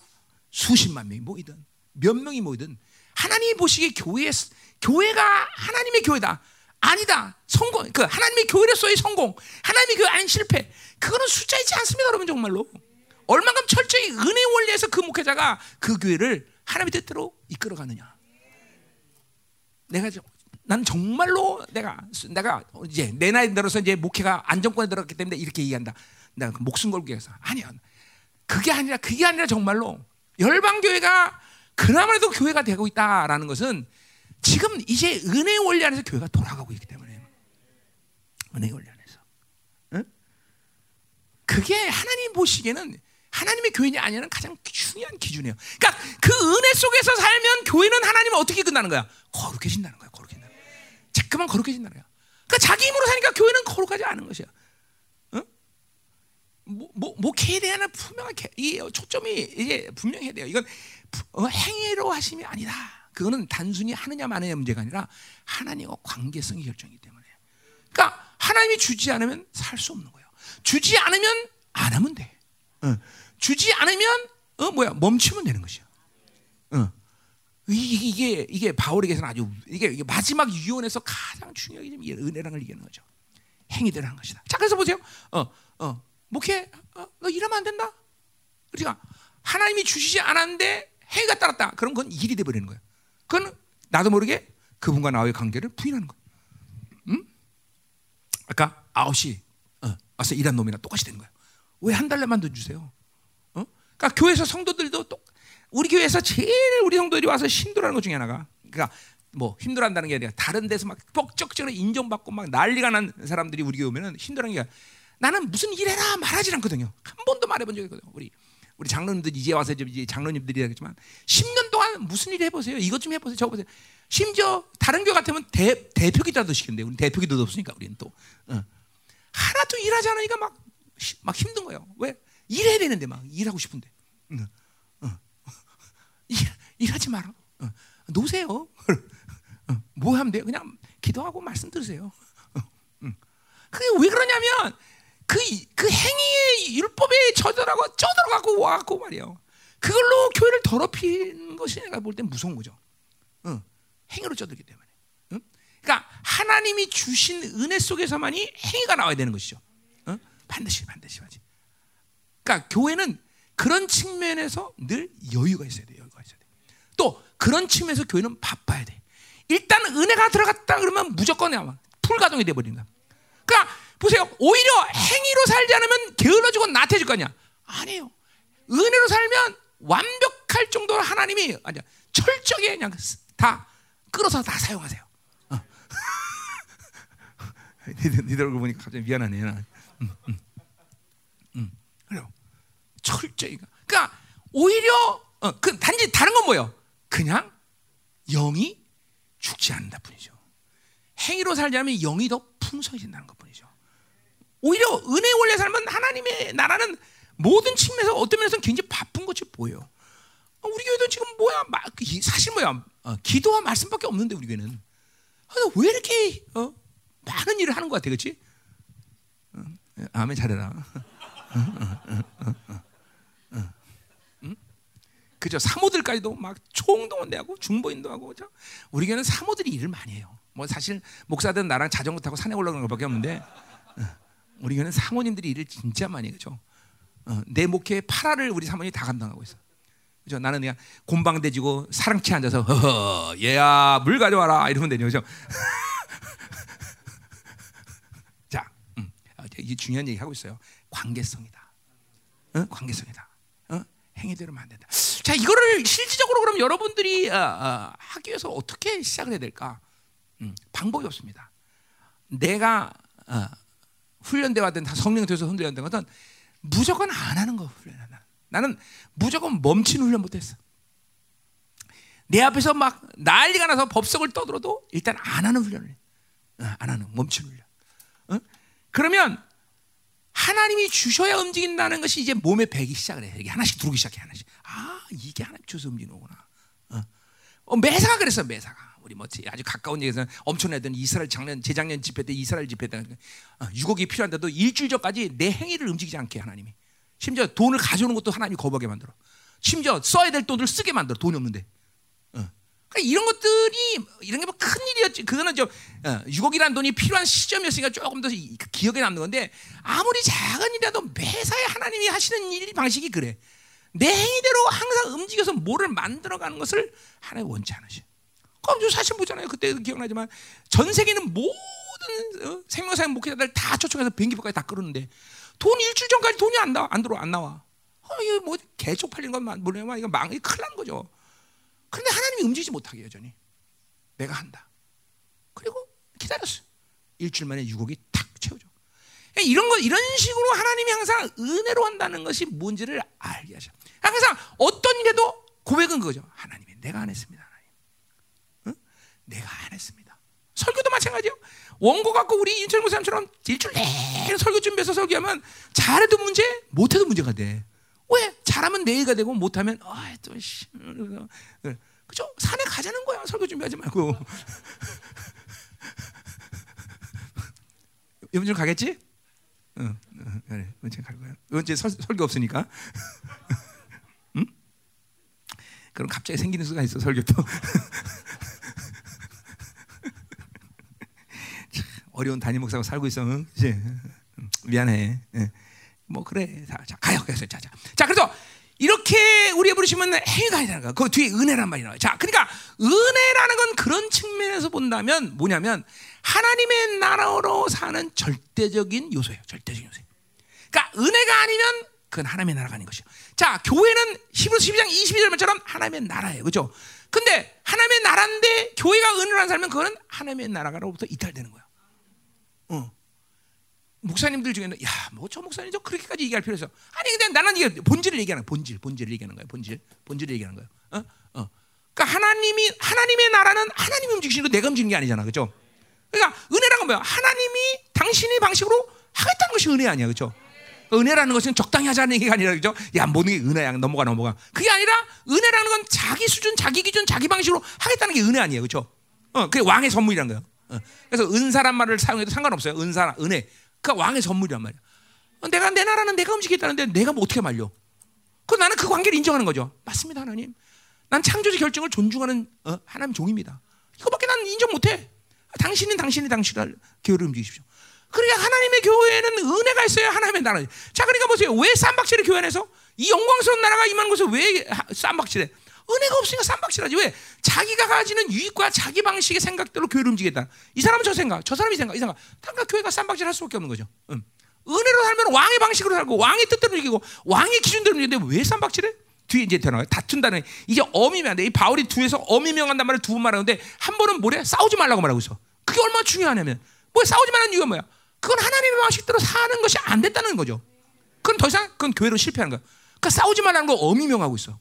수십만 명이 모이든 몇 명이 모이든 하나님이 보시기에 교회 교회가 하나님의 교회다. 아니다. 성공. 그 하나님의 교회로서의 성공. 하나님의 교회 아닌 실패. 그거는 숫자이지 않습니다, 여러분 정말로. 얼마큼 철저히 은혜 원리에서 그 목회자가 그 교회를 하나님의 뜻대로 이끌어 가느냐. 내가 난 정말로 내가 내가 이제 내 나이 들어서 이제 목회가 안정권에 들어갔기 때문에 이렇게 얘기한다. 내가 그 목숨 걸고 해서 아니야. 그게 아니라 그게 아니라 정말로 열방 교회가 그나마도 교회가 되고 있다라는 것은 지금 이제 은혜 원리 안에서 교회가 돌아가고 있기 때문에 은혜 원리 안에서 응? 그게 하나님 보시기에는 하나님의 교회냐 아니냐는 가장 중요한 기준이에요. 그러니까 그 은혜 속에서 살면 교회는 하나님을 어떻게 끝나는 거야? 거룩해진다는 거야. 거룩해진다는 거야. 자꾸만 거룩해진다는 거야. 그러니까 자기 힘으로 사니까 교회는 거룩하지 않은 것이야. 응? 뭐, 뭐, 목회에 대한 분명한 이 초점이 이제 분명해야 돼요. 이건 어, 행위로 하심이 아니다. 그거는 단순히 하느냐 마느냐 문제가 아니라 하나님과 관계성이 결정이기 때문에. 그러니까 하나님이 주지 않으면 살 수 없는 거예요. 주지 않으면 안 하면 돼. 어. 주지 않으면 어 뭐야 멈추면 되는 것이야. 어. 이게, 이게 이게 바울에게서는 아주 이게, 이게 마지막 유언에서 가장 중요하게 걸 얘기하는 거죠. 행위대로 하는 것이다. 자 그래서 보세요. 어, 어, 목회 어, 너 일하면 안 된다. 그러니까 하나님이 주시지 않았는데 행위가 따랐다. 그럼 그건 일이 돼 버리는 거예요. 그건 나도 모르게 그분과 나의 관계를 부인하는 거야. 응? 아까 9시 어, 와서 일한 놈이랑 똑같이 된 거야. 왜 한 달래만 더 주세요? 어? 그러니까 교회에서 성도들도 또 우리 교회에서 제일 우리 성도들이 와서 힘들어하는 것 중에 하나가 그러니까 뭐 힘들어한다는 게 아니라 다른 데서 막 뻑적적으로 인정받고 막 난리가 난 사람들이 우리 교회 오면은 힘들어하는 게 나는 무슨 일해라 말하지 않거든요. 한 번도 말해본 적이 없거든요. 우리 우리 장로님들 이제 와서 이제 장로님들이라겠지만 10년 동안 무슨 일 해보세요. 이것 좀 해보세요. 저거 보세요. 심지어 다른 교회 같으면 대, 대표 기도도 시키는데 우리 대표 기도도 없으니까 우리는 또 어. 하나도 일하지 않으니까 막, 막 힘든 거예요. 왜 일해야 되는데 막 일하고 싶은데 어. 어. 일, 일하지 마라. 어. 노세요. 어. 뭐 하면 돼요? 그냥 기도하고 말씀 들으세요. 어. 그게 왜 그러냐면 그, 그 행위의 율법에 젖어라고 쪄들어가고 와갖고 말이에요. 그걸로 교회를 더럽히는 것이 내가 볼땐 무서운 거죠. 응. 행위로 쪄들기 때문에. 응? 그러니까 하나님이 주신 은혜 속에서만이 행위가 나와야 되는 것이죠. 응? 반드시 반드시 맞지. 그러니까 교회는 그런 측면에서 늘 여유가 있어야 돼. 여유가 있어야 돼. 또 그런 측면에서 교회는 바빠야 돼. 일단 은혜가 들어갔다 그러면 무조건 풀가동이 돼 버린다. 그러니까 보세요. 오히려 행위로 살지 않으면 게을러지고 나태해질 거 아니야. 아니에요. 은혜로 살면 완벽할 정도로 하나님이 아니야. 철저하게 그냥 다 끌어서 다 사용하세요. 어. 니들, 니들 얼굴 보니까 갑자기 미안하네. 응, 응, 응. 그래요. 철저히. 그러니까 오히려 어, 그 단지 다른 건 뭐예요? 그냥 영이 죽지 않는다 뿐이죠. 행위로 살자면 영이 더 풍성해진다는 것 뿐이죠. 오히려 은혜 원래 살면 하나님의 나라는 모든 측면에서 어떤 면에서 굉장히 바쁜 것이 보여. 어, 우리 교회도 지금 뭐야? 그 사실 뭐야? 어, 기도와 말씀밖에 없는데 우리 교회는 아, 왜 이렇게 어? 많은 일을 하는 것 같아, 그렇지? 어, 아멘 잘해라. 그죠? 사모들까지도 막 총동원대 하고 중보인도 하고 그죠? 우리 교회는 사모들이 일을 많이 해요. 뭐 사실 목사들은 나랑 자전거 타고 산에 올라가는 것밖에 없는데 어, 우리 교회는 사모님들이 일을 진짜 많이. 그죠? 어, 내 목회 파라를 우리 사모님이 다 감당하고 있어. 그죠? 나는 그냥 곰방대지고 사랑채 앉아서 허허 얘야 물 가져와라 이러면 되죠. 그죠? 자, 음, 어, 이게 중요한 얘기 하고 있어요. 관계성이다. 어? 관계성이다. 어? 행위대로만 안 된다. 자, 이거를 실질적으로 그럼 여러분들이 어, 어, 하기 위해서 어떻게 시작을 해야 될까? 음, 방법이 없습니다. 내가 어, 훈련되었든 성령 돼서 훈련된 것은 무조건 안 하는 거 훈련한다. 나는 무조건 멈춘 훈련 못했어. 내 앞에서 막 난리가 나서 법석을 떠들어도 일단 안 하는 훈련을 어, 안 하는 멈춘 훈련. 어? 그러면 하나님이 주셔야 움직인다는 것이 이제 몸에 배기 시작을 해. 이게 하나씩 들어오기 시작해 하나씩. 아 이게 하나님 주셔서 움직이는 거구나. 어? 어, 매사가 그랬어 매사가. 우리 뭐 아주 가까운 얘기에서 엄청나던 이스라엘 작년 재작년 집회 때 이스라엘 집회 때 어, 6억이 필요한데도 일주일 전까지 내 행위를 움직이지 않게 하나님이. 심지어 돈을 가져오는 것도 하나님이 거부하게 만들어. 심지어 써야 될 돈을 쓰게 만들어. 돈이 없는데. 어. 그러니까 이런 것들이 이런 게 뭐 큰 일이었지. 그거는 좀 어, 6억이라는 돈이 필요한 시점이었으니까 조금 더 기억에 남는 건데 아무리 작은 일이라도 매사에 하나님이 하시는 일 방식이 그래. 내 행위대로 항상 움직여서 뭐를 만들어가는 것을 하나님 원치 않으셔. 그럼 사실 보잖아요. 그때 기억나지만 전 세계는 모든 어, 생명사의 목회자들 다 초청해서 비행기표까지 다 끌었는데 돈 일주일 전까지 돈이 안 나와 안 들어 안 나와. 어, 이거 뭐 개쪽 팔린 것만 모르면 이거 망이 큰일 난 거죠. 그런데 하나님이 움직이지 못하게 여전히 내가 한다. 그리고 기다렸어. 일주일 만에 6억이 탁 채워져. 이런 거 이런 식으로 하나님이 항상 은혜로 한다는 것이 뭔지를 알게 하셔. 항상 어떤 일에도 고백은 그거죠. 하나님이 내가 안 했습니다. 내가 안 했습니다. 설교도 마찬가지요. 원고 갖고 우리 인철 목사님처럼 일주일 내내 설교 준비해서 설교하면 잘해도 문제, 못해도 문제가 돼. 왜? 잘하면 내일가 되고 못하면 아또 씨. 그죠? 산에 가자는 거야. 설교 준비하지 말고. 이번 주 가겠지? 응, 응, 그래. 이번 주갈 거야. 이번 설, 설교 없으니까. 응? 그럼 갑자기 생기는 수가 있어 설교도. 어려운 담임 목사가 살고 있어. 응? 이제 미안해. 응. 뭐 그래. 자, 자 가요. 그래서 자, 자. 자, 그래서 이렇게 우리가 부르시면 행위가 아니라는 거. 그 뒤에 은혜란 말이 나와요. 자, 그러니까 은혜라는 건 그런 측면에서 본다면 뭐냐면 하나님의 나라로 사는 절대적인 요소예요. 절대적인 요소. 그러니까 은혜가 아니면 그건 하나님의 나라가 아닌 것이요. 자, 교회는 히브리서 12장 22절만처럼 하나님의 나라예요. 그렇죠? 근데 하나님의 나라인데 교회가 안 살면 그거는 하나님의 나라로부터 이탈되는 거야. 어. 목사님들 중에는 야, 뭐 저 목사님 저 그렇게까지 얘기할 필요 없어. 아니 근데 나는 이게 본질을 얘기하는. 본질, 본질을 얘기하는 거야. 본질, 본질을 얘기하는 거야. 어? 어. 그러니까 하나님이 하나님의 나라는 하나님이 움직이시는 거 내가 움직이는 게 아니잖아. 그렇죠? 그러니까 은혜란 건 뭐야? 하나님이 당신의 방식으로 하겠다는 것이 은혜 아니야. 그렇죠? 은혜라는 것은 적당히 하자는 얘기가 아니라 그죠? 야 모든 게 은혜야 넘어가 넘어가. 그게 아니라 은혜라는 건 자기 수준, 자기 기준, 자기 방식으로 하겠다는 게 은혜 아니에요, 그렇죠? 어, 그게 왕의 선물이란 거예요. 어. 그래서 은사란 말을 사용해도 상관없어요. 은사, 은혜. 그 왕의 선물이란 말이야. 어, 내가 내 나라는 내가 움직이겠다는데 내가 뭐 어떻게 말려? 그 나는 그 관계를 인정하는 거죠. 맞습니다, 하나님. 난 창조주 결정을 존중하는 어, 하나님 종입니다. 이거밖에 난 인정 못해. 당신은 당신이 당신을 교회를 움직이십시오. 그러니까 하나님의 교회는 은혜가 있어야 하나님의 나라. 자, 그러니까 보세요. 왜 쌈박질을 교회 안에서 이 영광스러운 나라가 임하는 곳에 왜 쌈박질해? 은혜가 없으니까 쌈박질하지. 왜? 자기가 가지는 유익과 자기 방식의 생각대로 교회를 움직이겠다. 이 사람은 저 생각, 저 사람이 생각, 이 생각. 그러니까 교회가 쌈박질할 수밖에 없는 거죠. 응. 은혜로 살면 왕의 방식으로 살고 왕의 뜻대로 움직이고 왕의 기준대로 움직이는데 왜 쌈박질해? 뒤에 이제 되나요? 다툰다는 이제 어미면 안 돼. 이 바울이 두에서 어미명한단 말을 두 번 말하는데 한 번은 뭐래? 싸우지 말라고 말하고 있어. 그게 얼마나 중요하냐면 뭐 싸우지 말라는 이유가 뭐야? 그건 하나님의 방식대로 사는 것이 안 됐다는 거죠. 그건 더 이상 그건 교회로 실패한 거야. 그러니까 싸우지 말라는 거 어미명하고 있어.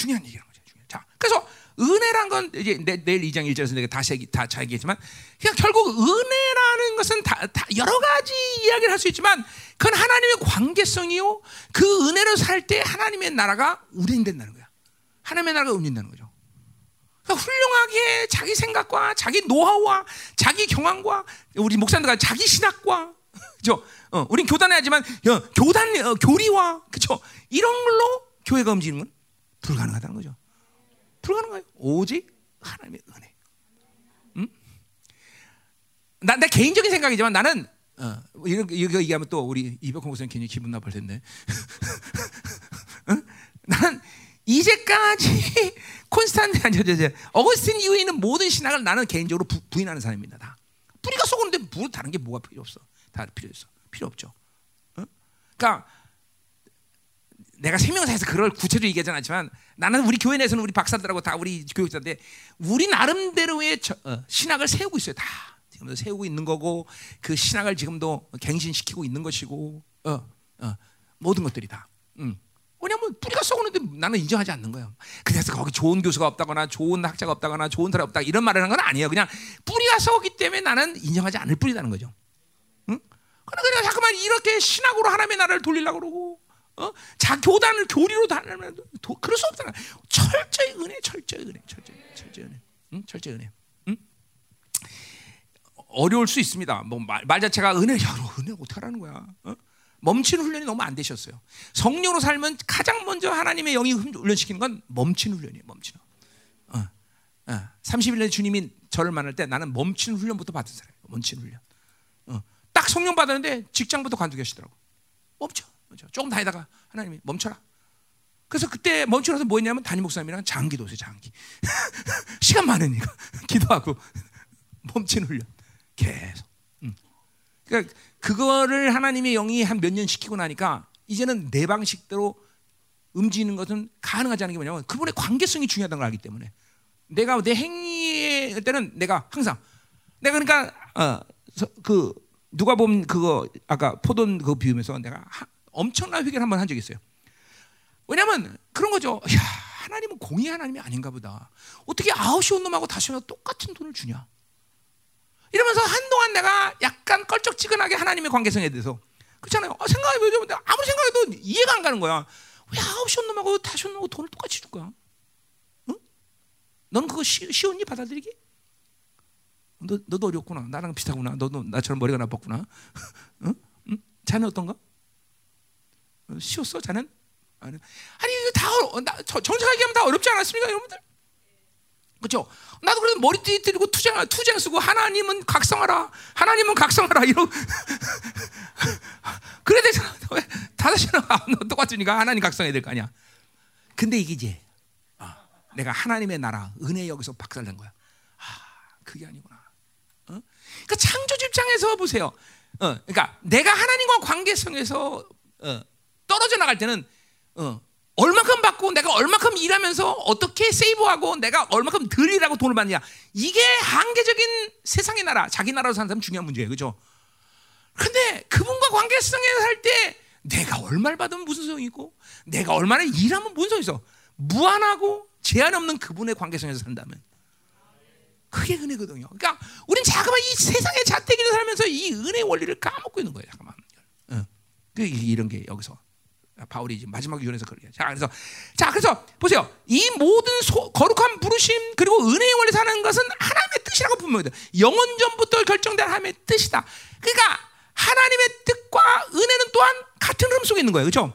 중요한 얘기라는 거죠. 자, 그래서 은혜란 건 이제 내, 내일 2장 1절에서 내가 다시 얘기, 다 얘기했지만 그냥 결국 은혜라는 것은 다, 다 여러 가지 이야기를 할 수 있지만 그건 하나님의 관계성이요. 그 은혜로 살 때 하나님의 나라가 운행된다는 거야. 하나님의 나라가 운행된다는 거죠. 그러니까 훌륭하게 자기 생각과 자기 노하우와 자기 경험과 우리 목사님들 자기 신학과 그죠? 어, 우린 교단해야지만 어, 교단 어, 교리와 그죠? 이런 걸로 교회가 움직이는 건 불가능하다는 거죠. 불가능해요. 오직 하나님의 은혜. 음? 나, 내 개인적인 생각이지만 나는 어, 이거, 이거 얘기하면 또 우리 이백호 목사님 괜히 기분 나쁠 텐데. 응? 나는 이제까지 콘스탄트 아니 저, 저, 어거스틴 이후에 있는 모든 신학을 나는 개인적으로 부, 인하는 사람입니다. 다 뿌리가 썩었는데 뭐 다른 게 뭐가 필요 없어? 다 필요 없어. 필요 없죠. 어? 그러니까 내가 생명사에서 그걸 구체적으로 얘기하지 않지만 나는 우리 교회 내에서는 우리 박사들하고 다 우리 교육자인데 우리 나름대로의 저, 어, 신학을 세우고 있어요. 다 지금도 세우고 있는 거고 그 신학을 지금도 갱신시키고 있는 것이고 어, 어, 모든 것들이 다. 음. 왜냐하면 뿌리가 썩었는데 나는 인정하지 않는 거예요. 그래서 거기 좋은 교수가 없다거나 좋은 학자가 없다거나 좋은 사람 없다 이런 말을 하는 건 아니에요. 그냥 뿌리가 썩었기 때문에 나는 인정하지 않을 뿐이라는 거죠. 응? 그러니까 잠깐만 이렇게 신학으로 하나님의 나라를 돌리려고 그러고 어? 자 교단을 교리로 다니면 그럴 수 없잖아. 철저히 은혜, 철저히 은혜, 철저히 철저히 은혜, 응? 철저히 은혜. 응? 어려울 수 있습니다. 뭐말 자체가 은혜, 야, 은혜 어떻게 하라는 거야? 어? 멈추는 훈련이 너무 안 되셨어요. 성령으로 살면 가장 먼저 하나님의 영이 훈련시키는 건 멈추는 훈련이에요. 멈추는. 어, 어. 31년 주님이 저를 만날 때 나는 멈추는 훈련부터 받은 사람이에요. 멈추는 훈련. 어. 딱 성령 받았는데 직장부터 관두게 하시더라고. 멈춰, 조금 다니다가 하나님이 멈춰라. 그래서 그때 멈추어서 뭐 했냐면 담임 목사님이랑 장기도 했어요. 장기. 시간 많으니까 기도하고 멈추는 훈련. 계속. 응. 그러니까 그거를 하나님의 영이 한 몇 년 시키고 나니까 이제는 내 방식대로 움직이는 것은 가능하지 않은 게 뭐냐면 그분의 관계성이 중요하다는 걸 알기 때문에 내가 내 행위의 때는 내가 항상 내가 그러니까 어, 그 누가 보면 그거 아까 포돈 그 비우면서 내가 하, 엄청난 회개를 한번 한 적이 있어요. 왜냐면 그런 거죠. 야 하나님은 공의 하나님이 아닌가 보다. 어떻게 아홉시 온 놈하고 다시 오면 똑같은 돈을 주냐? 이러면서 한동안 내가 약간 껄쩍지근하게 하나님의 관계성에 대해서 그렇잖아요. 아, 생각해보면 아무리 생각해도 이해가 안 가는 거야. 왜 아홉 시 놈하고 다시 놈하고 돈을 똑같이 줄 거야? 응? 넌 그거 쉬, 쉬웠니 받아들이기? 너, 너도 어렵구나. 나랑 비슷하구나. 너도 나처럼 머리가 나빴구나. 응? 응? 자네 어떤가? 어, 쉬웠어? 자넨? 아니, 다 정직하게 하면 다 어렵지 않았습니까, 여러분들? 그렇죠? 나도 그래도 머리띠 들고 투쟁 투쟁 쓰고 하나님은 각성하라. 하나님은 각성하라. 이러 그래 되잖아. 왜 다섯 시나 똑같으니까 하나님 각성해야 될 거 아니야. 근데 이게 이제 아, 내가 하나님의 나라 은혜 여기서 박살낸 거야. 아, 그게 아니구나. 어? 그러니까 창조주 입장에서 보세요. 어, 그러니까 내가 하나님과 관계성에서 어, 떨어져 나갈 때는 어, 얼마큼 받고 내가 얼마큼 일하면서 어떻게 세이브하고 내가 얼마큼 덜 일하고 돈을 받느냐. 이게 한계적인 세상의 나라 자기 나라로 사는 사람 중요한 문제예요. 그죠? 근데 그분과 관계성에 살 때 내가 얼마를 받으면 무슨 소용이 있고 내가 얼마나 일하면 무슨 소용이 있어. 무한하고 제한 없는 그분의 관계성에서 산다면. 그게 은혜거든요. 그러니까 우린 자그만 이 세상의 자택기를 살면서 이 은혜 원리를 까먹고 있는 거예요. 잠깐만. 응. 그 이런 게 여기서 바울이 지금 마지막 유언에서 그러게. 자, 그래서 자, 그래서 보세요. 이 모든 소, 거룩한 부르심 그리고 은혜의 원리 사는 것은 하나님의 뜻이라고 분명해요. 영원 전부터 결정된 하나님의 뜻이다. 그러니까 하나님의 뜻과 은혜는 또한 같은 흐름 속에 있는 거예요. 그렇죠?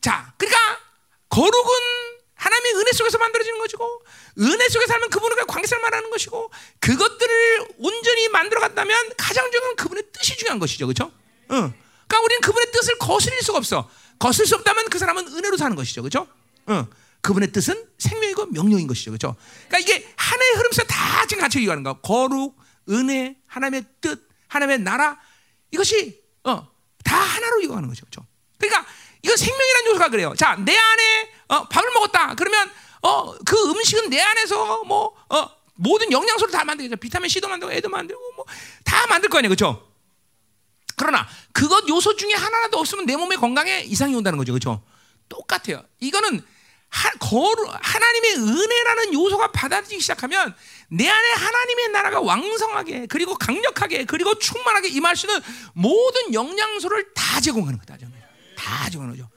자, 그러니까 거룩은 하나님의 은혜 속에서 만들어지는 것이고 은혜 속에 살면 그분과 관계성을 말하는 것이고 그것들을 온전히 만들어 갔다면 가장 중요한 그분의 뜻이 중요한 것이죠. 그렇죠? 응. 그러니까 우리는 그분의 뜻을 거스릴 수가 없어. 거슬 수 없다면 그 사람은 은혜로 사는 것이죠. 그렇죠? 어. 그분의 뜻은 생명이고 명령인 것이죠. 그렇죠? 그러니까 이게 하나의 흐름에서 다 지금 같이 이해하는 거. 거룩, 은혜, 하나님의 뜻, 하나님의 나라 이것이 어, 다 하나로 이어가는 거죠. 그렇죠? 그러니까 이거 생명이라는 요소가 그래요. 자, 내 안에 어, 밥을 먹었다. 그러면 어, 그 음식은 내 안에서 뭐 어, 모든 영양소를 다 만들겠죠. 비타민 C도 만들고 애도 만들고 뭐 다 만들 거 아니에요. 그렇죠? 그러나 그것 요소 중에 하나라도 없으면 내 몸의 건강에 이상이 온다는 거죠. 그렇죠? 똑같아요. 이거는 하, 거루, 하나님의 은혜라는 요소가 받아들이기 시작하면 내 안에 하나님의 나라가 왕성하게 그리고 강력하게 그리고 충만하게 임할 수 있는 모든 영양소를 다 제공하는 거다. 다 제공하는 거죠.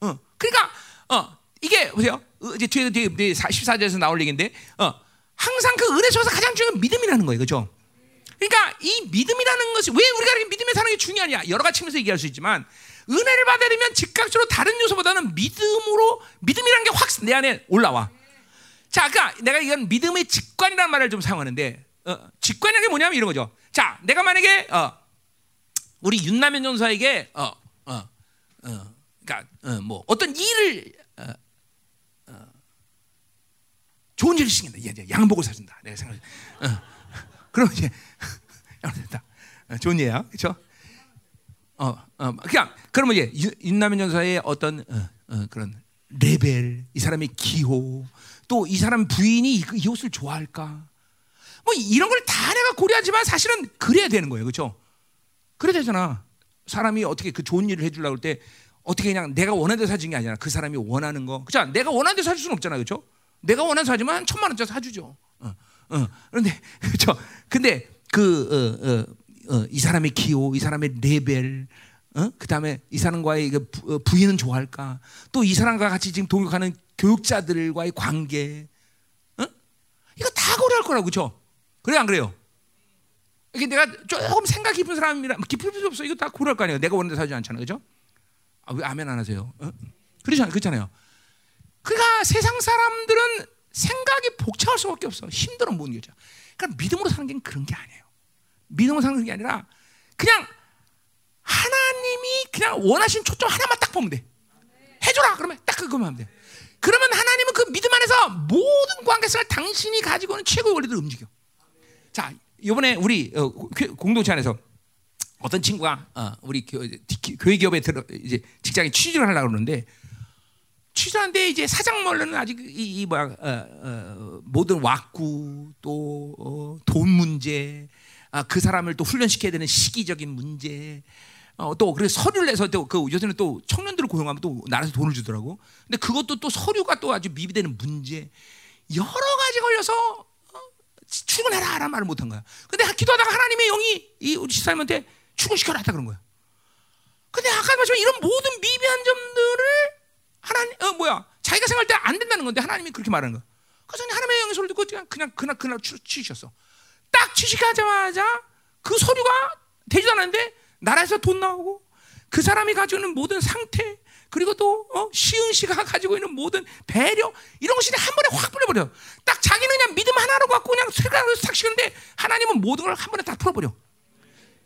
어, 그러니까 어, 이게 보세요. 어, 이제 뒤에, 뒤에 14절에서 나올 얘기인데 어, 항상 그 은혜 속에서 가장 중요한 믿음이라는 거예요. 그렇죠? 그러니까 이 믿음이라는 것이 왜 우리가 이렇게 믿음에 사는 게 중요하냐? 여러 가지 측면에서 얘기할 수 있지만 은혜를 받으려면 즉각적으로 다른 요소보다는 믿음으로 믿음이라는 게 확 내 안에 올라와. 자, 그러니까 내가 이건 믿음의 직관이라는 말을 좀 사용하는데 어, 직관이라는 게 뭐냐면 이런 거죠. 자, 내가 만약에 어, 우리 윤남현 전사에게 어, 어, 어, 그러니까 어, 뭐 어떤 일을 어, 어, 좋은 일을 시킨다. 양복을 사준다. 내가 생각. 어. 그럼 이제 양복다. 어, 좋은 일이야, 그렇죠? 어, 어, 그냥 그러면 이제 윤- 윤남현 전사의 어떤 어, 어, 그런 레벨, 이 사람의 기호, 또 이 사람 부인이 이, 이 옷을 좋아할까? 뭐 이런 걸 다 내가 고려하지만 사실은 그래야 되는 거예요, 그렇죠? 그래야 되잖아. 사람이 어떻게 그 좋은 일을 해주려고 할 때 어떻게 그냥 내가 원하는 대로 사준 게 아니라 그 사람이 원하는 거. 그죠? 내가 원하는 대로 사줄 수는 없잖아, 그렇죠? 내가 원하는 사주면 한 천만 원짜리 사주죠. 어, 어. 그런데 그렇죠? 근데 그 어, 어, 어, 이 사람의 기호, 이 사람의 레벨, 어? 그 다음에 이 사람과의 그 부, 어, 부인은 좋아할까? 또 이 사람과 같이 지금 동역하는 교육자들과의 관계, 어? 이거 다 고려할 거라고, 그렇죠? 그래 안 그래요? 이게 내가 조금 생각 깊은 사람이라 깊을 필요 없어. 이거 다 고려할 거 아니에요. 내가 데 사지 않잖아, 그죠? 아, 왜 아멘 안 하세요? 그렇잖아요. 그러니까 세상 사람들은 생각이 복잡할 수밖에 없어. 힘들어 모든 게. 그러니까 믿음으로 사는 게 그런 게 아니에요. 믿음으로 사는 게 아니라 그냥 하나님이 그냥 원하신 초점 하나만 딱 보면 돼. 해줘라. 그러면 딱 그거만 하면 돼. 그러면 하나님은 그 믿음 안에서 모든 관계성을 당신이 가지고 있는 최고의 원리를 움직여. 자, 이번에 우리 어, 교- 공동체 안에서 어떤 친구가 어, 우리 교, 교회 기업에 들어 이제 직장에 취직을 하려고 그러는데 취직하는데 이제 사장 멀로는 아직 이, 이 뭐야 어, 어, 모든 왁구 또 돈 문제 아, 그 사람을 또 훈련시켜야 되는 시기적인 문제 어, 또 그래서 서류를 내서 또그 요새는 또 청년들을 고용하면 또 나라에서 돈을 주더라고. 근데 그것도 또 서류가 또 아주 미비되는 문제 여러 가지 걸려서 어, 출근해라 라는 말을 못한 거야. 근데 기도하다가 하나님의 영이 이 우리 집사님한테 출근시켜라 했다 그런 거야. 근데 아까 말씀 이런 모든 미비한 점들을 하나님 어 뭐야 자기가 생각할 때 안 된다는 건데 하나님이 그렇게 말하는 거야. 그래서 하나님의 영의 소리를 듣고 그냥 그냥 그날 그날 취- 취직했어. 딱 취직하자마자 그 서류가 되지도 않았는데 나라에서 돈 나오고 그 사람이 가지고 있는 모든 상태 그리고 또 어, 시흥 씨가 가지고 있는 모든 배려 이런 것이 한 번에 확 풀려버려. 딱 자기는 그냥 믿음 하나로 갖고 그냥 생각을 탁 시키는데 하나님은 모든 걸 한 번에 다 풀어버려.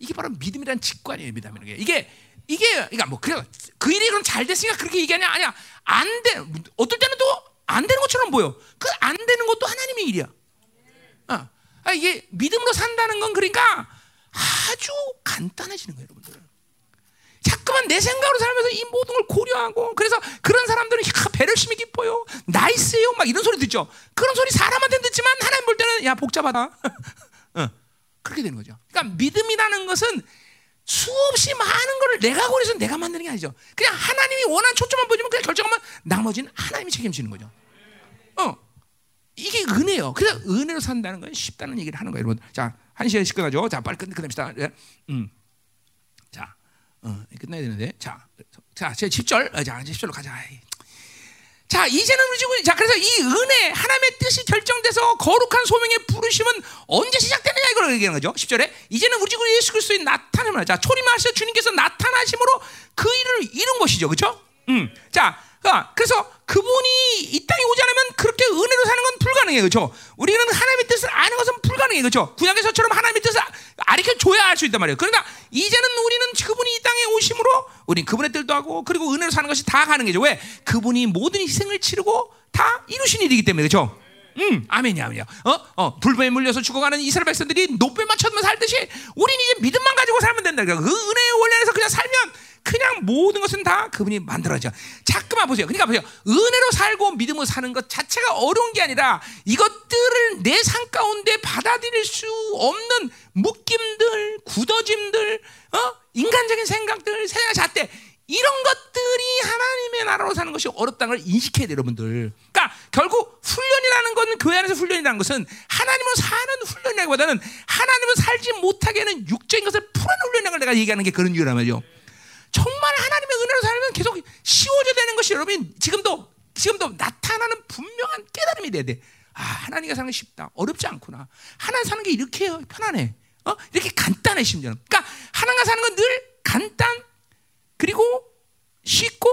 이게 바로 믿음이란 직관이에요, 믿음이라는 게. 이게 이게 그러니까 뭐 그래 그 일이 그럼 잘 됐으니까 그렇게 얘기하냐 아니야 안 돼. 어떨 때는 또 안 되는 것처럼 보여. 그 안 되는 것도 하나님의 일이야. 어. 아, 이게 믿음으로 산다는 건 그러니까 아주 간단해지는 거예요, 여러분들. 자꾸만 내 생각으로 살면서 이 모든 걸 고려하고 그래서 그런 사람들은 야, 배려심이 깊어요 나이스해요 막 이런 소리 듣죠 그런 소리 사람한테는 듣지만 하나님 볼 때는 야 복잡하다 어, 그렇게 되는 거죠 그러니까 믿음이라는 것은 수없이 많은 거를 내가 고려해서 내가 만드는 게 아니죠 그냥 하나님이 원하는 초점만 보여주면 그냥 결정하면 나머지는 하나님이 책임지는 거죠 어 이게 은혜요 그래서 은혜로 산다는 건 쉽다는 얘기를 하는 거예요 여러분 자 한 시간씩 끝나죠 자 빨리 끝, 끝냅시다 예. 음. 자, 어, 끝나야 되는데. 자, 자, 제 10절. 어, 자, 10절로 가자. 자, 이제는 우리 지금 자, 그래서 이 은혜 하나님의 뜻이 결정돼서 거룩한 소명의 부르심은 언제 시작되느냐 이걸 얘기하는 거죠. 10절에 이제는 우리 지금 예수 그리스도의 나타남을 자, 초림하셔 주님께서 나타나심으로 그 일을 이룬 것이죠. 그렇죠? 음. 자, 아, 그래서 그분이 이 땅에 오지 않으면 그렇게 은혜로 사는 건 불가능해요. 그렇죠? 우리는 하나님의 뜻을 아는 것은 불가능해요. 그렇죠? 구약에서처럼 하나님의 뜻을 아리켜 줘야 알 수 있단 말이에요. 그러나 이제는 우리는 그분이 이 땅에 오심으로 우리 그분의 뜻도 하고 그리고 은혜로 사는 것이 다 가능해져. 왜? 그분이 모든 희생을 치르고 다 이루신 일이기 때문에 그렇죠? 음, 아멘이야, 아멘이야. 어, 어, 불뱀에 물려서 죽어가는 이스라엘 백성들이 노뱀 맞춰면 살듯이 우리는 이제 믿음만 가지고 살면 된다. 그러니까 그 은혜의 원리 안에서 그냥 살면 그냥 모든 것은 다 그분이 만들어져. 자꾸만 보세요. 그러니까 보세요. 은혜로 살고 믿음으로 사는 것 자체가 어려운 게 아니라 이것들을 내 삶 가운데 받아들일 수 없는 묶임들, 굳어짐들, 어? 인간적인 생각들, 생각 잣대 이런 것들이 하나님의 나라로 사는 것이 어렵다는 걸 인식해야 돼요, 여러분들. 그러니까 결국 훈련이라는 건 교회 안에서 훈련이라는 것은 하나님으로 사는 훈련이라기보다는 하나님을 살지 못하게 하는 육적인 것을 풀어내는 훈련이라는 걸 내가 얘기하는 게 그런 이유란 말이죠. 정말 하나님의 은혜로 살면 계속 쉬워져야 되는 것이 여러분 지금도 지금도 나타나는 분명한 깨달음이 돼야 돼. 아 하나님과 사는 게 쉽다. 어렵지 않구나. 하나님 사는 게 이렇게 편하네. 어? 이렇게 간단해 심지어는. 그러니까 하나님과 사는 건 늘 간단 그리고 쉽고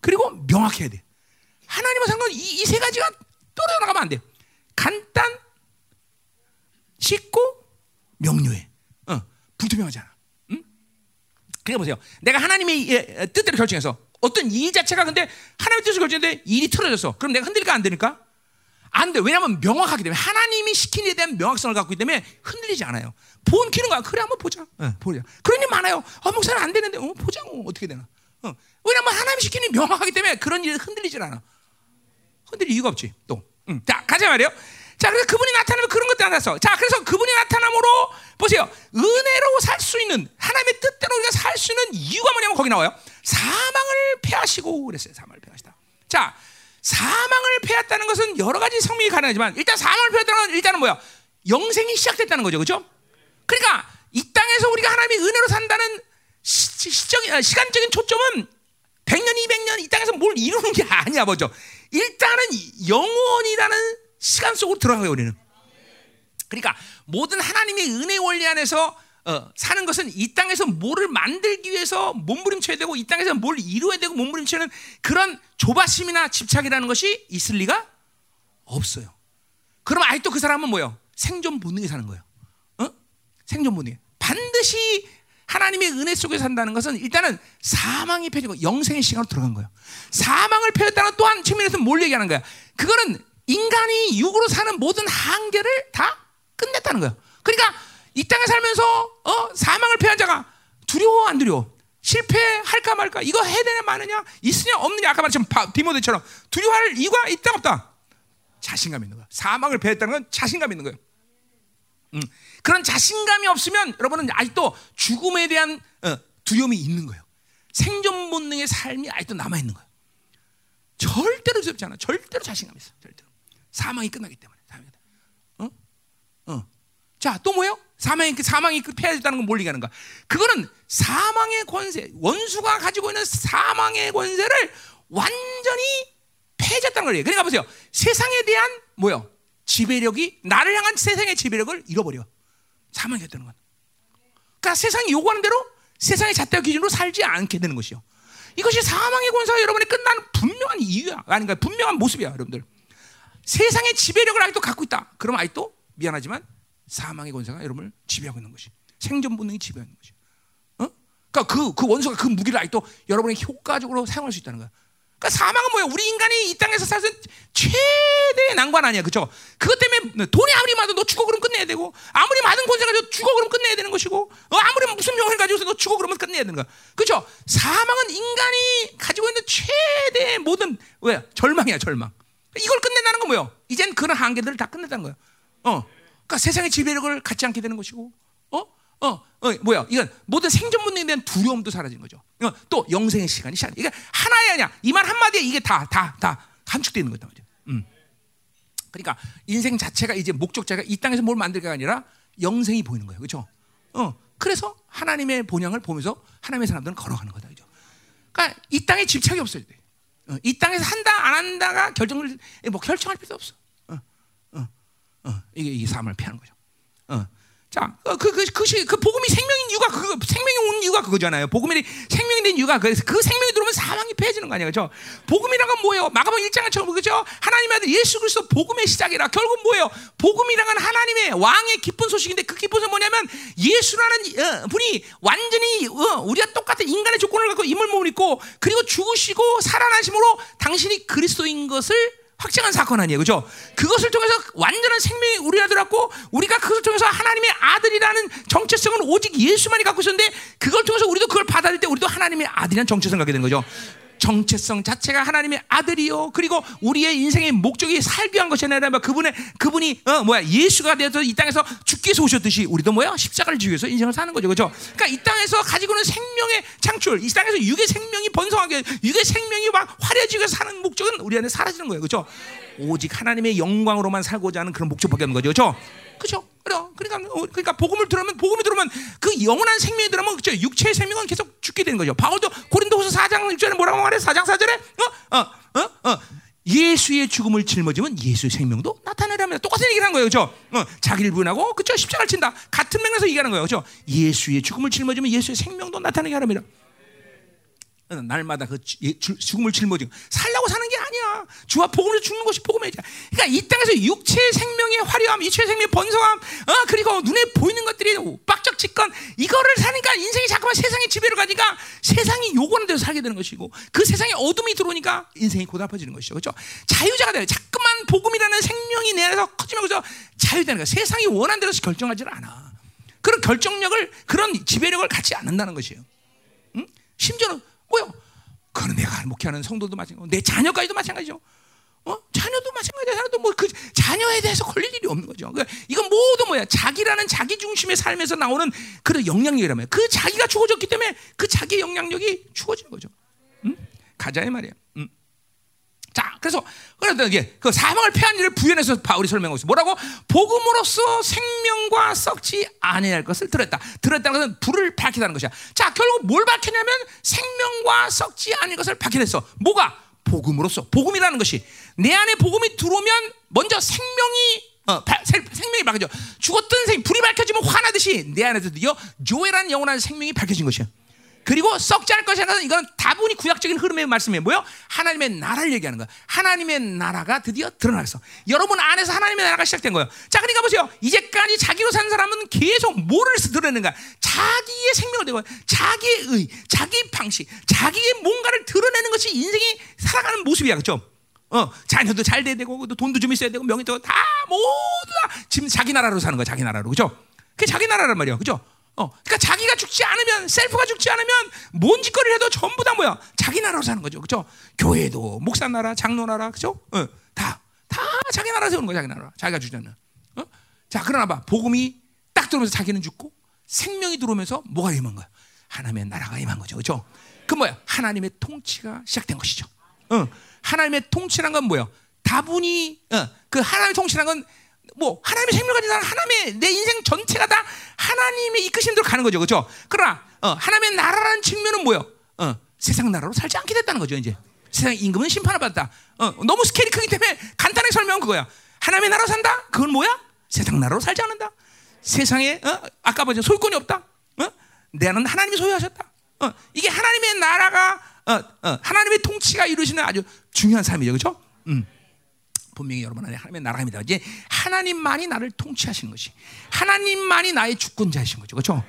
그리고 명확해야 돼. 하나님과 사는 건이세 가지가 떨어져 나가면 안 돼. 간단, 쉽고 명료해. 어, 불투명하잖아. 응? 그러니까 보세요. 내가 하나님의 예, 뜻대로 결정해서 어떤 일 자체가 근데 하나님의 뜻을 결정했는데 일이 틀어졌어. 그럼 내가 흔들릴까 안 되니까? 안 돼. 왜냐하면 명확하기 때문에 하나님이 시킨 일에 대한 명확성을 갖고 있기 때문에 흔들리지 않아요. 본 키는 거야. 그래 한번 보자. 어, 보자. 그런 일 많아요. 어, 목사는 안 되는데 어, 보자고 어떻게 되나. 어. 왜냐하면 하나님이 시킨 일이 명확하기 때문에 그런 일에 흔들리질 않아. 흔들릴 이유가 없지. 또. 음. 자 가자 말이요. 자 그래서 그분이 나타나면 그런 것도 나타났어. 자 그래서 그분이 나타남으로 보세요. 은혜로 살 수 있는 하나님의 뜻대로 우리가 살 수 있는 이유가 뭐냐면 거기 나와요. 사망을 패하시고 그랬어요. 사망을 패하시다. 자 사망을 패했다는 것은 여러 가지 성명이 가능하지만 일단 사망을 패했다는 건 일단은 뭐야? 영생이 시작됐다는 거죠, 그렇죠? 그러니까 이 땅에서 우리가 하나님의 은혜로 산다는 시, 시적, 아, 시간적인 초점은 100년, 200년 이 땅에서 뭘 이루는 게 아니야, 뭐죠? 일단은 영원이라는 시간 속으로 들어가요, 우리는. 그러니까 모든 하나님의 은혜 원리 안에서 어, 사는 것은 이 땅에서 뭐를 만들기 위해서 몸부림쳐야 되고 이 땅에서 뭘 이루어야 되고 몸부림치는 그런 조바심이나 집착이라는 것이 있을 리가 없어요. 그럼 아직도 그 사람은 뭐요? 생존 본능에 사는 거예요. 어? 생존 본능. 반드시 하나님의 은혜 속에 산다는 것은 일단은 사망이 펴지고 영생의 시간으로 들어간 거예요. 사망을 펴졌다는 또한 측면에서 뭘 얘기하는 거야? 그거는 인간이 육으로 사는 모든 한계를 다 끝냈다는 거예요. 그러니까 이 땅에 살면서 어, 사망을 패한 자가 두려워 안 두려워? 실패할까 말까? 이거 해야 되냐 마느냐? 있으냐 없느냐? 아까 말했지만 디모데처럼 두려워할 이유가 있다 없다? 자신감 있는 거야. 사망을 패했다는 건 자신감 있는 거예요. 음, 그런 자신감이 없으면 여러분은 아직도 죽음에 대한 어, 두려움이 있는 거예요. 생존 본능의 삶이 아직도 남아 있는 거예요. 절대로 두렵지 않아. 절대로 자신감 있어. 절대로. 사망이 끝나기 때문에. 어? 어. 자, 또 뭐예요? 사망이 사망이 패해졌다는 건 뭘 얘기하는 가? 그거는 사망의 권세, 원수가 가지고 있는 사망의 권세를 완전히 패해졌다는 거예요. 그러니까 보세요. 세상에 대한 뭐요? 지배력이 나를 향한 세상의 지배력을 잃어버려. 사망이 됐다는 건. 그러니까 세상이 요구하는 대로 세상의 잣대 기준으로 살지 않게 되는 것이요. 이것이 사망의 권세가 여러분이 끝나는 분명한 이유야. 아닌가? 분명한 모습이야, 여러분들. 세상의 지배력을 아직도 갖고 있다. 그럼 아직도 미안하지만 사망의 권세가 여러분을 지배하고 있는 것이 생존 본능이 지배하는 것이. 어? 그러니까 그, 그 원수가 그 무기를 아직도 여러분이 효과적으로 사용할 수 있다는 거야. 그러니까 사망은 뭐야? 우리 인간이 이 땅에서 사는 최대의 난관 아니야, 그렇죠? 그것 때문에 돈이 아무리 많아도 너 죽어 그러면 끝내야 되고, 아무리 많은 권세 가지고 죽어 그러면 끝내야 되는 것이고, 어, 아무리 무슨 명을 가지고서 너 죽어 그러면 끝내야 되는 거야, 그렇죠? 사망은 인간이 가지고 있는 최대의 모든 왜 절망이야, 절망. 이걸 끝낸다는 건 뭐예요? 이젠 그런 한계들을 다 끝낸다는 거예요. 어, 그러니까 세상의 지배력을 갖지 않게 되는 것이고, 어, 어, 어 뭐야? 이건 모든 생존 본능에 대한 두려움도 사라진 거죠. 어, 또 영생의 시간이 시작. 이게 하나의 아니야. 이 말 한마디에 이게 다, 다, 다 감축되는 거다. 말이죠. 음. 그러니까 인생 자체가 이제 목적자가 이 땅에서 뭘 만들가 아니라 영생이 보이는 거예요. 그렇죠? 어, 그래서 하나님의 본향을 보면서 하나님의 사람들은 걸어가는 거다. 그죠? 그러니까 이 땅에 집착이 없어야 돼. 어, 이 땅에서 한다 안 한다가 결정을 뭐 결정할 필요 없어. 이게 이게 삶을 피하는 거죠. 어. 자, 그, 그, 그, 그, 그 복음이 생명인 이유가 그 생명이 온 이유가 그거잖아요. 복음이 생명이 된 이유가 그래서 그 생명이 들어오면 사망이 패해지는 거 아니에요, 그렇죠? 복음이란 건 뭐예요? 마가복 1장을 처음 그죠? 하나님의 아들 예수 그리스도 복음의 시작이라 결국 뭐예요? 복음이란 건 하나님의 왕의 기쁜 소식인데 그 기쁜 소식은 뭐냐면 예수라는 어, 분이 완전히 어, 우리가 똑같은 인간의 조건을 갖고 인물 몸을 입고 그리고 죽으시고 살아나심으로 당신이 그리스도인 것을 확증한 사건 아니에요, 그죠? 그것을 통해서 완전한 생명이 우리가 들었고 우리가 그것을 통해서 하나님의 아들이라는 정체성은 오직 예수만이 갖고 있었는데 그걸 통해서 우리도 그걸 받아들일 때 우리도 하나님의 아들이라는 정체성을 갖게 되는 거죠. 정체성 자체가 하나님의 아들이요. 그리고 우리의 인생의 목적이 살기 위한 것이 아니라 그분의 그분이 어 뭐야 예수가 되어서 이 땅에서 죽기 위해서 오셨듯이 우리도 뭐야 십자가를 지기 위해서 인생을 사는 거죠, 그렇죠? 그러니까 이 땅에서 가지고는 생명의 창출, 이 땅에서 육의 생명이 번성하게, 육의 생명이 막 위해서 사는 목적은 우리 안에 사라지는 거예요, 그렇죠? 오직 하나님의 영광으로만 살고자 하는 그런 목적밖에 없는 거죠, 그렇죠? 그렇죠? 그러니까 그러니까 복음을 들으면 복음이 들으면 그 영원한 생명이 들으면 그죠 육체의 생명은 계속 죽게 되는 거죠. 바울도 고린도후서 4장 6절에 뭐라고 말해? 4장 4절에 어? 어? 어? 어? 예수의 죽음을 짊어지면 예수의 생명도 합니다. 똑같은 얘기를 한 거예요. 그죠? 어, 자기를 부인하고, 그죠? 십자가를 친다. 같은 맥락에서 얘기하는 거예요. 그죠? 예수의 죽음을 짊어지면 예수의 생명도 나타나게 하랍니다. 날마다 그 죽음을 짊어지고 살라고 사는 게 아니야. 주와 복음을 죽는 것이 복음이야. 그러니까 이 땅에서 육체의 생명의 화려함, 육체의 생명의 번성함, 어, 그리고 눈에 보이는 것들이 빡적 짓건 이거를 사니까 인생이 자꾸만 세상의 지배를 가니까 세상이 요구하는 대로 살게 되는 것이고 그 세상에 어둠이 들어오니까 인생이 고달퍼지는 것이죠. 그렇죠? 자유자가 돼요. 자꾸만 복음이라는 생명이 내 안에서 커지면 그죠? 자유되는 거야. 세상이 원하는 대로 결정하지 않아. 그런 결정력을 그런 지배력을 갖지 않는다는 것이에요. 응? 심지어는 뭐요? 그건 내가 목회하는 성도도 마찬가지고 내 자녀까지도 마찬가지죠. 어? 자녀도 마찬가지야. 자녀도 뭐 그 자녀에 대해서 걸릴 일이 없는 거죠. 그러니까 이건 모두 뭐야? 자기라는 자기 중심의 삶에서 나오는 그런 영향력이라면 그 자기가 죽어졌기 때문에 그 자기 영향력이 죽어진 거죠. 응? 가자 이 말이야. 응? 자, 그래서 그래서 이게 그 사망을 패한 일을 부연해서 바울이 설명하고 있어. 뭐라고? 복음으로써 생명과 썩지 아니할 것을 들었다. 들었다는 것은 불을 밝히다는 것이야. 자, 결국 뭘 밝히냐면 생명과 썩지 않을 것을 밝혀냈어. 뭐가? 복음으로써 복음이라는 것이 내 안에 복음이 들어오면 먼저 생명이 어, 생명이 밝혀져. 죽었던 생 불이 밝혀지면 화나듯이 내 안에서 드디어 조회라는 영원한 생명이 밝혀진 것이야. 그리고 썩지 않을 것이라는 이건 다분히 구약적인 흐름의 말씀이에요. 뭐요? 하나님의 나라를 얘기하는 거야. 하나님의 나라가 드디어 드러났어. 여러분 안에서 하나님의 나라가 시작된 거예요. 자, 그러니까 보세요. 이제까지 자기로 산 사람은 계속 뭐를 드러내는가? 자기의 생명을 내고 자기의 의, 자기 방식, 자기의 뭔가를 드러내는 것이 인생이 살아가는 모습이야. 그렇죠? 어, 자녀도 잘 돼야 되고 돈도 좀 있어야 되고 명예도 다 모두 다 지금 자기 나라로 사는 거야. 자기 나라로. 그렇죠? 그게 자기 나라란 말이야. 그렇죠? 어, 그러니까 자기가 죽지 않으면 셀프가 죽지 않으면 뭔 짓거리를 해도 전부 다 뭐야? 자기 나라로 사는 거죠, 그렇죠? 교회도 목사 나라, 장로 나라, 그렇죠? 어, 다, 다 자기 나라 세우는 거야, 자기 나라. 자기가 않는. 어? 자, 그러나 봐, 복음이 딱 들어오면서 자기는 죽고 생명이 들어오면서 뭐가 임한 거야? 하나님의 나라가 임한 거죠, 그렇죠? 그 뭐야? 하나님의 통치가 시작된 것이죠. 어, 하나님의 통치란 건 뭐야? 다분히 어, 그 하나님의 통치란 건 뭐 하나님의 생명을 가진 사람 하나님의 내 인생 전체가 다 하나님의 이끄심대로 가는 거죠, 그렇죠? 그러나 어, 하나님의 나라라는 측면은 뭐요? 어, 세상 나라로 살지 않게 됐다는 거죠, 이제 세상 임금은 심판을 받았다. 어, 너무 스케일이 크기 때문에 간단하게 설명은 그거야. 하나님의 나라로 산다. 그건 뭐야? 세상 나라로 살지 않는다. 세상에 어? 아까 보자 소유권이 없다. 어? 내는 하나님이 소유하셨다. 어, 이게 하나님의 나라가 어, 어, 하나님의 통치가 이루시는 아주 중요한 삶이죠, 그렇죠? 음. 분명히 여러분 안에 하나님의 나라입니다. 이제 하나님만이 나를 통치하시는 것이 하나님만이 나의 주권자이신 거죠. 그렇죠?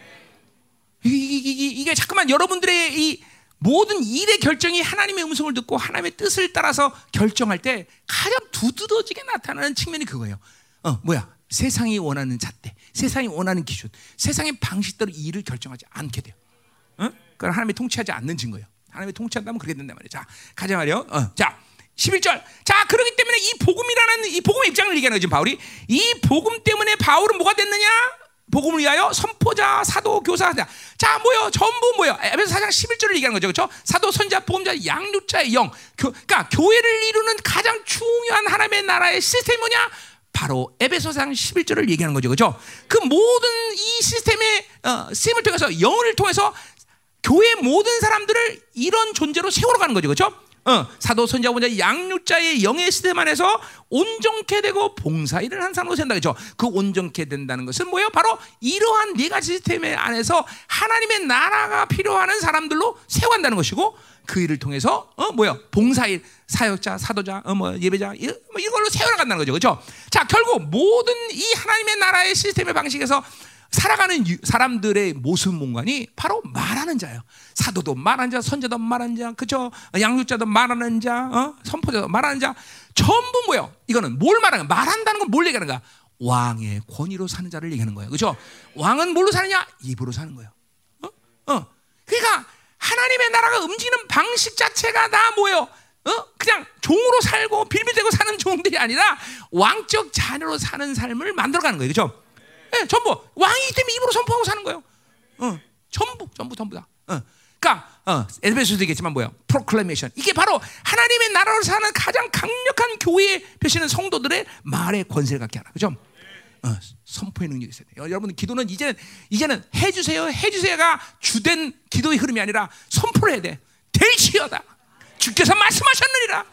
이게, 이게, 이게 잠깐만 여러분들의 이 모든 일의 결정이 하나님의 음성을 듣고 하나님의 뜻을 따라서 결정할 때 가장 두드러지게 나타나는 측면이 그거예요. 어, 뭐야? 세상이 원하는 잣대, 세상이 원하는 기준, 세상의 방식대로 일을 결정하지 않게 돼요. 어? 그건 하나님이 통치하지 않는 증거예요. 하나님이 통치한다면 그렇게 된단 말이에요. 자, 가자 말이요. 어, 자, 11절. 자, 그러기 때문에 이 복음이라는 이 복음의 입장을 얘기하는 거지, 바울이. 이 복음 때문에 바울은 뭐가 됐느냐? 복음을 위하여 선포자, 사도, 교사자. 자, 뭐요? 전부 뭐요? 에베소 4장 11절을 얘기하는 거죠. 그렇죠? 사도, 선자, 복음자, 양육자의 영. 교, 그러니까 교회를 이루는 가장 중요한 하나님의 나라의 시스템이 뭐냐? 바로 에베소상 11절을 얘기하는 거죠. 그렇죠? 그 모든 이 시스템의 어, 시스템을 통해서 영을 통해서 교회 모든 사람들을 이런 존재로 세워가는 거죠. 그렇죠? 어, 사도 선자 보자 양육자의 영의 시스템 안에서 온전케 되고 봉사 일을 한 사람으로 된다 그죠? 그 온전케 된다는 것은 뭐예요? 바로 이러한 네 가지 시스템 안에서 하나님의 나라가 필요하는 사람들로 세워간다는 것이고 그 일을 통해서 어 뭐야 봉사일 사역자 사도자 어 뭐 예배자 이, 뭐 이걸로 세워나간다는 거죠 그렇죠 자 결국 모든 이 하나님의 나라의 시스템의 방식에서 살아가는 사람들의 모습 공간이 바로 말하는 자예요. 사도도 말하는 자, 선자도 말하는 자, 그죠? 양육자도 말하는 자, 어? 선포자도 말하는 자, 전부 뭐요? 이거는 뭘 말하는 가 말한다는 건 뭘 얘기하는 가? 왕의 권위로 사는 자를 얘기하는 거예요. 그죠? 왕은 뭘로 사느냐? 입으로 사는 거예요. 어? 어. 그러니까 하나님의 나라가 움직이는 방식 자체가 다 뭐예요? 어? 그냥 종으로 살고 빌빌대고 사는 종들이 아니라 왕적 자녀로 사는 삶을 만들어가는 거예요. 그죠? 네, 전부 왕이기 때문에 입으로 선포하고 사는 거예요. 어, 전부, 전부, 전부 다. 어. 그러니까 어, 에베소도 얘기했지만 뭐야? proclamation. 이게 바로 하나님의 나라로 사는 가장 강력한 교회의 표시는 성도들의 말의 권세를 갖게 하라. 그죠? 어, 선포의 능력이 있어야 돼요. 여러분 기도는 이제는 이제는 해주세요, 해주세요가 주된 기도의 흐름이 아니라 선포를 해야 돼. 될지어다. 주께서 말씀하셨느니라.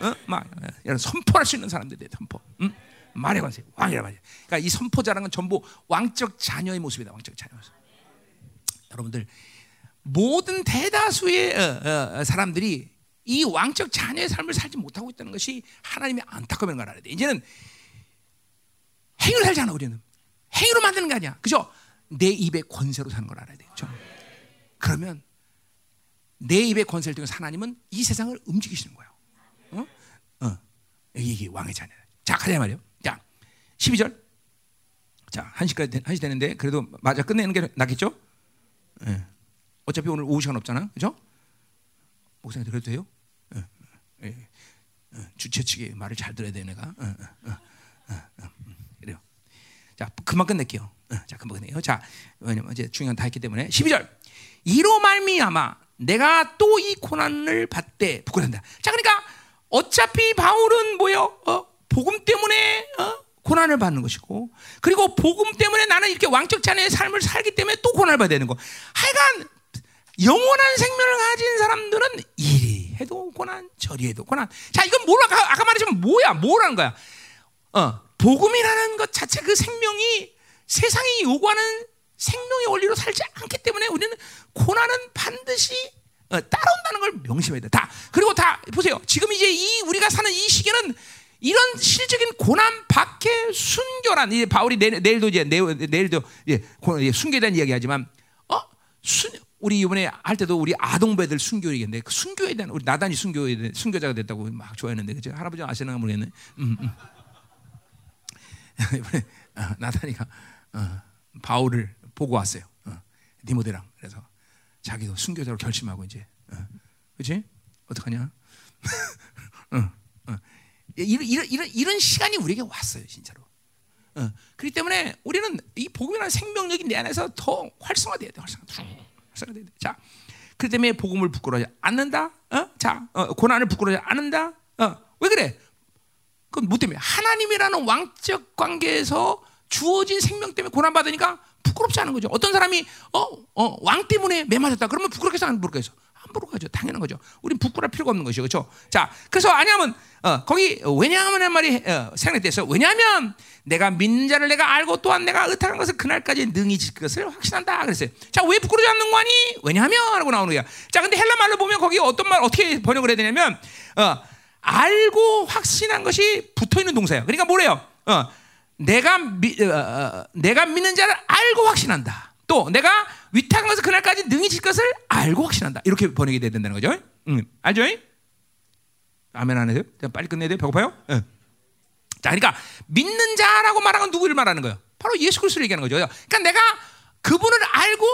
어? 막, 이런 선포할 수 있는 사람들이 돼. 선포. 응? 말의 관세, 왕이라 말이야. 그러니까 이 선포자라는 건 전부 왕적 자녀의 모습이다. 왕적 자녀 모습. 여러분들 모든 대다수의 어, 어, 사람들이 이 왕적 자녀의 삶을 살지 못하고 있다는 것이 하나님의 안타까운 걸 알아야 돼. 이제는 행위로 살지 않아 우리는 행위로 만드는 게 아니야. 그죠? 내 입의 권세로 사는 걸 알아야 돼. 그죠? 그러면 내 입의 권세를 통해서 하나님은 이 세상을 움직이시는 거예요. 어? 어. 이게 왕의 자녀. 자, 가자 말이요. 자, 12절. 자, 1시까지 1시 되는데 그래도 맞아 끝내는 게 낫겠죠? 예. 어차피 오늘 오후 시간 없잖아. 그죠? 목사님 그래도 돼요? 예. 예. 예. 주최 측의 말을 잘 들어야 돼 내가. 어, 어, 어, 그래요. 자, 금방 끝낼게요. 자, 금방 끝내요. 자, 왜냐면 이제 중요한 다 했기 때문에 12절. 이로 말미암아 내가 또 이 고난을 받되 부끄러운다. 자, 그러니까 어차피 바울은 뭐요? 어? 복음 때문에 어? 고난을 받는 것이고, 그리고 복음 때문에 나는 이렇게 왕적 자녀의 삶을 살기 때문에 또 고난을 받아야 되는 거. 하여간 영원한 생명을 가진 사람들은 이리 해도 고난, 저리 해도 고난. 자, 이건 뭐라 아까, 아까 말했지만 뭐야? 뭐라는 거야? 어, 복음이라는 것 자체 그 생명이 세상이 요구하는 생명의 원리로 살지 않기 때문에 우리는 고난은 반드시 어, 따라온다는 걸 명심해야 돼. 다 그리고 다 보세요. 지금 이제 이 우리가 사는 이 시기는 이런 실적인 고난 밖에 순교란 이제 바울이 내, 내일도 이제 내일, 내일도 예, 대한 이야기하지만 어 순, 우리 이번에 할 때도 우리 아동배들 순교 얘기인데 그 순교에 대한 우리 나단이 순교에 순교자가 됐다고 막 좋아했는데 그죠 할아버지 아시나 모르겠네. 음, 음. 이번에 어, 나단이가 어, 바울을 보고 왔어요. 어, 디모데랑 그래서 자기도 순교자로 결심하고 이제, 어, 그렇지? 어떡하냐? 어, 어. 이런, 이런, 이런, 이런 시간이 우리에게 왔어요, 진짜로. 어, 그렇기 때문에 우리는 이 복음이라는 생명력이 내 안에서 더 활성화돼야 돼, 활성화. 활성화돼야 돼. 자, 그 때문에 복음을 부끄러워하지 않는다. 어? 자, 어, 고난을 부끄러워하지 않는다. 어, 왜 그래? 그건 뭐 때문에? 하나님이라는 왕적 관계에서 주어진 생명 때문에 고난 받으니까 부끄럽지 않은 거죠. 어떤 사람이 어, 어, 왕 때문에 매 맞았다. 그러면 부끄럽겠어, 안 부끄럽겠어? 안 부끄러워죠. 당연한 거죠. 우린 부끄러울 필요가 없는 것이죠, 그렇죠? 자, 그래서 아니하면 어, 거기 왜냐하면 말이 어, 생략됐어. 왜냐하면 내가 믿는 자를 내가 알고 또한 내가 의탁한 것을 그날까지 능히 지킬 것을 확신한다. 그랬어요. 자, 왜 부끄러지 않는 거니? 왜냐하면?라고 나오는 거야. 자, 근데 헬라 말로 보면 거기 어떤 말 어떻게 번역을 해야 되냐면 어, 알고 확신한 것이 붙어 있는 동사예요. 그러니까 뭐래요? 어, 내가 미, 어, 어, 내가 믿는 자를 알고 확신한다. 또 내가 위탁한 것을 그날까지 능히 질 것을 알고 확신한다. 이렇게 번역이 돼야 된다는 거죠. 응. 알죠? 아멘 안 해요? 빨리 끝내야 돼요? 배고파요? 응. 자, 그러니까 믿는 자라고 말하는 누구를 말하는 거예요? 바로 예수 그리스도를 얘기하는 거죠. 그러니까 내가 그분을 알고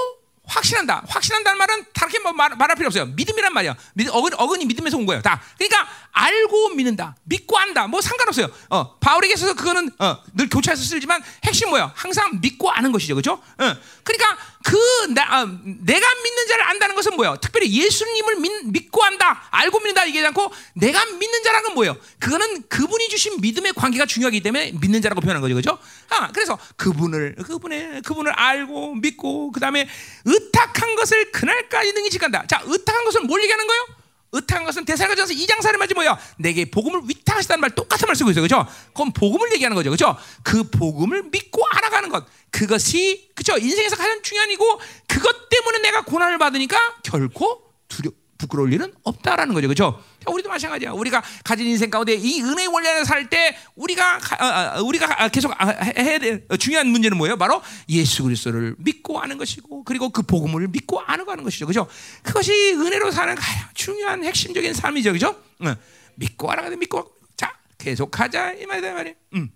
확신한다. 확신한다는 말은 다르게 뭐 말, 할 필요 없어요. 믿음이란 말이야. 믿, 어근, 어근이 믿음에서 온 거예요. 다. 그러니까 알고 믿는다. 믿고 한다. 뭐 상관없어요. 어, 바울에게 있어서 그거는 어, 늘 교차해서 쓰지만 핵심 뭐야? 항상 믿고 아는 것이죠. 그죠? 어. 그러니까 그 나, 어, 내가 믿는 자를 안다는 것은 뭐예요? 특별히 예수님을 믿, 고 한다. 알고 믿는다 얘기하지 않고 내가 믿는 자라는 건 뭐예요? 그거는 그분이 주신 믿음의 관계가 중요하기 때문에 믿는 자라고 표현한 거죠. 그죠? 아, 그래서 그분을 그분의 그분을 알고 믿고 그 다음에 의탁한 것을 그날까지 능히 지간다. 자, 의탁한 것은 뭘 얘기하는 거예요? 의탁한 것은 대사가전서 2장 4절 말이 뭐야? 내게 복음을 위탁하시다는 말 똑같은 말 쓰고 있어요. 그죠? 그건 복음을 얘기하는 거죠. 그죠? 그 복음을 믿고 알아가는 것. 그것이 그죠? 인생에서 가장 중요한 이고 그것 때문에 내가 고난을 받으니까 결코 두려 부끄러울 일은 없다라는 거죠. 그죠? 우리도 마찬가지야. 우리가 가진 인생 가운데 이 은혜의 원리 안에 살 때 우리가 어, 어, 우리가 계속 해야 될 중요한 문제는 뭐예요? 바로 예수 그리스도를 믿고 아는 것이고 그리고 그 복음을 믿고 아는 거는 것이죠. 그죠? 그것이 은혜로 사는 가장 중요한 핵심적인 삶이죠. 그죠? 응. 믿고 알아가야 믿고 자, 계속 하자 이 말이다 말이야. 음.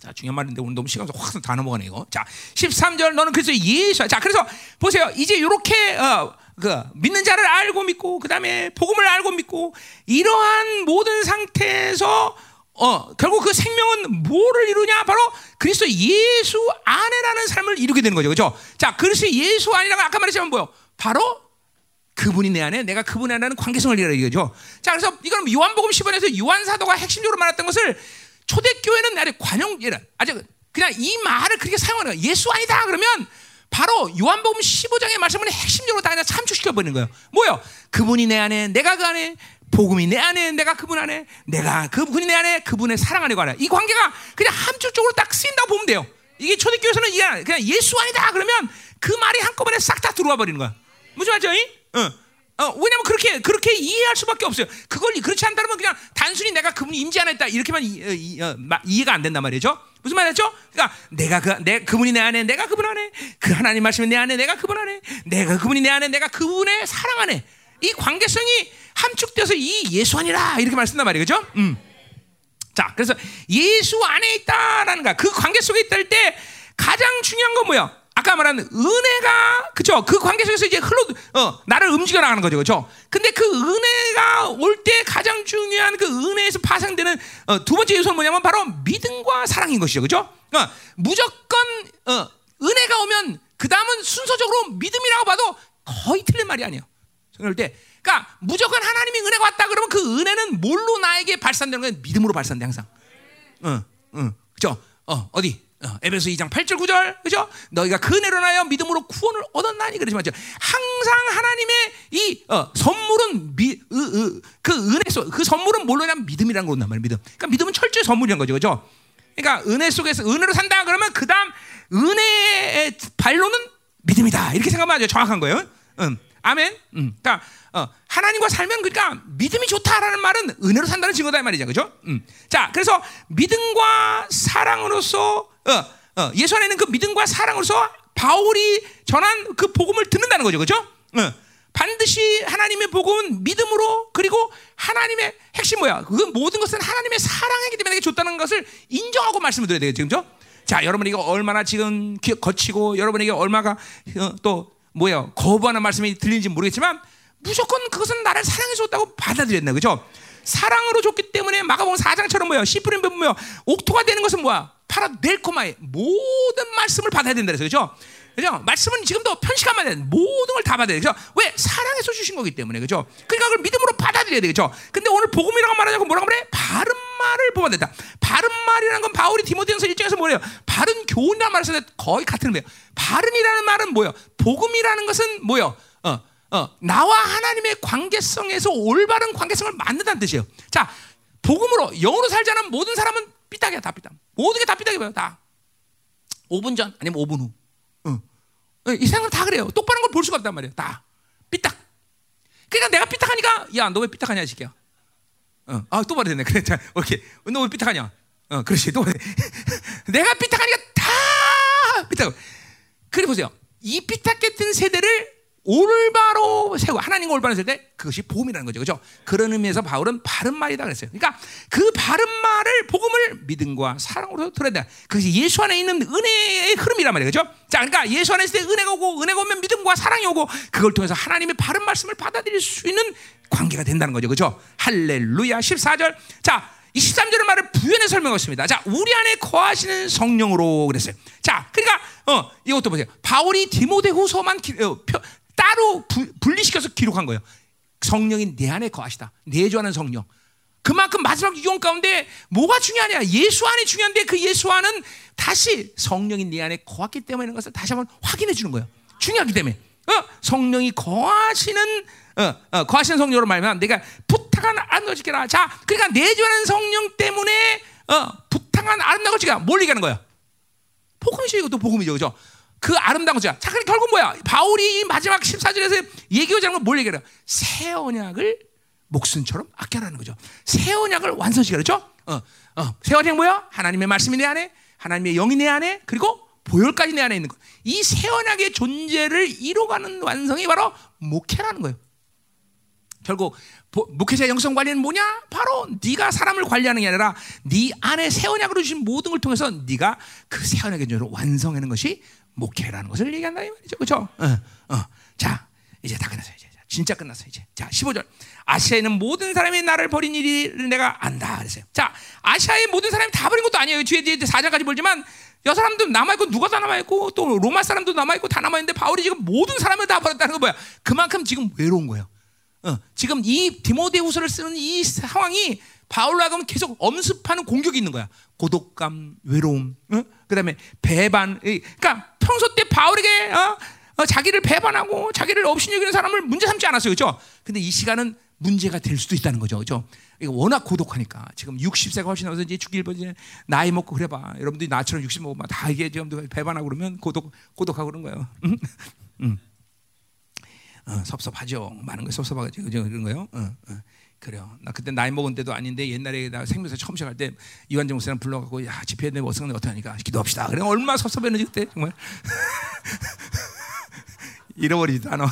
자, 중요한 말인데 오늘 너무 시간 확다 넘어가네 이거. 자, 13절 너는 그래서 예수. 자, 그래서 보세요. 이제 이렇게 어, 그 믿는 자를 알고 믿고 그다음에 복음을 알고 믿고 이러한 모든 상태에서 어, 결국 그 생명은 뭐를 이루냐? 바로 그리스도 예수 안에라는 삶을 이루게 되는 거죠. 그렇죠? 자, 그리스도 예수 안이라고 아까 말했지만 뭐요? 바로 그분이 내 안에 내가 그분 안에는 관계성을 이루는 거죠. 자, 그래서 이건 요한복음 10원에서 요한 사도가 핵심적으로 말했던 것을 초대교회는 아직 관용이라 아직 그냥 이 말을 그렇게 사용하는 거예요. 예수 아니다 그러면 바로 요한복음 15장의 말씀을 핵심적으로 다 그냥 참축시켜 버리는 거예요. 뭐요? 그분이 내 안에, 내가 그 안에 복음이 내 안에 내가 그분 안에 내가 그분이 내 안에 그분의 사랑 안에 관해 이 관계가 그냥 한쪽적으로 딱 쓰인다고 보면 돼요. 이게 초대교회에서는 이게 그냥 예수 아니다 그러면 그 말이 한꺼번에 싹 다 들어와 버리는 거야. 무슨 말이죠? 어. 어, 왜냐면 그렇게 그렇게 이해할 수밖에 없어요. 그걸 그렇지 않다면 그냥 단순히 내가 그분이 임재 안 했다 이렇게만 이, 어, 이, 어, 마, 이해가 안 된단 말이죠. 무슨 말이죠? 그러니까 내가 그, 내 그분이 내 안에, 내가 그분 안에, 그 하나님 말씀이 내 안에, 내가 그분 안에, 내가 그분이 내 안에, 내가 그분의 사랑 안에 이 관계성이 함축되어서 이 예수 아니라 이렇게 말씀단 말이에요, 그죠? 음. 자, 그래서 예수 안에 있다라는 거, 그 관계 속에 있다 할 때 가장 중요한 건 뭐야? 아까 말한 은혜가 그죠? 그 관계 속에서 이제 흘러 어, 나를 움직여 나가는 거죠, 그죠? 근데 그 은혜가 올 때 가장 중요한 그 은혜에서 파생되는 어, 두 번째 요소는 뭐냐면 바로 믿음과 사랑인 것이죠, 그죠? 어, 무조건 어, 은혜가 오면 그 다음은 순서적으로 믿음이라고 봐도 거의 틀린 말이 아니에요. 그럴 때, 그러니까 무조건 하나님이 은혜가 왔다 그러면 그 은혜는 뭘로 나에게 발산되는 거예요? 믿음으로 발산돼 항상. 응, 응, 그죠? 어, 어디? 어, 에베소 2장 8절 9절 그죠? 너희가 그 은혜로 나여 믿음으로 구원을 얻었나니 그러지 말죠. 항상 하나님의 이 어, 선물은 미, 으, 으, 그 은혜 속, 그 선물은 뭘로 냐면 믿음이라는 거란 말이에요. 믿음. 그러니까 믿음은 철저히 선물이란 거죠, 그죠? 그러니까 은혜 속에서 은혜로 산다 그러면 그 다음 은혜의 발로는 믿음이다 이렇게 생각하면 아주 정확한 거예요. 음. 아멘. 음. 그러니까 어, 하나님과 살면 그러니까 믿음이 좋다라는 말은 은혜로 산다는 증거다 이 말이죠, 그죠? 음. 자, 그래서 믿음과 사랑으로서 어, 어, 예수 안에는 그 믿음과 사랑으로서 바울이 전한 그 복음을 듣는다는 거죠, 그죠? 어. 반드시 하나님의 복음은 믿음으로 그리고 하나님의 핵심 뭐야? 그 모든 것은 하나님의 사랑이기 때문에 줬다는 것을 인정하고 말씀을 드려야 되겠죠? 자, 여러분 이 거 얼마나 지금 거치고 여러분에게 얼마가 어, 또 뭐야 거부하는 말씀이 들리는지 모르겠지만 무조건 그것은 나를 사랑해 줬다고 받아들였나 그죠? 사랑으로 줬기 때문에 마가복음 4장처럼 뭐야 시프림 뭐야 옥토가 되는 것은 뭐야 파라넬코마의 모든 말씀을 받아야 된다 그래서 그죠? 그죠? 말씀은 지금도 편식하면 돼. 모든 걸 다 받아야 돼. 그죠? 왜? 사랑해서 주신 거기 때문에. 그죠? 그러니까 그걸 믿음으로 받아들여야 되겠죠? 근데 오늘 복음이라고 말하자고 뭐라고 그래? 바른 말을 보아야 된다. 바른 말이라는 건 바울이 디모데전서 1장에서 뭐래요? 바른 교훈이라는 쓰는데 거의 같은 의미예요. 바른이라는 말은 뭐예요? 복음이라는 것은 뭐예요? 어, 어, 나와 하나님의 관계성에서 올바른 관계성을 만든다는 뜻이에요. 자, 복음으로 영으로 살자는 모든 사람은 삐딱이야, 다 삐딱. 모든 게 다 삐딱이에요, 다. 5분 전 아니면 5분 후. 응. 이 세상은 다 그래요. 똑바른 걸 볼 수가 없단 말이에요. 다 삐딱. 그러니까 내가 삐딱하니까 야 너 왜 삐딱하냐 이 새끼야. 어, 아또 말했네. 그래, 자, 오케이. 너 왜 삐딱하냐? 어, 그렇지. 또 말해. 내가 삐딱하니까 다 삐딱. 그래 보세요. 이 삐딱게 뜬 세대를 올바로 세워 하나님과 올바로 세울 때 그것이 복음이라는 거죠. 그죠? 그런 의미에서 바울은 바른 말이다 그랬어요. 그러니까 그 바른 말을 복음을 믿음과 사랑으로 들어야 돼. 그것이 예수 안에 있는 은혜의 흐름이란 말이에요. 그죠? 자, 그러니까 예수 안에 있을 때 은혜가 오고 은혜가 오면 믿음과 사랑이 오고 그걸 통해서 하나님의 바른 말씀을 받아들일 수 있는 관계가 된다는 거죠. 그죠? 할렐루야 14절. 자, 이 13절의 말을 부연해 설명했습니다. 자, 우리 안에 거하시는 성령으로 그랬어요. 자, 그러니까 어, 이것도 보세요. 바울이 디모데후서만 기, 어, 표, 따로 부, 분리시켜서 기록한 거예요. 성령이 내 안에 거하시다. 내주하는 성령. 그만큼 마지막 유언 가운데 뭐가 중요하냐? 예수 안이 중요한데 그 예수 안은 다시 성령이 내 안에 거했기 때문에 것을 다시 한번 확인해 주는 거예요. 중요하기 때문에. 어, 성령이 거하시는 어, 어, 거하시는 성령으로 말하면 내가 부탁한 아름다워지라 자, 그러니까 내주하는 성령 때문에 어, 부탁한 아름다워지가 뭘 얘기하는 거야? 복음이죠. 이것도 복음이죠. 그죠? 그 아름다운 거죠. 자, 그럼 결국 뭐야? 바울이 마지막 14절에서 얘기하자는 건뭘 얘기해요? 새 언약을 목숨처럼 아껴라는 거죠. 새 언약을 완성시켜 그렇죠? 어, 어, 새 언약 뭐야? 하나님의 말씀이 내 안에, 하나님의 영이 내 안에, 그리고 보혈까지 내 안에 있는 거. 이새 언약의 존재를 이루어가는 완성이 바로 목회라는 거예요. 결국 목회자 영성 관리는 뭐냐? 바로 네가 사람을 관리하는 게 아니라 네 안에 새 언약으로 주신 모든 걸 통해서 네가 그 새 언약의 존재를 완성하는 것이 목회라는 것을 얘기한다 이 말이죠. 그렇죠? 어, 어. 자, 이제 다 끝났어요. 이제 진짜 끝났어요. 이제 자, 15절. 아시아에는 모든 사람이 나를 버린 일을 내가 안다 그랬어요. 자, 아시아의 모든 사람이 다 버린 것도 아니에요. 뒤에 뒤에 4장까지 보지만 여 사람도 남아 있고 누가 다 남아 있고 또 로마 사람도 남아 있고 다 남아 있는데 바울이 지금 모든 사람을 다 버렸다는 거 뭐야? 그만큼 지금 외로운 거예요. 어, 지금 이 디모데후서를 쓰는 이 상황이 바울로 하면 계속 엄습하는 공격이 있는 거야. 고독감, 외로움, 어? 그다음에 배반. 그러니까 평소 때 바울에게 어? 어, 자기를 배반하고 자기를 없인 여기는 사람을 문제 삼지 않았어요, 그렇죠? 근데 이 시간은 문제가 될 수도 있다는 거죠. 그죠? 이거 워낙 고독하니까 지금 60세가 훨씬 넘어서 이제 죽일 뻔이제 나이 먹고 그래봐. 여러분들이 나처럼 60 먹으면 다 이게 지금 배반하고 그러면 고독 고독하고 그런 거예요. 응? 응. 어, 섭섭하죠. 많은 거 섭섭하죠. 그런 거요. 어, 어. 그래요. 나 그때 나이 먹은 때도 아닌데 옛날에 나 생명사 처음 시작할 때 이완정 목사님 불러갖고 야 집회에 내 어떻게 어떡하니까 기도합시다. 그래 얼마나 섭섭했는지 그때 정말 잃어버리지도 않아.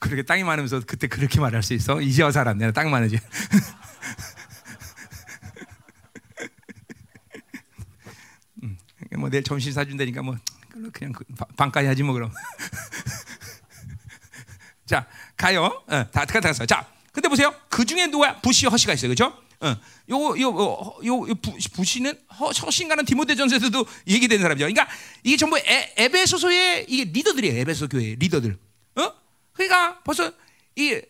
그렇게 땅이 많으면서 그때 그렇게 말할 수 있어? 이제 와서 알았네. 땅 많으지. 음, 뭐 내일 점심 사준다니까 뭐 그냥 그 반까지 하지 뭐 그럼. 자 가요. 어, 다 다, 갔어. 자, 근데 보세요. 그 중에 누가 부시 허시가 있어요, 그렇죠? 어, 요, 요, 요, 요, 요 부시는 허신가는 디모데전서에서도 얘기된 사람이죠. 그러니까 이게 전부 에, 에베소서의 이게 리더들이에요. 에베소 교회 리더들. 어? 그러니까 벌써 이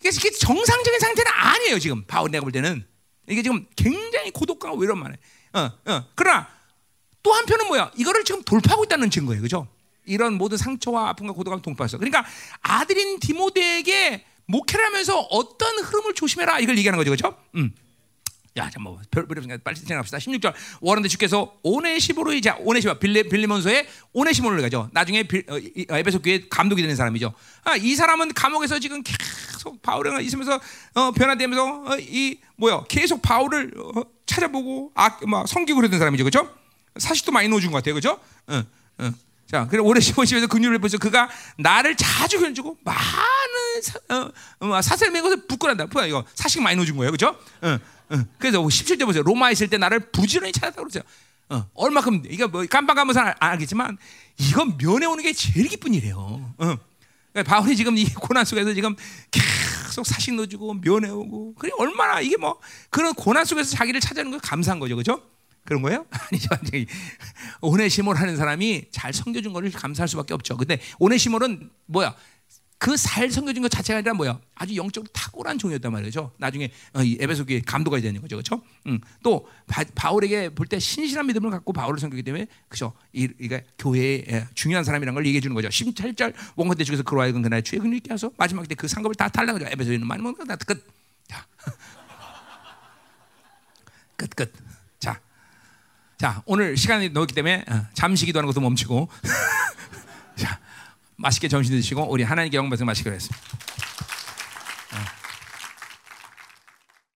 이게 정상적인 상태는 아니에요. 지금 바울 내가 볼 때는 이게 지금 굉장히 고독감과 외로움만 해. 어, 어. 그러나 또 한편은 뭐야? 이거를 지금 돌파하고 있다는 증거예요. 그죠? 이런 모든 상처와 아픔과 고독감을 돌파했어. 그러니까 아들인 디모데에게 목회를 하면서 어떤 흐름을 조심해라 이걸 얘기하는 거죠. 그죠? 음. 야, 잠뭐 별별 없으니까 빨리 생각합시다. 16절. 원하는데 주께서 오네시모로 이제 오네시모 빌레 빌리몬서에 오네시모를 가죠. 나중에 빌, 어, 에베소 교회 감독이 되는 사람이죠. 아, 이 사람은 감옥에서 지금 계속 바울이랑 있으면서 어, 변화되면서 어, 이 뭐야? 계속 바울을 어, 찾아보고 아, 막 성기고 그러던 사람이죠. 그죠? 사실도 많이 넣어 준 것 같아요. 그죠? 응, 응. 자, 그래 오래 시원시에서 근육을 보서 그가 나를 자주 견주고 많은 사, 어, 어, 사슬 맨 것을 붙고난다. 뭐야 이거 사식 많이 넣어준 거예요, 그죠? 응, 응. 그래서 17절 보세요. 로마 있을 때 나를 부지런히 찾았다고 그러죠. 어, 얼마큼 이거 뭐 깜빡하면서 알겠지만 이건 면회 오는 게 제일 기쁜 일이에요. 어. 바울이 지금 이 고난 속에서 지금 계속 사식 넣어주고 면회 오고 그래 얼마나 이게 뭐 그런 고난 속에서 자기를 찾아는 거 감사한 거죠, 그죠? 그런 거예요? 아니죠. 오네시몰 하는 사람이 잘 섬겨준 거를 감사할 수밖에 없죠. 근데 오네시몰은 뭐야? 그잘 섬겨준 것 자체가 아니라 뭐야? 아주 영적으로 탁월한 종이었단 말이죠. 나중에 어, 에베소 교회 감독이 되는 거죠, 그렇죠? 음, 또 바, 울에게 볼 때 신실한 믿음을 갖고 바울을 섬기기 때문에 그죠? 이, 이게 교회의 예, 중요한 사람이라는 걸 얘기해 주는 거죠. 17절 원건대 중에서 그로하여금 그날 주의 근육 있게 하소 마지막 때 그 상급을 다 달라는 거죠. 에베소에 있는 많은 건다 끝. 자, 끝 끝. 자, 오늘 시간이 넣었기 때문에 어, 잠시 기도하는 것도 멈추고 자, 맛있게 점심 드시고 우리 하나님께 영광 받으 마시기로 했습니다.